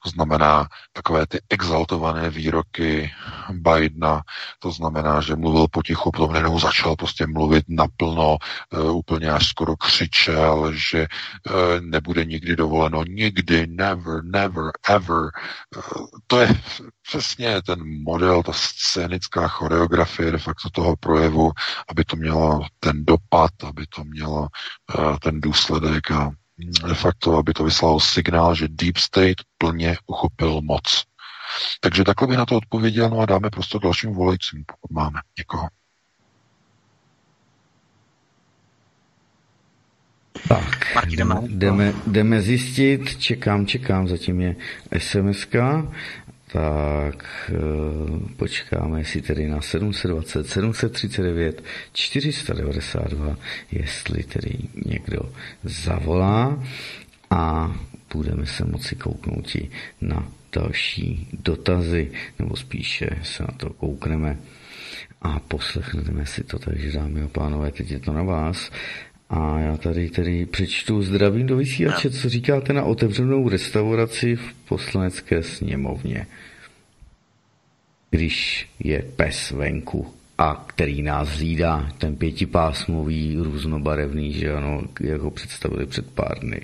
To znamená takové ty exaltované výroky Bidena, to znamená, že mluvil potichu, potom nenou začal prostě mluvit naplno, uh, úplně až skoro křičel, že uh, nebude nikdy dovoleno, nikdy, never, never, ever. Uh, to je přesně ten model, ta scénická choreografie de facto toho projevu, aby to mělo ten dopad, aby to mělo uh, ten důsledek a de facto, aby to vyslalo signál, že Deep State plně uchopil moc. Takže takhle by na to odpověděl, no a dáme prostě dalším volajícím, pokud máme někoho. Tak, jdeme, jdeme, jdeme zjistit, čekám, čekám, zatím je sms tak eh, počkáme, jestli tedy na 720, 739, 492, jestli tedy někdo zavolá a budeme se moci kouknout na další dotazy, nebo spíše se na to koukneme a poslechneme si to. Takže dámy a pánové, teď je to na vás. A já tady tedy přečtu zdravím do vysílače, co říkáte na otevřenou restauraci v poslanecké sněmovně když je pes venku a který nás zídá, ten pětipásmový, různobarevný, že ano, jak ho představili před pár dny.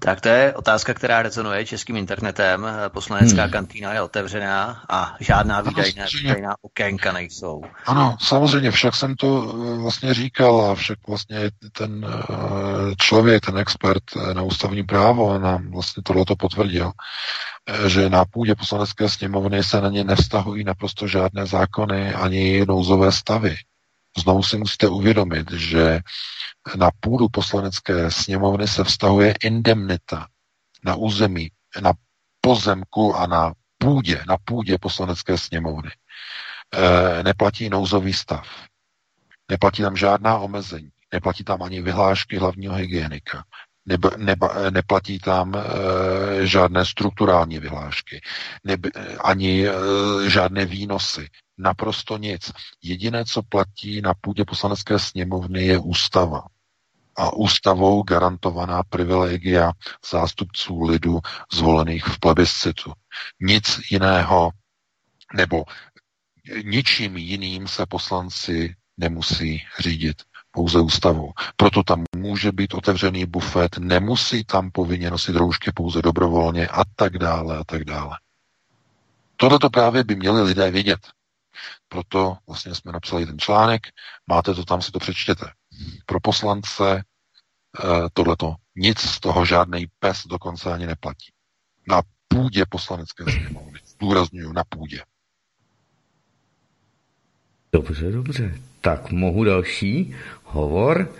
Tak to je otázka, která rezonuje českým internetem. Poslanecká hmm. kantýna je otevřená a žádná výdajná, výdajná okénka nejsou. Ano, samozřejmě, však jsem to eh, vlastně říkal a však vlastně ten eh, člověk, ten expert eh, na ústavní právo nám vlastně tohleto potvrdil, že na půdě poslanecké sněmovny se na ně nevztahují naprosto žádné zákony ani nouzové stavy. Znovu si musíte uvědomit, že na půdu poslanecké sněmovny se vztahuje indemnita na území, na pozemku a na půdě, na půdě poslanecké sněmovny. E, neplatí nouzový stav. Neplatí tam žádná omezení. Neplatí tam ani vyhlášky hlavního hygienika. Neba, neba, neplatí tam e, žádné strukturální vyhlášky, neb, ani e, žádné výnosy, naprosto nic. Jediné, co platí na půdě poslanecké sněmovny, je ústava. A ústavou garantovaná privilegia zástupců lidu zvolených v plebiscitu. Nic jiného, nebo ničím jiným se poslanci nemusí řídit pouze ústavou. Proto tam může být otevřený bufet, nemusí tam povinně nosit roušky pouze dobrovolně a tak dále a tak dále. Tohle to právě by měli lidé vědět. Proto vlastně jsme napsali ten článek, máte to tam, si to přečtěte. Pro poslance e, tohleto nic z toho žádný pes dokonce ani neplatí. Na půdě poslanecké sněmovny. Zdůraznuju, na půdě. Dobře, dobře. Tak mohu další hovor.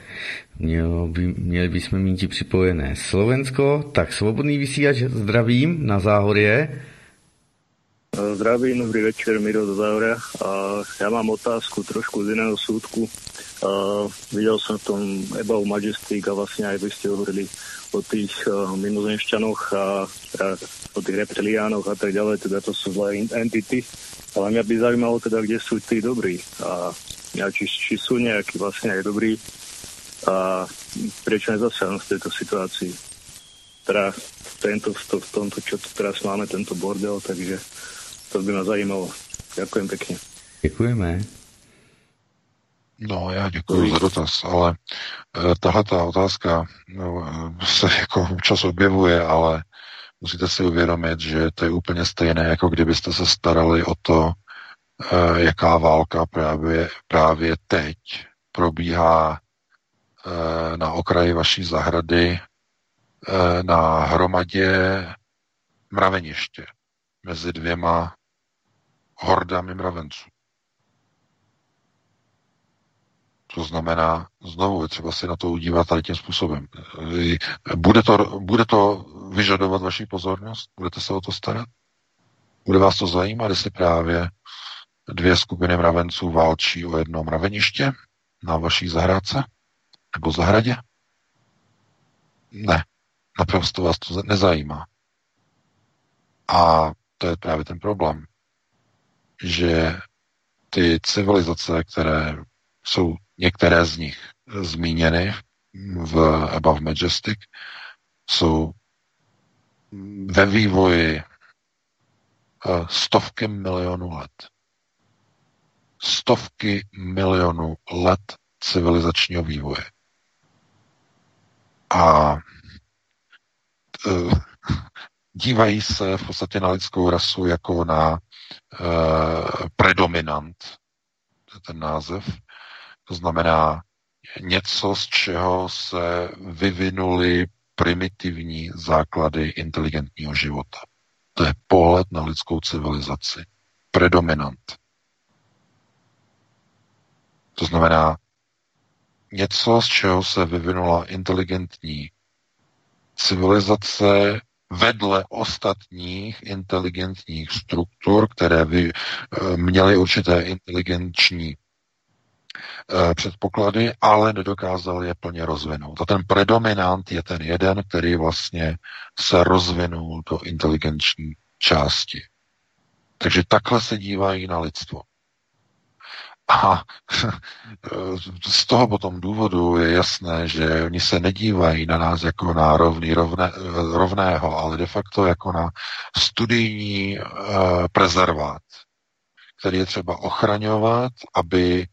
Mělo by, měli bychom mít připojené Slovensko. Tak svobodný vysílač zdravím na záhorie. Zdravím, dobrý večer, Miro do Záhoria. Ja mám otázku trošku z iného súdku. Videl som v tom Ebau Majestic a vlastne aj vy ste hovorili o tých mimozemšťanoch a o tých reptiliánoch a tak ďalej, teda to sú zlé entity. Ale mňa by zaujímalo teda, kde sú tí dobrí. A či, či sú nejakí vlastne aj dobrí a prečo nezasiahnu v tejto situácii. Teda v, tento, v, to, v tomto, čo tu teraz máme, tento bordel, takže to by ma zajímalo. Ďakujem pekne. Děkujeme. No, já děkuji za dotaz, ale e, tahle ta otázka no, se jako občas objevuje, ale musíte si uvědomit, že to je úplně stejné, jako kdybyste se starali o to, jaká válka právě, právě teď probíhá e, na okraji vaší zahrady e, na hromadě mraveniště mezi dvěma hordami mravenců. To znamená, znovu je třeba si na to udívat tady tím způsobem. Bude to, bude to vyžadovat vaši pozornost? Budete se o to starat? Bude vás to zajímat, jestli právě dvě skupiny mravenců válčí o jedno mraveniště na vaší zahrádce nebo zahradě? Ne, naprosto vás to nezajímá. A to je právě ten problém, že ty civilizace, které jsou některé z nich zmíněny v Above Majestic, jsou ve vývoji eh, stovky milionů let. Stovky milionů let civilizačního vývoje. A eh, dívají se v podstatě na lidskou rasu jako na uh, predominant, to je ten název, to znamená něco, z čeho se vyvinuly primitivní základy inteligentního života. To je pohled na lidskou civilizaci. Predominant. To znamená něco, z čeho se vyvinula inteligentní civilizace vedle ostatních inteligentních struktur, které by eh, měly určité inteligenční eh, předpoklady, ale nedokázal je plně rozvinout. A ten predominant je ten jeden, který vlastně se rozvinul do inteligenční části. Takže takhle se dívají na lidstvo. A z toho potom důvodu je jasné, že oni se nedívají na nás jako na rovný, rovné, rovného, ale de facto jako na studijní uh, prezervát, který je třeba ochraňovat, aby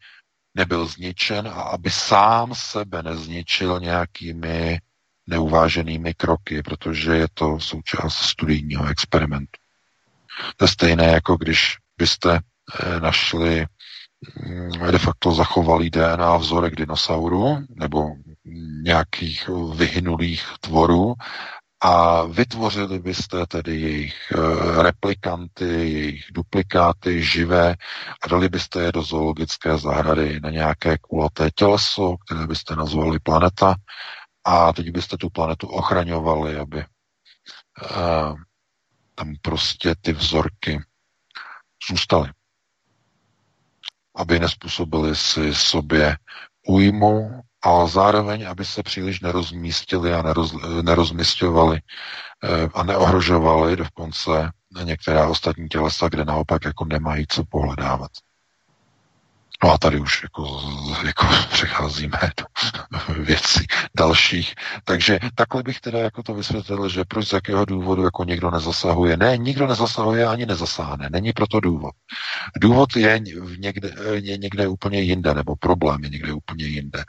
nebyl zničen a aby sám sebe nezničil nějakými neuváženými kroky, protože je to součást studijního experimentu. To je stejné, jako když byste eh, našli de facto zachovalý DNA vzorek dinosauru nebo nějakých vyhynulých tvorů a vytvořili byste tedy jejich eh, replikanty, jejich duplikáty živé a dali byste je do zoologické zahrady na nějaké kulaté těleso, které byste nazvali planeta a teď byste tu planetu ochraňovali, aby uh, tam prostě ty vzorky zůstaly aby nespůsobili si sobě újmu, ale zároveň, aby se příliš nerozmístili a neroz, nerozmístěvali eh, a neohrožovali dokonce některá ostatní tělesa, kde naopak jako nemají co pohledávat. No a tady už jako, jako přecházíme do věcí dalších. Takže takhle bych teda jako to vysvětlil, že proč z jakého důvodu jako někdo nezasahuje. Ne, nikdo nezasahuje ani nezasáhne. Není proto důvod. Důvod je někde, je někde úplně jinde, nebo problém je někde úplně jinde.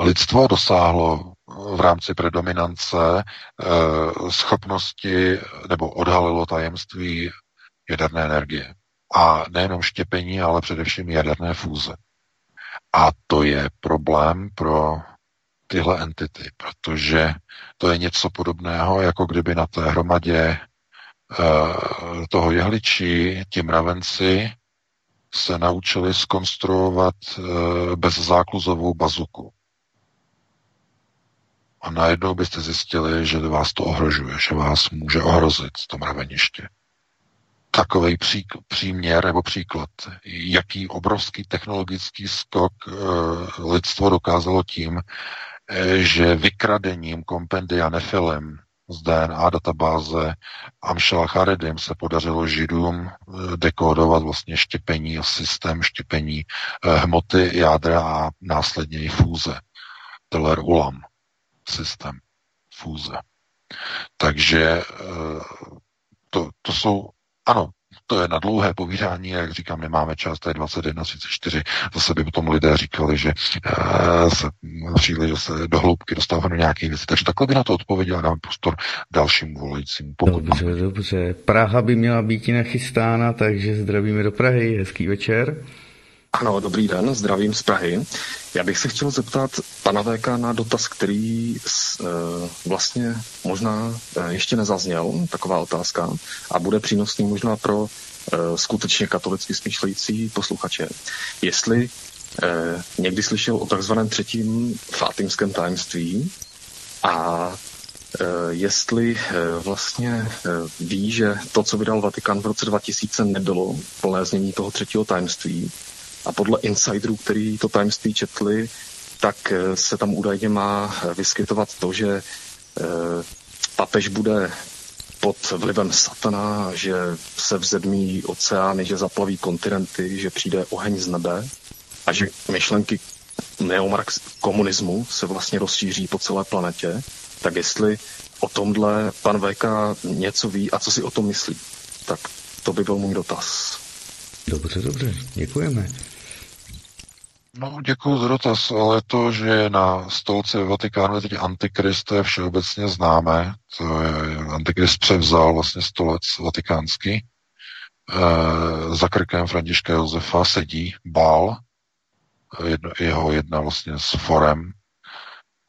Lidstvo dosáhlo v rámci predominance eh, schopnosti nebo odhalilo tajemství jaderné energie. A nejenom štěpení, ale především jaderné fúze. A to je problém pro tyhle entity, protože to je něco podobného, jako kdyby na té hromadě uh, toho jehličí ti mravenci se naučili skonstruovat uh, bezzákluzovou bazuku. A najednou byste zjistili, že vás to ohrožuje, že vás může ohrozit to mraveniště takový pří, příměr nebo příklad, jaký obrovský technologický skok e, lidstvo dokázalo tím, e, že vykradením kompendia Nefilem z DNA databáze Amshel Charedim se podařilo Židům eh, dekódovat vlastně štěpení systém štěpení e, hmoty jádra a následně i fúze. Teller Ulam systém fúze. Takže to, to jsou ano, to je na dlouhé povídání, jak říkám, nemáme čas, to je 21.34. Zase by potom lidé říkali, že uh, se příliš se do hloubky dostáváme do nějakých věcí. Takže takhle by na to odpověděl dám prostor dalším volajícím. Dobře, mám... dobře. Praha by měla být nachystána, takže zdravíme do Prahy. Hezký večer. Ano, dobrý den, zdravím z Prahy. Já bych se chtěl zeptat pana VK na dotaz, který e, vlastně možná e, ještě nezazněl, taková otázka, a bude přínosný možná pro e, skutečně katolicky smýšlející posluchače. Jestli někdy slyšel o takzvaném třetím fátimském tajemství a jestli vlastně ví, že to, co vydal Vatikán v roce 2000, nebylo plné znění toho třetího tajemství, a podle insiderů, který to tajemství četli, tak eh, se tam údajně má vyskytovat to, že eh, papež bude pod vlivem satana, že se vzedmí oceány, že zaplaví kontinenty, že přijde oheň z nebe a že myšlenky neomarx komunismu se vlastně rozšíří po celé planetě, tak jestli o tomhle pan VK něco ví a co si o tom myslí, tak to by byl můj dotaz. Dobře, dobře, děkujeme. No, děkuji za dotaz, ale to, že na stolce ve Vatikánu je teď antikrist, to je všeobecně známé. To je, antikrist převzal vlastně stolec vatikánský. E, za krkem Františka Josefa sedí Bál, jedno, jeho jedna vlastně s forem.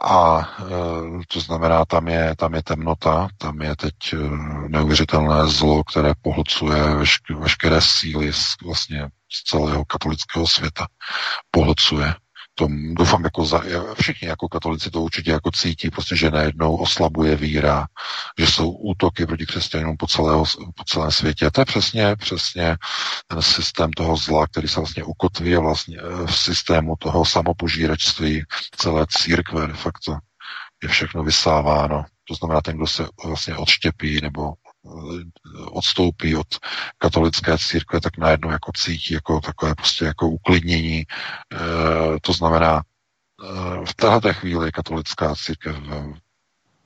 A e, to znamená, tam je, tam je temnota, tam je teď neuvěřitelné zlo, které pohlcuje vešk, veškeré síly vlastně z celého katolického světa. Pohlcuje to doufám, jako za, všichni jako katolici to určitě jako cítí, prostě, že najednou oslabuje víra, že jsou útoky proti křesťanům po, celého, po celém světě. A to je přesně, přesně ten systém toho zla, který se vlastně ukotví vlastně eh, v systému toho samopožíračství celé církve de facto. Je všechno vysáváno. To znamená, ten, kdo se vlastně odštěpí nebo odstoupí od katolické církve, tak najednou jako cítí jako takové prostě jako uklidnění. E, to znamená, e, v této chvíli katolická církev v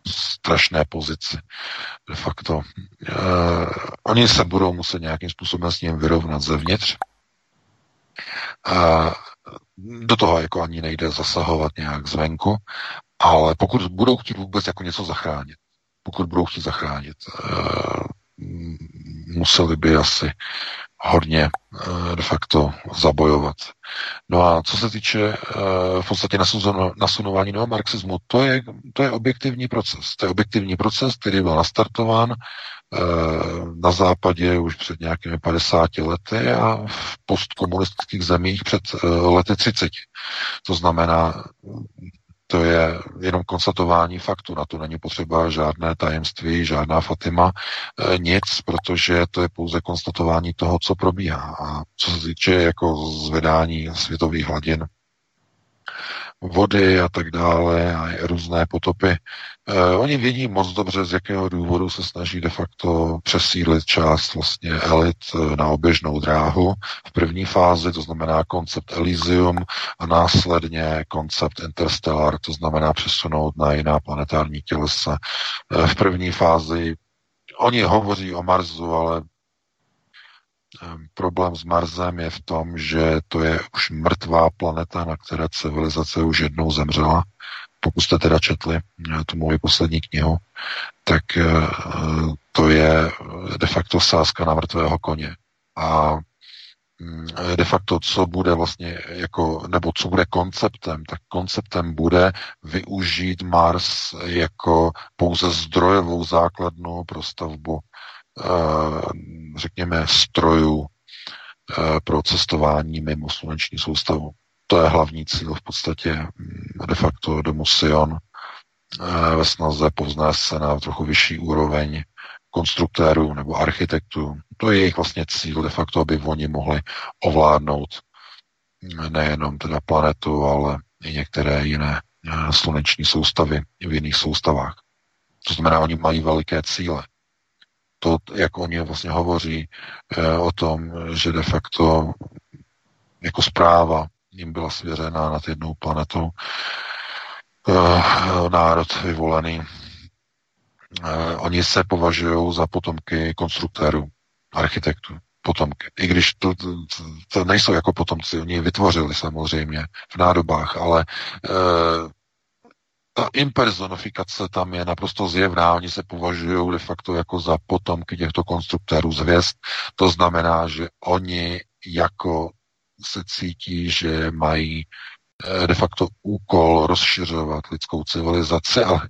strašné pozici. De facto. Oni se budou muset nějakým způsobem s ním vyrovnat zevnitř. E, do toho jako ani nejde zasahovat nějak zvenku, ale pokud budou chtít vůbec jako něco zachránit, pokud budou chtít zachránit, eh, museli by asi hodně eh, de facto zabojovat. No a co se týče eh, v podstatě nasunování nového marxismu, to je, to je objektivní proces. To je objektivní proces, který byl nastartován na západě už před nějakými 50 lety a v postkomunistických zemích před lety 30. To znamená, to je jenom konstatování faktu, na to není potřeba žádné tajemství, žádná Fatima, e, nic, protože to je pouze konstatování toho, co probíhá. A co se týče jako zvedání světových hladin, vody a tak dále a různé potopy. Eh, oni vědí moc dobře, z jakého důvodu se snaží de facto přesídlit část vlastně elit eh, na oběžnou dráhu. V první fázi to znamená koncept Elysium a následně koncept Interstellar, to znamená přesunout na jiná planetární tělesa. Eh, v první fázi Oni hovoří o Marsu, ale Ehm, problém s Marsem je v tom, že to je už mrtvá planeta, na které civilizace už jednou zemřela. Pokud jste teda četli eh, tu moji poslední knihu, tak eh, to je de facto sázka na mrtvého koně. A mm, de facto, co bude vlastně jako, nebo co bude konceptem, tak konceptem bude využít Mars jako pouze zdrojovou základnu pro stavbu Eh, řekněme, strojů eh, pro cestování mimo sluneční soustavu. To je hlavní cíl v podstatě de facto domu Sion eh, ve snaze povznést se na trochu vyšší úroveň konstruktérů nebo architektů. To je jejich vlastně cíl de facto, aby oni mohli ovládnout mm, nejenom teda planetu, ale i některé jiné sluneční soustavy v jiných soustavách. To znamená, oni mají veliké cíle to, jak oni vlastně hovoří eh, o tom, že de facto jako zpráva jim byla svěřena nad jednou planetou eh, národ vyvolený. Eh, oni se považují za potomky konstruktérů, architektů, potomky. I když to, to, to nejsou jako potomci, oni vytvořili samozřejmě v nádobách, ale ta impersonifikace tam je naprosto zjevná. Oni se považují de facto jako za potomky těchto konstruktérů zvěst. To znamená, že oni jako se cítí, že mají eh, de facto úkol rozšiřovat lidskou civilizaci, ale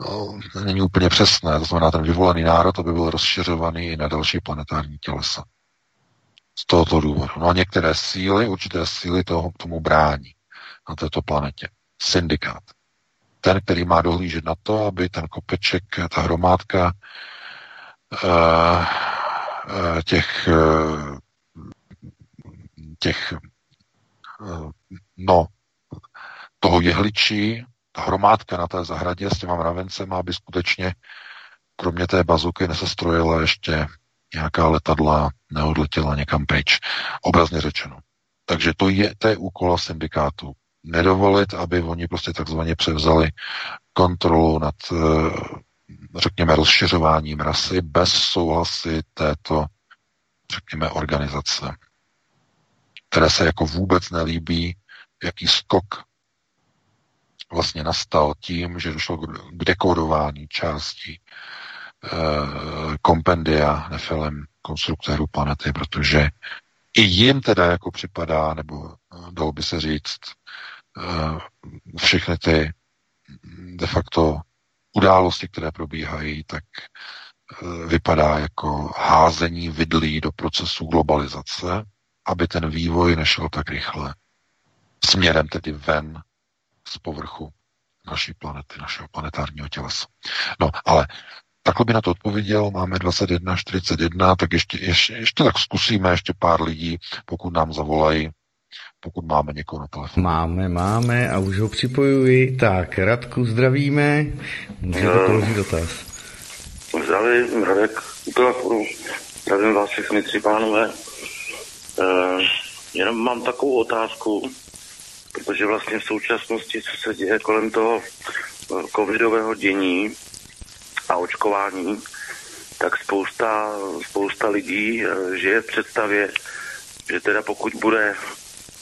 no, není úplně přesné. To znamená, ten vyvolený národ, aby byl rozšiřovaný i na další planetární tělesa. Z tohoto důvodu. No a některé síly, určité síly toho, tomu brání na této planetě syndikát. Ten, který má dohlížet na to, aby ten kopeček, ta hromádka uh, uh, těch, těch uh, no, toho jehličí, ta hromádka na té zahradě s těma mravencema, aby skutečně kromě té bazuky nesestrojila ještě nějaká letadla, neodletěla někam pryč. Obrazně řečeno. Takže to je, to je úkol syndikátu. Nedovolit, aby oni prostě takzvaně převzali kontrolu nad, eh, řekněme, rozšiřováním rasy bez souhlasy této, řekněme, organizace, které se jako vůbec nelíbí, jaký skok vlastně nastal tím, že došlo k dekodování částí eh, kompendia nefilem konstruktérů planety, protože i jim teda jako připadá, nebo eh, dalo by se říct, eh, všechny ty de facto události, které probíhají, tak vypadá jako házení vidlí do procesu globalizace, aby ten vývoj nešel tak rychle. Směrem tedy ven z povrchu naší planety, našeho planetárního tělesa. No, ale takhle by na to odpověděl, máme 21.41, tak ještě, ještě, ještě tak zkusíme ještě pár lidí, pokud nám zavolají, pokud máme někoho na telefonu. Máme, máme a už ho připojuji. Tak, Radku, zdravíme. Můžete no. položit dotaz. Zdravím, Radek, telefonu. Zdravím vás všechny tři pánové. Uh, jenom mám takovou otázku, protože vlastně v současnosti, co se děje kolem toho eh, covidového dění a očkování, tak spousta, spousta lidí eh, žije v představě, že teda pokud bude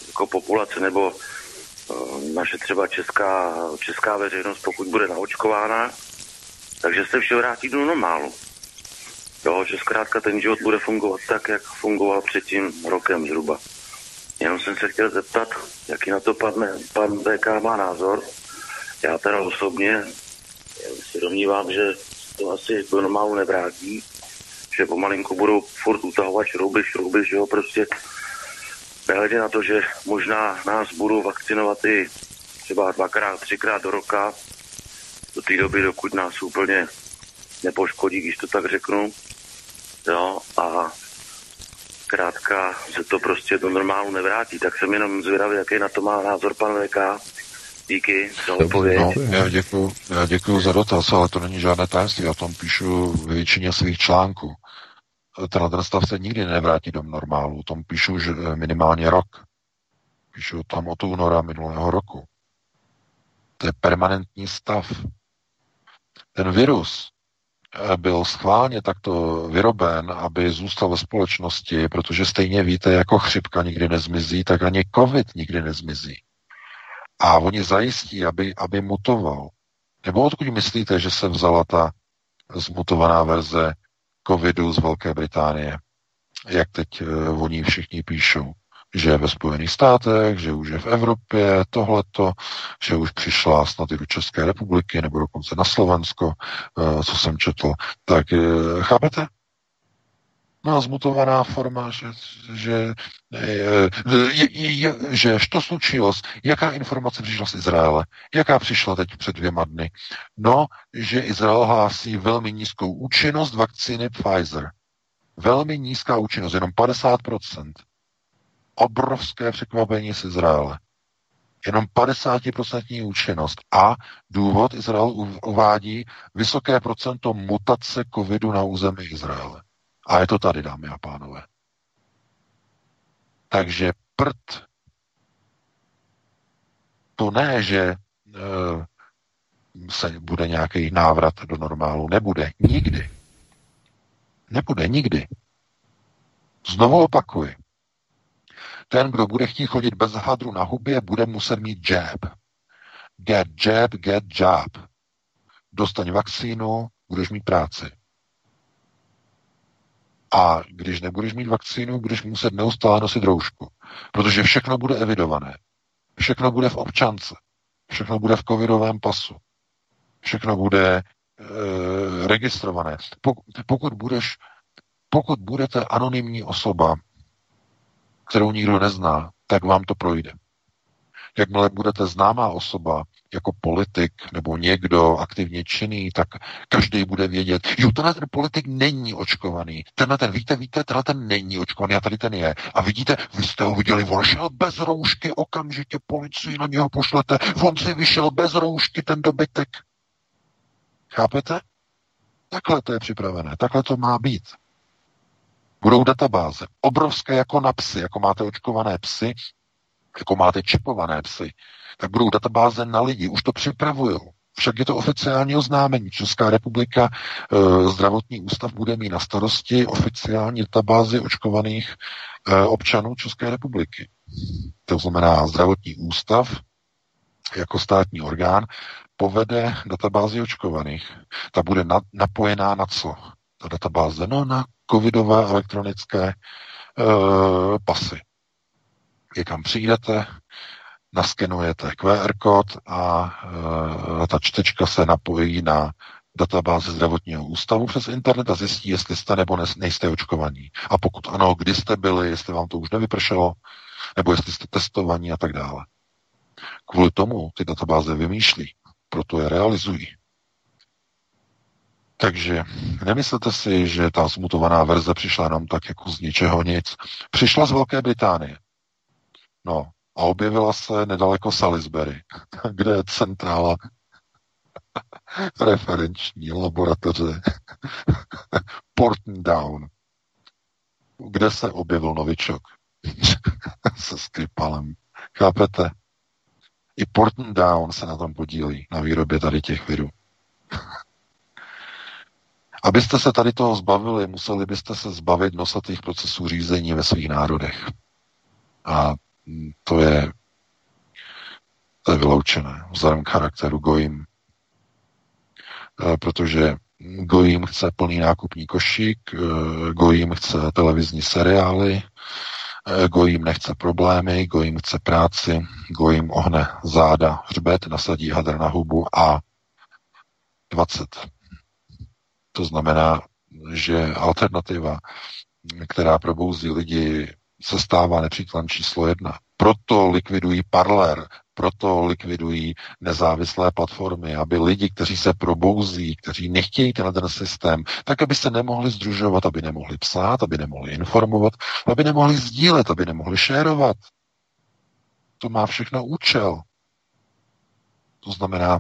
jako populace nebo eh, naše třeba česká, česká veřejnost, pokud bude naočkována, takže se vše vrátí do normálu. Jo, že zkrátka ten život bude fungovat tak, jak fungoval před tím rokem zhruba. Jenom jsem se chtěl zeptat, jaký na to pan, pan BK má názor. Já teda osobně si domnívám, že to asi do normálu nevrátí, že pomalinku budou furt utahovat šrouby, šrouby, že jo, prostě nehledě na to, že možná nás budou vakcinovat i třeba dvakrát, třikrát do roka, do té doby, dokud nás úplně nepoškodí, když to tak řeknu. Jo, a zkrátka se to prostě do normálu nevrátí. Tak jsem jenom zvědavý, jaký na to má názor pan VK. Díky za odpověď. No, já děkuji, já děkuji za dotaz, ale to není žádné tajemství. Já tom píšu většině svých článků. Tenhle ten stav se nikdy nevrátí do normálu. Tom píšu že minimálně rok. Píšu tam od února minulého roku. To je permanentní stav. Ten virus Eh, byl schválně takto vyroben, aby zůstal ve společnosti, protože stejně víte, jako chřipka nikdy nezmizí, tak ani covid nikdy nezmizí. A oni zajistí, aby, aby mutoval. Nebo odkud myslíte, že se vzala ta zmutovaná verze covidu z Velké Británie? Jak teď uh, oni všichni píšou že je ve Spojených státech, že už je v Evropě, tohleto, že už přišla snad i do České republiky, nebo dokonce na Slovensko, eh, co jsem četl. Tak eh, chápete? No, zmutovaná forma, že, že, je, je, že to slučilo. Jaká informace přišla z Izraele? Jaká přišla teď před dvěma dny? No, že Izrael hlásí velmi nízkou účinnost vakcíny Pfizer. Velmi nízká účinnost, jenom 50% obrovské překvapení z Izraele. Jenom 50% účinnost. A důvod Izrael uvádí vysoké procento mutace covidu na území Izraele. A je to tady, dámy a pánové. Takže prd to ne, že e, se bude nějaký návrat do normálu. Nebude. Nikdy. Nebude nikdy. Znovu opakuji. Ten, kdo bude chtít chodit bez hadru na hubě, bude muset mít jab. Get jab, get job. Dostaň vakcínu, budeš mít práci. A když nebudeš mít vakcínu, budeš muset neustále nosit roušku. Protože všechno bude evidované. Všechno bude v občance. Všechno bude v covidovém pasu. Všechno bude e, registrované. Pokud, budeš pokud budete anonymní osoba, kterou nikdo nezná, tak vám to projde. Jakmile budete známá osoba, jako politik nebo někdo aktivně činný, tak každý bude vědět, jo, tenhle ten politik není očkovaný, tenhle ten, víte, víte, tenhle ten není očkovaný a tady ten je. A vidíte, vy jste ho viděli, on šel bez roušky, okamžitě policii na něho pošlete, on si vyšel bez roušky, ten dobytek. Chápete? Takhle to je připravené, takhle to má být. Budou databáze obrovské jako na psy, jako máte očkované psy, jako máte čipované psy, tak budou databáze na lidi. Už to připravují. Však je to oficiální oznámení. Česká republika, e, zdravotní ústav bude mít na starosti oficiální databázy očkovaných e, občanů České republiky. To znamená, zdravotní ústav jako státní orgán povede databázi očkovaných. Ta bude na, napojená na co? Ta databáze? No na covidové elektronické e, pasy. Je kam přijdete, naskenujete QR kód a e, ta čtečka se napojí na databázi zdravotního ústavu přes internet a zjistí, jestli jste nebo nejste očkovaní. A pokud ano, kdy jste byli, jestli vám to už nevypršelo, nebo jestli jste testovaní a tak dále. Kvůli tomu ty databáze vymýšlí, proto je realizují. Takže nemyslete si, že ta zmutovaná verze přišla jenom tak jako z ničeho nic. Přišla z Velké Británie. No, a objevila se nedaleko Salisbury, kde je centrála referenční laboratoře Porton Down, kde se objevil novičok se Skripalem. Chápete? I Porton Down se na tom podílí, na výrobě tady těch virů. Abyste se tady toho zbavili, museli byste se zbavit nosatých procesů řízení ve svých národech. A to je, to je vyloučené vzhledem k charakteru Gojim. Protože Gojim chce plný nákupní košík, Gojim chce televizní seriály, Gojim nechce problémy, Gojim chce práci, Gojim ohne záda, hřbet, nasadí hadr na hubu a 20. To znamená, že alternativa, která probouzí lidi se stává nepřítelem číslo jedna. Proto likvidují Parler, proto likvidují nezávislé platformy, aby lidi, kteří se probouzí, kteří nechtějí tenhle ten systém, tak aby se nemohli združovat, aby nemohli psát, aby nemohli informovat, aby nemohli sdílet, aby nemohli šérovat. To má všechno účel. To znamená,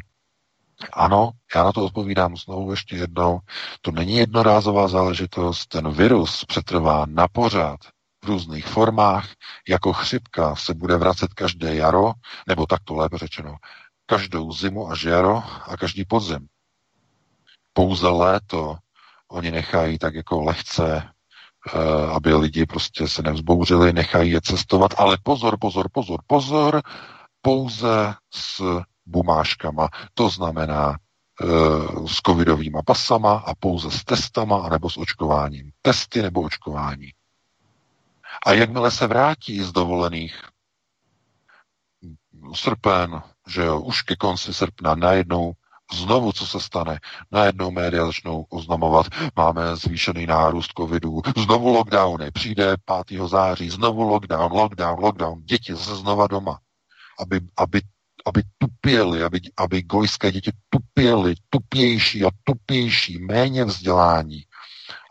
ano, já na to odpovídám znovu ještě jednou. To není jednorázová záležitost, ten virus přetrvá na pořád v různých formách, jako chřipka se bude vracet každé jaro, nebo takto lépe řečeno, každou zimu až jaro a každý podzim. Pouze léto oni nechají tak jako lehce, eh, aby lidi prostě se nevzbouřili, nechají je cestovat, ale pozor, pozor, pozor, pozor, pouze s bumáškama. To znamená e, s covidovými pasama a pouze s testama anebo s očkováním. Testy nebo očkování. A jakmile se vrátí z dovolených srpen, že jo, už ke konci srpna najednou znovu, co se stane, najednou média začnou oznamovat, máme zvýšený nárůst covidu, znovu lockdowny, přijde 5. září, znovu lockdown, lockdown, lockdown, děti zase znova doma, aby, aby, aby tupěli, aby, aby gojské děti tupěly, tupější a tupější, méně vzdělání,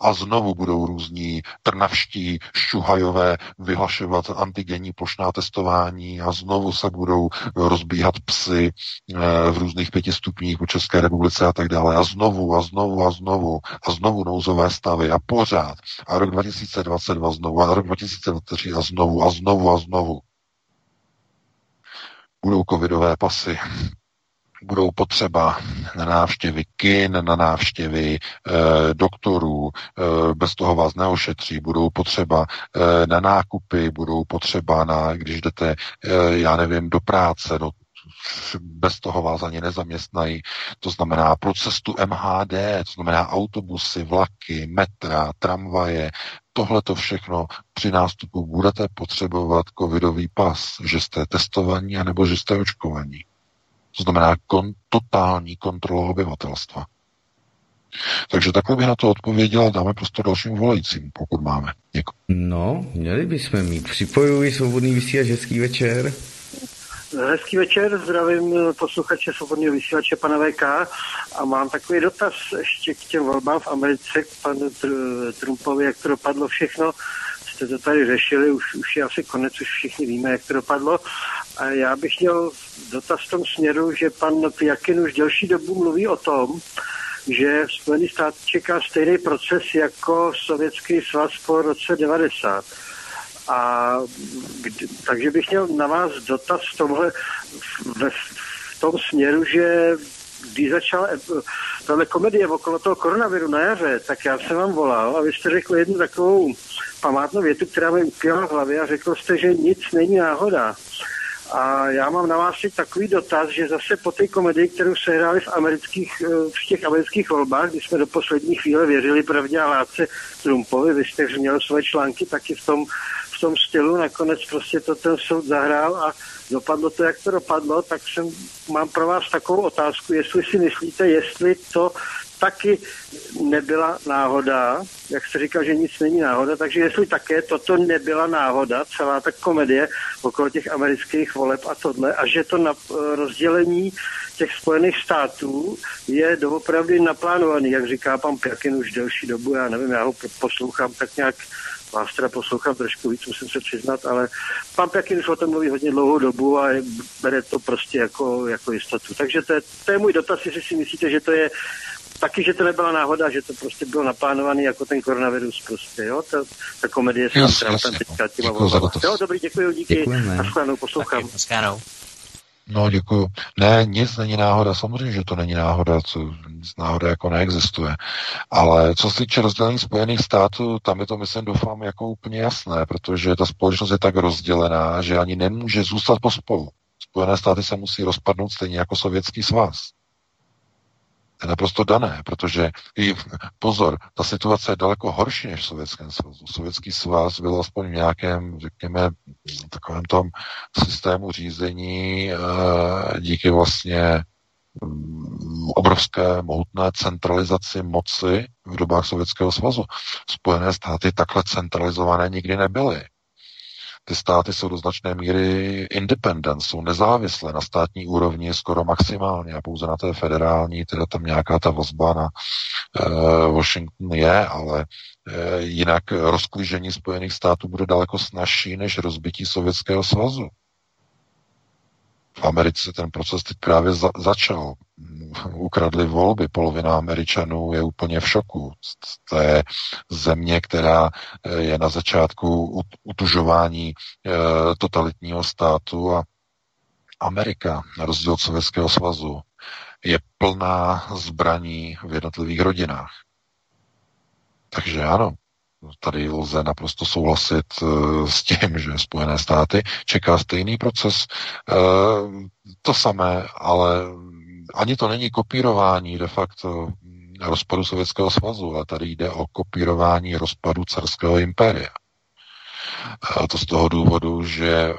a znovu budou různí trnavští šuhajové vyhlašovat antigenní plošná testování a znovu se budou rozbíhat psy eh, v různých pěti stupních po České republice a tak dále. A znovu a znovu a znovu a znovu nouzové stavy a pořád. A rok 2022 znovu a rok 2023 a znovu a znovu a znovu. Budou covidové pasy, budou potřeba na návštěvy kin, na návštěvy e, doktorů, e, bez toho vás neošetří, budou potřeba e, na nákupy, budou potřeba na, když jdete, e, já nevím, do práce, no, bez toho vás ani nezaměstnají. To znamená pro cestu MHD, to znamená autobusy, vlaky, metra, tramvaje, tohle to všechno při nástupu budete potřebovat covidový pas, že jste testovaní anebo že jste očkovaní. To znamená kon, totální kontrolu obyvatelstva. Takže takhle bych na to odpověděl a dáme prostor dalším volajícím, pokud máme. Děkuji. No, měli bychom mít. Připojuji svobodný vysílač, hezký večer. Hezký večer, zdravím posluchače Svobodného vysílače pana VK a mám takový dotaz ještě k těm volbám v Americe, k panu Trumpovi, jak to dopadlo všechno. Jste to tady řešili, už, už je asi konec, už všichni víme, jak to dopadlo. A já bych měl dotaz v tom směru, že pan Jakin už delší dobu mluví o tom, že Spojený stát čeká stejný proces jako Sovětský svaz po roce 90. A takže bych měl na vás dotaz v tomhle, v, v tom směru, že když začala tahle komedie okolo toho koronaviru na jaře, tak já jsem vám volal a vy jste řekl jednu takovou památnou větu, která mi ukvěla v hlavě a řekl jste, že nic není náhoda. A já mám na vás takový dotaz, že zase po té komedii, kterou se hráli v, amerických, eh, v těch amerických volbách, kdy jsme do poslední chvíle věřili pravdě a látce Trumpovi, vy jste měl svoje články taky v tom, tom stylu, nakonec prostě to ten soud zahrál a dopadlo to, jak to dopadlo, tak jsem, mám pro vás takovou otázku, jestli si myslíte, jestli to taky nebyla náhoda, jak se říkal, že nic není náhoda, takže jestli také toto nebyla náhoda, celá ta komedie okolo těch amerických voleb a tohle, a že to na rozdělení těch Spojených států je doopravdy naplánovaný, jak říká pan Pjakin už delší dobu, já nevím, já ho poslouchám tak nějak vás teda poslouchám trošku víc, musím se přiznat, ale pan Pekin už o tom mluví hodně dlouhou dobu a bere to prostě jako, jako jistotu. Takže to je, to je můj dotaz, jestli si myslíte, že to je taky, že to nebyla náhoda, že to prostě bylo naplánované jako ten koronavirus prostě, jo, ta, ta komedie s Trumpem teďka těma Jo, dobrý, děkuji, díky, Děkujeme. a poslouchám. Taky, No, děkuju. Ne, nic není náhoda. Samozřejmě, že to není náhoda, co nic náhoda jako neexistuje. Ale co se týče rozdělení Spojených států, tam je to, myslím, doufám, jako úplně jasné, protože ta společnost je tak rozdělená, že ani nemůže zůstat pospolu. Spojené státy se musí rozpadnout stejně jako Sovětský svaz naprosto dané, protože i pozor, ta situace je daleko horší než v Sovětském svazu. Sovětský svaz byl aspoň v nějakém, řekněme, takovém tom systému řízení eh, díky vlastně mm, obrovské mohutné centralizaci moci v dobách Sovětského svazu. Spojené státy takhle centralizované nikdy nebyly ty státy jsou do značné míry independent, jsou nezávislé na státní úrovni skoro maximálně a pouze na té federální, teda tam nějaká ta vazba na uh, Washington je, ale uh, jinak rozklížení Spojených států bude daleko snažší než rozbití Sovětského svazu. V Americe ten proces teď právě za- začal. Ukradli volby, polovina Američanů je úplně v šoku. To je země, která eh, je na začátku utužování e, totalitního státu a Amerika, na rozdíl od Sovětského svazu, je plná zbraní v jednotlivých rodinách. Takže ano, tady lze naprosto souhlasit eh, s tím, že Spojené státy čeká stejný proces. Eh, to samé, ale ani to není kopírování de facto rozpadu Sovětského svazu, ale tady jde o kopírování rozpadu carského impéria. A to z toho důvodu, že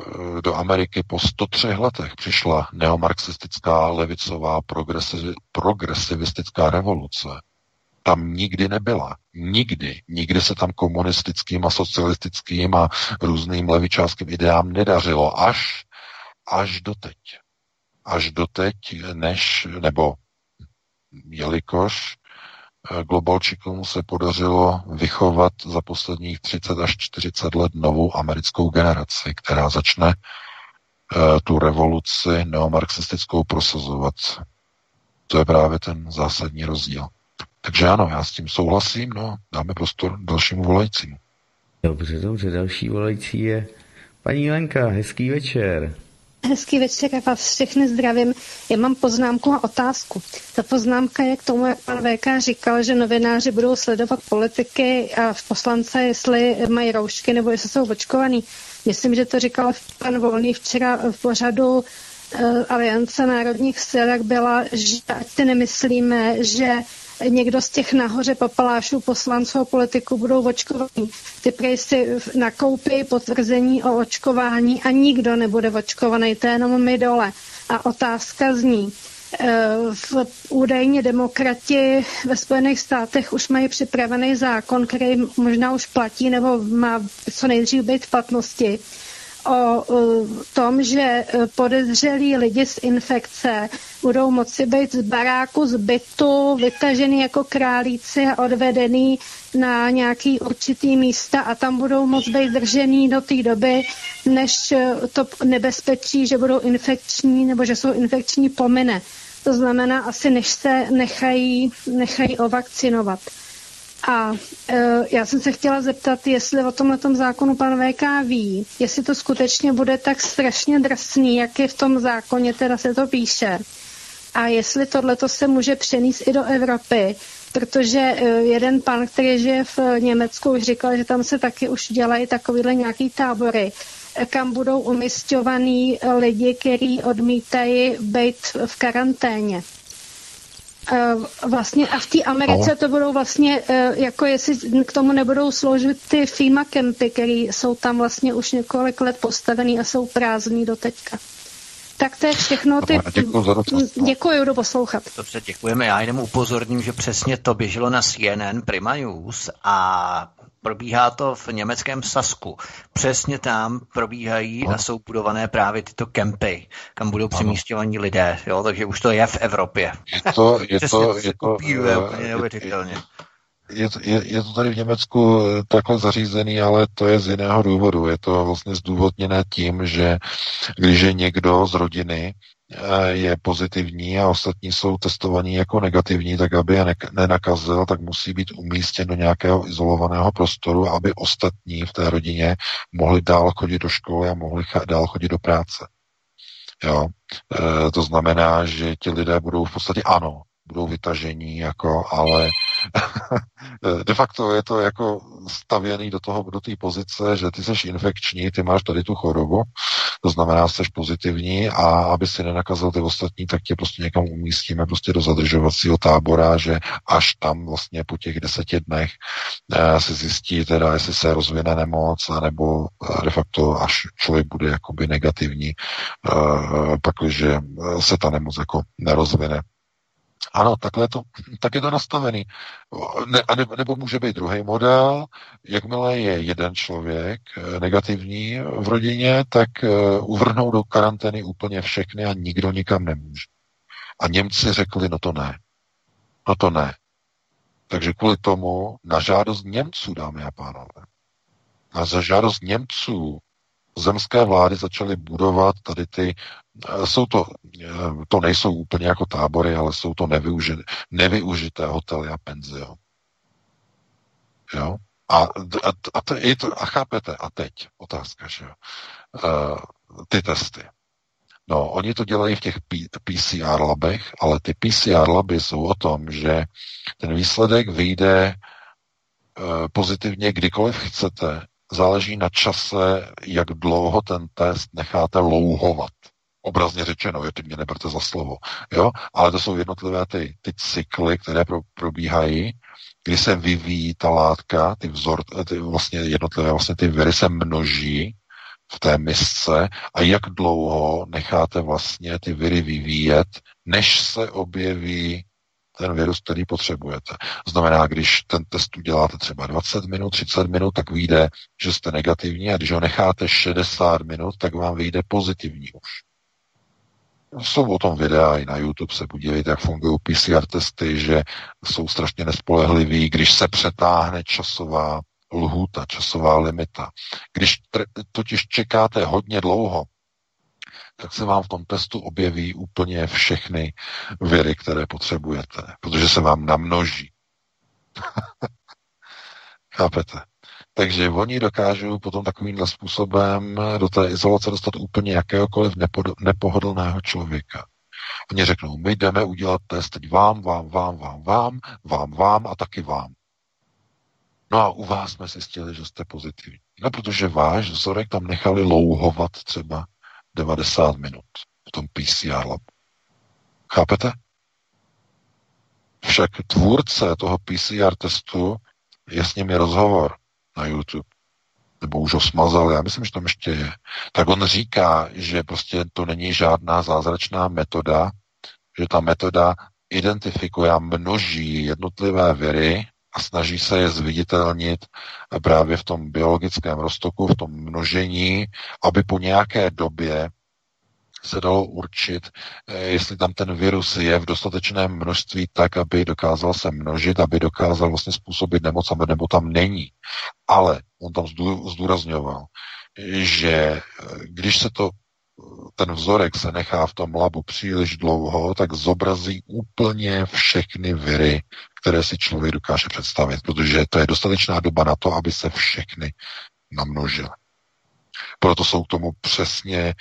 do Ameriky po 103 letech přišla neomarxistická levicová progresivistická revoluce, tam nikdy nebyla. Nikdy. Nikdy se tam komunistickým a socialistickým a různým levičářským ideám nedařilo. Až, až doteď. Až doteď, než, nebo jelikož eh, globalčikům se podařilo vychovat za posledních 30 až 40 let novou americkou generaci, která začne uh, tu revoluci neomarxistickou prosazovat. To je právě ten zásadní rozdíl. Takže ano, já s tím souhlasím, no, dáme prostor dalšímu volajícímu. Dobře, dobře, další volající je paní Lenka, hezký večer. Hezký večer, já vás všechny zdravím. Já mám poznámku a otázku. Ta poznámka je k tomu, jak pan VK říkal, že novináři budou sledovat politiky a poslance, jestli mají roušky nebo jestli jsou očkovaný. Myslím, že to říkal pan Volný včera v pořadu uh, Aliance národních sil, jak byla, že ať si nemyslíme, že někdo z těch nahoře papalášů poslanců a politiků budou očkovaní. Ty prej si nakoupí potvrzení o očkování a nikdo nebude očkovaný, to je jenom my dole. A otázka zní, eh, v údajně demokrati ve Spojených státech už mají připravený zákon, který možná už platí nebo má co nejdřív být v platnosti, o tom, že e, podezřelí lidi z infekce budou moci být z baráku, z bytu, vytažený jako králíci a odvedený na nějaký určitý místa a tam budou moc být držený do té doby, než to nebezpečí, že budou infekční nebo že jsou infekční pomine. to znamená asi než se nechají, nechají ovakcinovat. A e, já jsem se chtěla zeptat, jestli o tomhle zákonu pan VK ví, jestli to skutečně bude tak strašně drsný, jak je v tom zákoně, teda se to píše. A jestli tohle se může přenést i do Evropy, protože e, jeden pan, který žije v Německu, už říkal, že tam se taky už dělají takovýhle nějaký tábory, kam budou umistovaný lidi, kteří odmítají být v karanténě. Eh, vlastně a v té Americe no. to budou vlastně, eh, jako jestli k tomu nebudou sloužit ty FEMA kempy, které jsou tam vlastně už několik let postavený a jsou prázdný do teďka. Tak to je všechno. Ty... Děkuji, za děkuji, budu poslouchat. Dobře, děkujeme. Já jenom upozorním, že přesně to běželo na CNN Prima News a probíhá to v německém Sasku. Přesně tam probíhají a jsou budované právě tyto kempy, kam budou přemístěvaní lidé. Jo? Takže už to je v Evropě. Je to, je to, je to, neuvěřitelně. Je, je, je to tady v Německu takhle zařízený, ale to je z jiného důvodu. Je to vlastně zdůvodněné tím, že když je někdo z rodiny Eh, je pozitivní a ostatní jsou testovaní jako negativní, tak aby je nenakazil, tak musí být umístěn do nějakého izolovaného prostoru, aby ostatní v té rodině mohli dál chodit do školy a mohli dál chodit do práce. Jo. E, to znamená, že ti lidé budou v podstatě ano, budou vytažení, jako, ale de facto je to jako stavěný do toho, do té pozice, že ty jsi infekční, ty máš tady tu chorobu, to znamená, jsi pozitivní a aby si nenakazil ty ostatní, tak tě prostě někam umístíme prostě do zadržovacího tábora, že až tam vlastně po těch deseti dnech eh, se zjistí teda, jestli se rozvine nemoc, anebo eh, de facto až člověk bude jakoby negativní, eh, pak, že se ta nemoc jako nerozvine. Ano, takhle to, tak je to nastavený. Ne, a ne, nebo může být druhý model, jakmile je jeden člověk eh, negativní v rodině, tak uh, uvrhnou do karantény úplně všechny a nikdo nikam nemůže. A Němci řekli, no to ne. No to ne. Takže kvůli tomu na žádost Němců, dámy a pánové, na žádost Němců zemské vlády začaly budovat tady ty, eh, jsou to, eh, to nejsou úplně jako tábory, ale jsou to nevyužité, nevyužité hotely a penzion. Jo? A, a, a, to, je to, a chápete, a teď otázka, že jo? Uh, ty testy. No, oni to dělají v těch P- PCR labech, ale ty PCR laby jsou o tom, že ten výsledek vyjde pozitivně kdykoliv chcete záleží na čase, jak dlouho ten test necháte louhovat. Obrazně řečeno, jo, ty mě neberte za slovo. Jo? Ale to jsou jednotlivé ty, ty cykly, které pro, probíhají, kdy se vyvíjí ta látka, ty vzor, ty vlastně jednotlivé vlastně ty viry se množí v té misce a jak dlouho necháte vlastně ty viry vyvíjet, než se objeví ten virus, který potřebujete. Znamená, když ten test uděláte třeba 20 minut, 30 minut, tak vyjde, že jste negativní a když ho necháte 60 minut, tak vám vyjde pozitivní už. Jsou o tom videa i na YouTube, se podívejte, jak fungují PCR testy, že jsou strašně nespolehliví, když se přetáhne časová lhůta, časová limita. Když totiž čekáte hodně dlouho, tak se vám v tom testu objeví úplně všechny viry, které potřebujete, protože se vám namnoží. Chápete? Takže oni dokážou potom takovýmhle způsobem do té izolace dostat úplně jakéhokoliv nepohodlného člověka. Oni řeknou, my jdeme udělat test teď vám, vám, vám, vám, vám, vám, vám a taky vám. No a u vás jsme zjistili, že jste pozitivní. No, protože váš vzorek tam nechali louhovat třeba 90 minut v tom PCR labu. Chápete? Však tvůrce toho PCR testu je s nimi rozhovor na YouTube. Nebo už ho smazal, já myslím, že tam ještě je. Tak on říká, že prostě to není žádná zázračná metoda, že ta metoda identifikuje a množí jednotlivé viry a snaží se je zviditelnit právě v tom biologickém roztoku, v tom množení, aby po nějaké době se dalo určit, eh, jestli tam ten virus je v dostatečném množství tak, aby dokázal se množit, aby dokázal vlastně způsobit nemoc, nebo tam není. Ale on tam zdůrazňoval, že eh, když se to ten vzorek se nechá v tom labu příliš dlouho, tak zobrazí úplně všechny viry, které si člověk dokáže představit, protože to je dostatečná doba na to, aby se všechny namnožily. Proto jsou k tomu přesně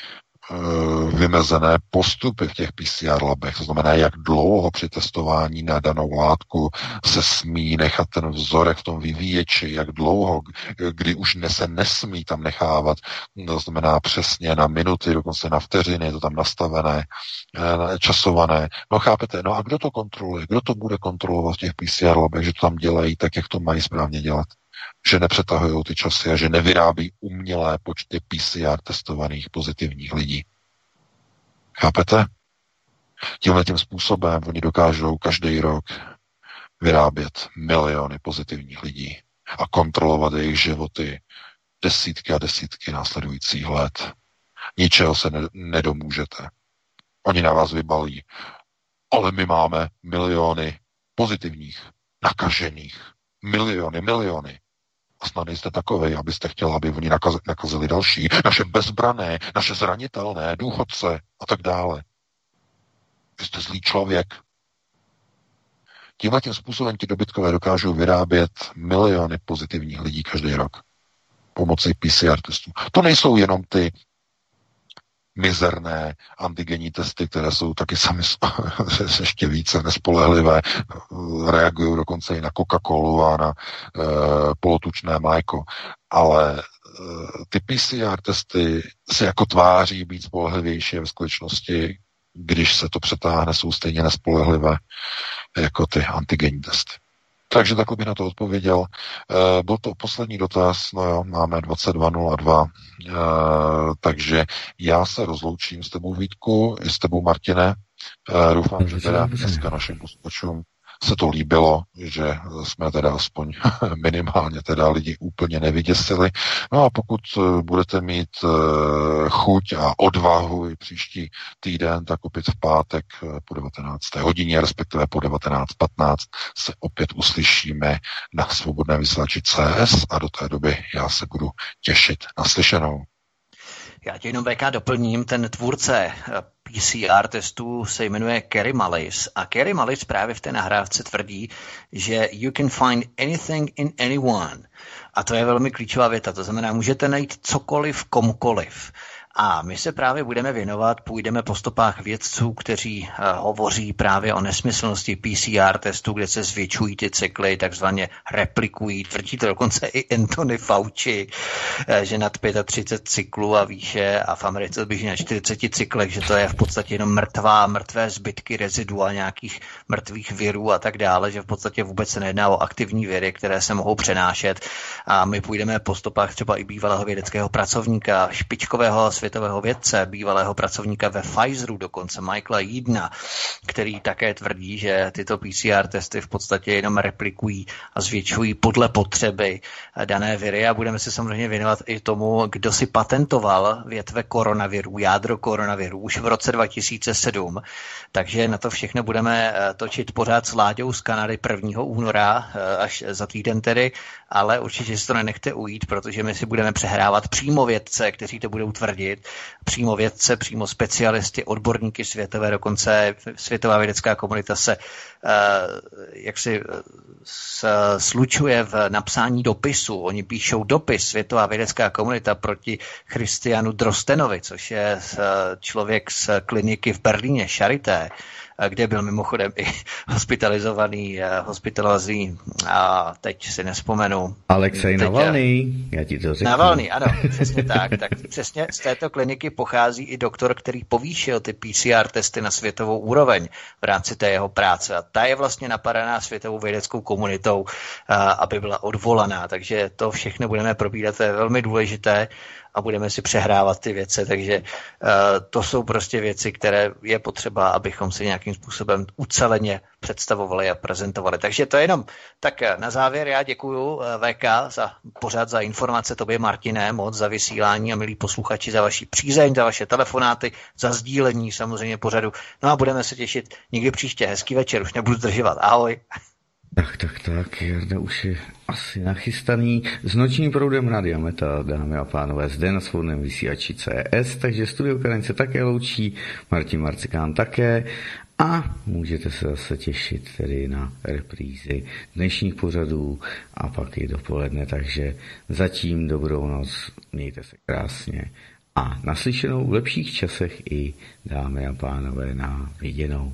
vymezené postupy v těch PCR labech, to znamená, jak dlouho při testování na danou látku se smí nechat ten vzorek v tom vyvíječi, jak dlouho, kdy už se nesmí tam nechávat, to znamená přesně na minuty, dokonce na vteřiny, je to tam nastavené, eh, časované. No chápete, no a kdo to kontroluje? Kdo to bude kontrolovat v těch PCR labech, že to tam dělají tak, jak to mají správně dělat? Že nepřetahují ty časy a že nevyrábí umělé počty PCR testovaných pozitivních lidí. Chápete? Tímhle tím způsobem oni dokážou každý rok vyrábět miliony pozitivních lidí a kontrolovat jejich životy desítky a desítky následujících let. Ničeho se ne- nedomůžete. Oni na vás vybalí. Ale my máme miliony pozitivních, nakažených. Miliony, miliony snad nejste takovej, abyste chtěl, aby oni nakaz, nakazili další, naše bezbrané, naše zranitelné, důchodce a tak dále. Vy jste zlý člověk. Tímhle tím způsobem ti dobytkové dokážou vyrábět miliony pozitivních lidí každý rok pomocí PCR testů. To nejsou jenom ty mizerné antigenní testy, které jsou taky sami ještě více nespolehlivé, reagují dokonce i na Coca-Colu a na e, polotučné mléko. Ale e, ty PCR testy se jako tváří být spolehlivější ve skutečnosti, když se to přetáhne, jsou stejně nespolehlivé jako ty antigenní testy. Takže takhle bych na to odpověděl. E, byl to poslední dotaz, no jo, máme 22.02, e, takže já se rozloučím s tebou Vítku i s tebou Martine. E, doufám, že teda dneska našim posluchačům se to líbilo, že jsme teda aspoň minimálně teda lidi úplně nevyděsili. No a pokud eh, budete mít eh, chuť a odvahu i příští týden, tak opět v pátek eh, po 19. hodině, respektive po 19.15 se opět uslyšíme na svobodné vysílači CS a do té doby já se budu těšit na slyšenou. Já tě jenom VK doplním, ten tvůrce PCR testů se jmenuje Kerry Mullis a Kerry Mullis právě v té nahrávce tvrdí, že you can find anything in anyone. A to je velmi klíčová věta, to znamená, můžete najít cokoliv komukoliv. A my se právě budeme věnovat, půjdeme po stopách vědců, kteří uh, hovoří právě o nesmyslnosti PCR testů, kde se zvětšují ty cykly, takzvaně replikují. Tvrdí to dokonce i Anthony Fauci, uh, že nad 35 cyklů a výše a v Americe běží na 40 cyklech, že to je v podstatě jenom mrtvá, mrtvé zbytky rezidua nějakých mrtvých virů a tak dále, že v podstatě vůbec se nejedná o aktivní viry, které se mohou přenášet. A my půjdeme po stopách třeba i bývalého vědeckého pracovníka, špičkového světového vědce, bývalého pracovníka ve Pfizeru, dokonce Michaela Jídna, který také tvrdí, že tyto PCR testy v podstatě jenom replikují a zvětšují podle potřeby dané viry a budeme se samozřejmě věnovat i tomu, kdo si patentoval větve koronavirů, jádro koronavirů už v roce 2007. Takže na to všechno budeme eh, točit pořád s Láďou z Kanady 1. února, eh, až za týden tedy, ale určitě si to nenechte ujít, protože my si budeme přehrávat přímo vědce, kteří to budou tvrdit, přímo vědce, přímo specialisty, odborníky světové, dokonce světová vědecká komunita se uh, jak si slučuje v napsání dopisu. Oni píšou dopis Světová vědecká komunita proti Christianu Drostenovi, což je člověk z kliniky v Berlíně, Charité, kde byl mimochodem i hospitalizovaný, eh, hospitalizovaný a teď si nespomenu. Alexej teď, Navalný, já ti to řeknu. Navalný, ano, přesně tak. Tak přesně z této kliniky pochází i doktor, který povýšil ty PCR testy na světovou úroveň v rámci té jeho práce. A ta je vlastně napadaná světovou vědeckou komunitou, eh, aby byla odvolaná. Takže to všechno budeme probírat, to je velmi důležité a budeme si přehrávat ty věci. Takže uh, to jsou prostě věci, které je potřeba, abychom si nějakým způsobem uceleně představovali a prezentovali. Takže to je jenom tak eh, na závěr. Já děkuji eh, VK za pořád za informace, tobě Martine, moc za vysílání a milí posluchači za vaši přízeň, za vaše telefonáty, za sdílení samozřejmě pořadu. No a budeme se těšit někdy příště. Hezký večer, už nebudu zdržovat. Ahoj. Tak, tak, tak, Jarda už je asi nachystaný s nočním proudem Rádia Meta, dámy a pánové, zde na svobodném vysílači CS, takže Studio Karen se také loučí, Martin Marcikán také a můžete se zase těšit tedy na reprízy dnešních pořadů a pak i dopoledne, takže zatím dobrou noc, mějte se krásně a naslyšenou v lepších časech i dámy a pánové na viděnou.